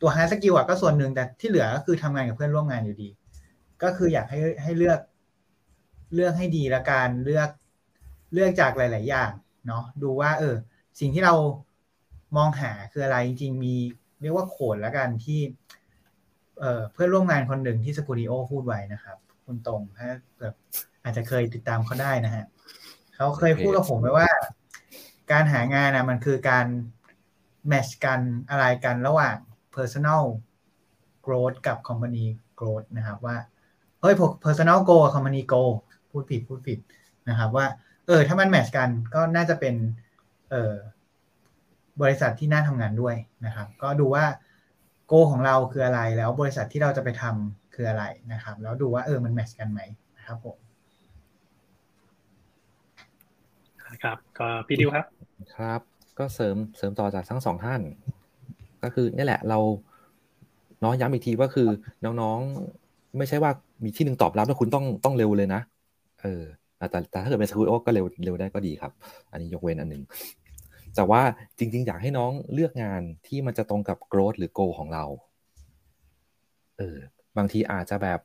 ตัว hard skill อะก็ส่วนหนึ่งแต่ที่เหลือก็คือทำงานกับเพื่อนร่วมงานอยู่ดี ก็คืออยากให้ให้เลือกเลือกให้ดีละกันเลือกเลือกจากหลาย ๆ อย่างเนาะดูว่า เออ สิ่งที่เรามองหาคืออะไรจริงๆมีเรียกว่าโขนละกันที่ เพื่อนร่วมงานคนหนึ่งที่สกูดิโอพูดไว้นะครับ คุณตรงถ้าแบบอาจจะเคยติดตามเขาได้นะฮะเขาเคยพูดกับผมไว้ว่า การหางานนะมันคือการแมชกันอะไรกันระหว่าง personal growth กับ company growth นะครับ ว่าเฮ้ย personal goal กับ company goal พูดผิดพูดผิดนะครับ ว่า เออ ถ้ามันแมชกันก็น่าจะเป็น เออบริษัทที่น่าทำงานด้วยนะครับ ก็ดูว่า โกของเราคืออะไรแล้วบริษัทที่เราจะไปทำคืออะไรนะครับ แล้วดูว่าเออมันแมทช์กันไหมนะครับผมครับก็พี่ดิวครับ ครับ ก็เสริมเสริมต่อจากทั้งสองท่าน ก็คือนี่แหละเราน้องย้ำอีกทีว่าคือน้องๆไม่ใช่ว่ามีที่หนึ่งตอบรับแล้วคุณต้องต้องเร็วเลยนะ เออแต่แต่ถ้าเกิดเป็นสกูโอก็เร็วเร็วได้ก็ดีครับ อันนี้ยกเว้นอันหนึ่ง แต่ว่าจริง ๆ อยากให้น้องเลือกงานที่มันจะตรงกับ growth หรือ goal ของเรา เออ บางทีอาจจะแบบ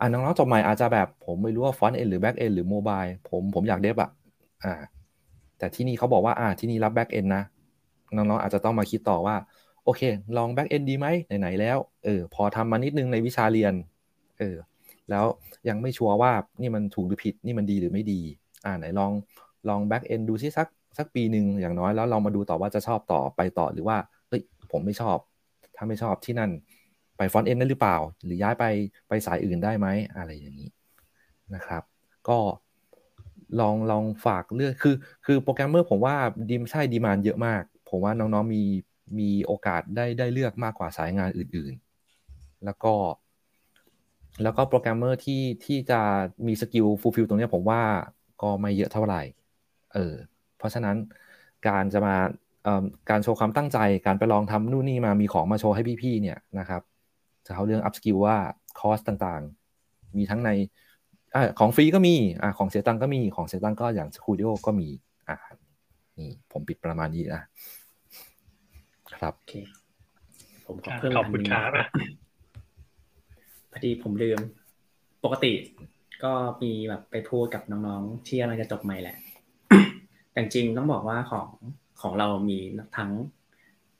อ่าน้องๆจบใหม่อาจจะแบบผมไม่รู้ว่า front end หรือ back end หรือ mobile ผมผมอยากเดฟอะอ่า แต่ที่นี่เขาบอกว่าอ่าที่นี่รับ back end นะ น้องๆอาจจะต้องมาคิดต่อว่า โอเค ลอง back end ดีไหมไหนๆแล้วเออพอทำมานิดนึงในวิชาเรียน เออ แล้วยังไม่ชัวร์ว่านี่มันถูกหรือผิดนี่มันดีหรือไม่ดี อ่าไหนลองลอง back end ดูซิสัก สักปีหนึ่งอย่างน้อยแล้วเรามาดูต่อว่าจะชอบต่อไปต่อหรือว่าเฮ้ยผมไม่ชอบ ถ้าไม่ชอบที่นั่นไป front end ได้หรือเปล่า หรือย้ายไปไปสายอื่นได้ไหมอะไรอย่างนี้นะครับ ก็ลองลองฝากเลือกคือ คือโปรแกรมเมอร์ผมว่า demand ใช่ demand เยอะมาก ผมว่าน้องๆมีมีโอกาสได้ได้เลือกมากกว่าสายงานอื่นๆ แล้วก็ แล้วก็โปรแกรมเมอร์ที่ที่จะมี skill fulfill ตรงนี้ผมว่าก็ไม่เยอะเท่าไหร่ เออ เพราะฉะนั้นการจะมาการโชว์ความตั้งใจ การไปลองทำนู่นนี่มามีของมาโชว์ให้พี่ๆเนี่ยนะครับ จะเขาเรื่อง upskill ว่าคอร์สต่างๆ มีทั้งในอของฟรีก็มีอ่าของเสียตังก็มีของเสียตังก็อย่าง Skooldio ก็มีอ่านี่ผมปิดประมาณนี้นะครับโอเคผมขอเพิ่มขอบคุณครับอะพอดีผมลืม ปกติก็มีแบบไปพูดกับน้องๆที่กำลังจะจบใหม่แหละ แต่จริงต้องบอกว่าของของเรามีทั้ง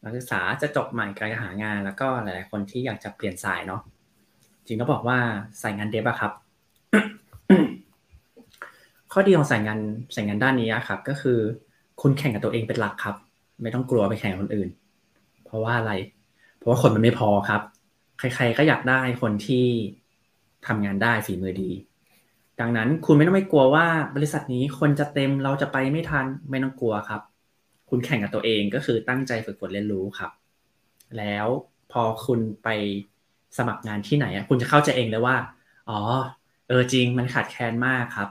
นักศึกษาจะจบใหม่การหางาน แล้วก็หลาย ๆ คนที่อยากจะเปลี่ยนสายเนาะจริงต้องบอกว่าสายงานเดฟอะครับ ข้อดีของสายงานสายงานด้านนี้ครับ ก็คือคุณแข่งกับตัวเองเป็นหลักครับ ไม่ต้องกลัวไปแข่งคนอื่น เพราะว่าอะไร เพราะว่าคนมันไม่พอครับ ใคร ๆ ก็อยากได้คนที่ทำงานได้ฝีมือดี ดังนั้นคุณไม่ต้องไม่กลัวว่าบริษัทนี้คนจะเต็มเราจะไปไม่ทันไม่ต้องกลัวครับ คุณแข่งกับตัวเองก็คือตั้งใจฝึกฝนเรียนรู้ครับ แล้วพอคุณไปสมัครงานที่ไหนคุณจะเข้าใจเองเลยว่า อ๋อ เออจริงมันขาดแคลนมากครับ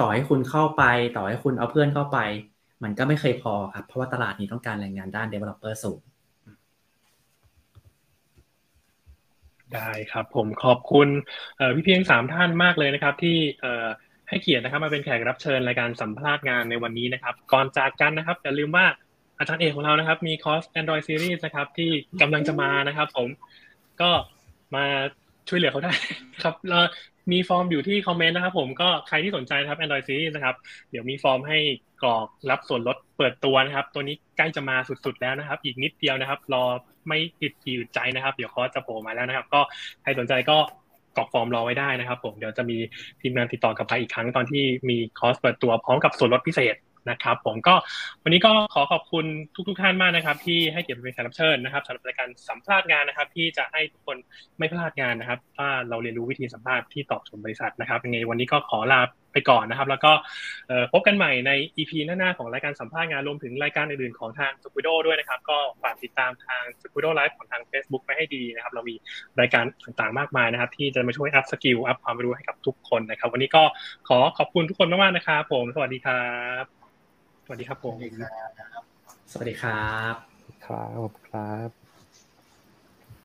ต่อให้คุณเข้าไป ต่อให้คุณเอาเพื่อนเข้าไป มันก็ไม่เคยพอครับ เพราะว่าตลาดนี้ต้องการแรงงานด้าน developer สูง ได้ครับผมขอบคุณพี่ๆทั้งสามท่านมากเลยนะครับ ที่ให้เกียรตินะครับมาเป็นแขกรับเชิญรายการสัมภาษณ์งานในวันนี้นะครับ ก่อนจากกันนะครับอย่าลืมว่าอาจารย์เอกของเรานะครับ มีคอร์ส Android Series นะครับ ที่กำลังจะมานะครับ ผมก็มาช่วยเหลือเขาได้ ครับ มีฟอร์มอยู่ที่คอมเมนต์นะครับผมก็ใครที่สนใจนะครับ Android Series นะครับ เดี๋ยวมีฟอร์มให้กรอกรับส่วนลดเปิดตัวนะครับ ตัวนี้ใกล้จะมาสุดๆแล้วนะครับ อีกนิดเดียวนะครับ รอไม่กี่อึดใจนะครับ เดี๋ยวคอร์สจะโผล่มาแล้วนะครับ ก็ใครสนใจก็กรอกฟอร์มรอไว้ได้นะครับ ผมเดี๋ยวจะมีทีมงานติดต่อกลับไปอีกครั้งตอนที่มีคอร์สเปิดตัวพร้อมกับส่วนลดพิเศษ นะครับผมก็วันนี้ก็ขอขอบคุณทุกๆทท่านมากนะครับ ที่ให้เกียรติเป็นแขกรับเชิญนะครับสำหรับรายการสัมภาษณ์งานนะครับ ที่จะให้ทุกคนไม่พลาดงานนะครับถ้าเราเรียนรู้วิธีสัมภาษณ์ที่ตอบสนองบริษัทนะครับยังไงวันนี้ก็ขอลาไปก่อนนะครับ แล้วก็พบกันใหม่ใน EP หน้าๆของรายการสัมภาษณ์งานรวมถึงรายการอื่นๆของทาง Skooldio ด้วยนะครับ ก็ฝากติดตามทาง Skooldio Live ของทาง Facebook ไปให้ดีนะครับ เรามีรายการต่างๆมากมายนะครับ ที่จะมาช่วย upskill อัพความรู้ให้กับทุกคนนะครับ วันนี้ก็ขอขอบคุณทุกคนมากๆนะครับผม สวัสดีครับ สวัสดีครับผมสวัสดีครับ ครับครับ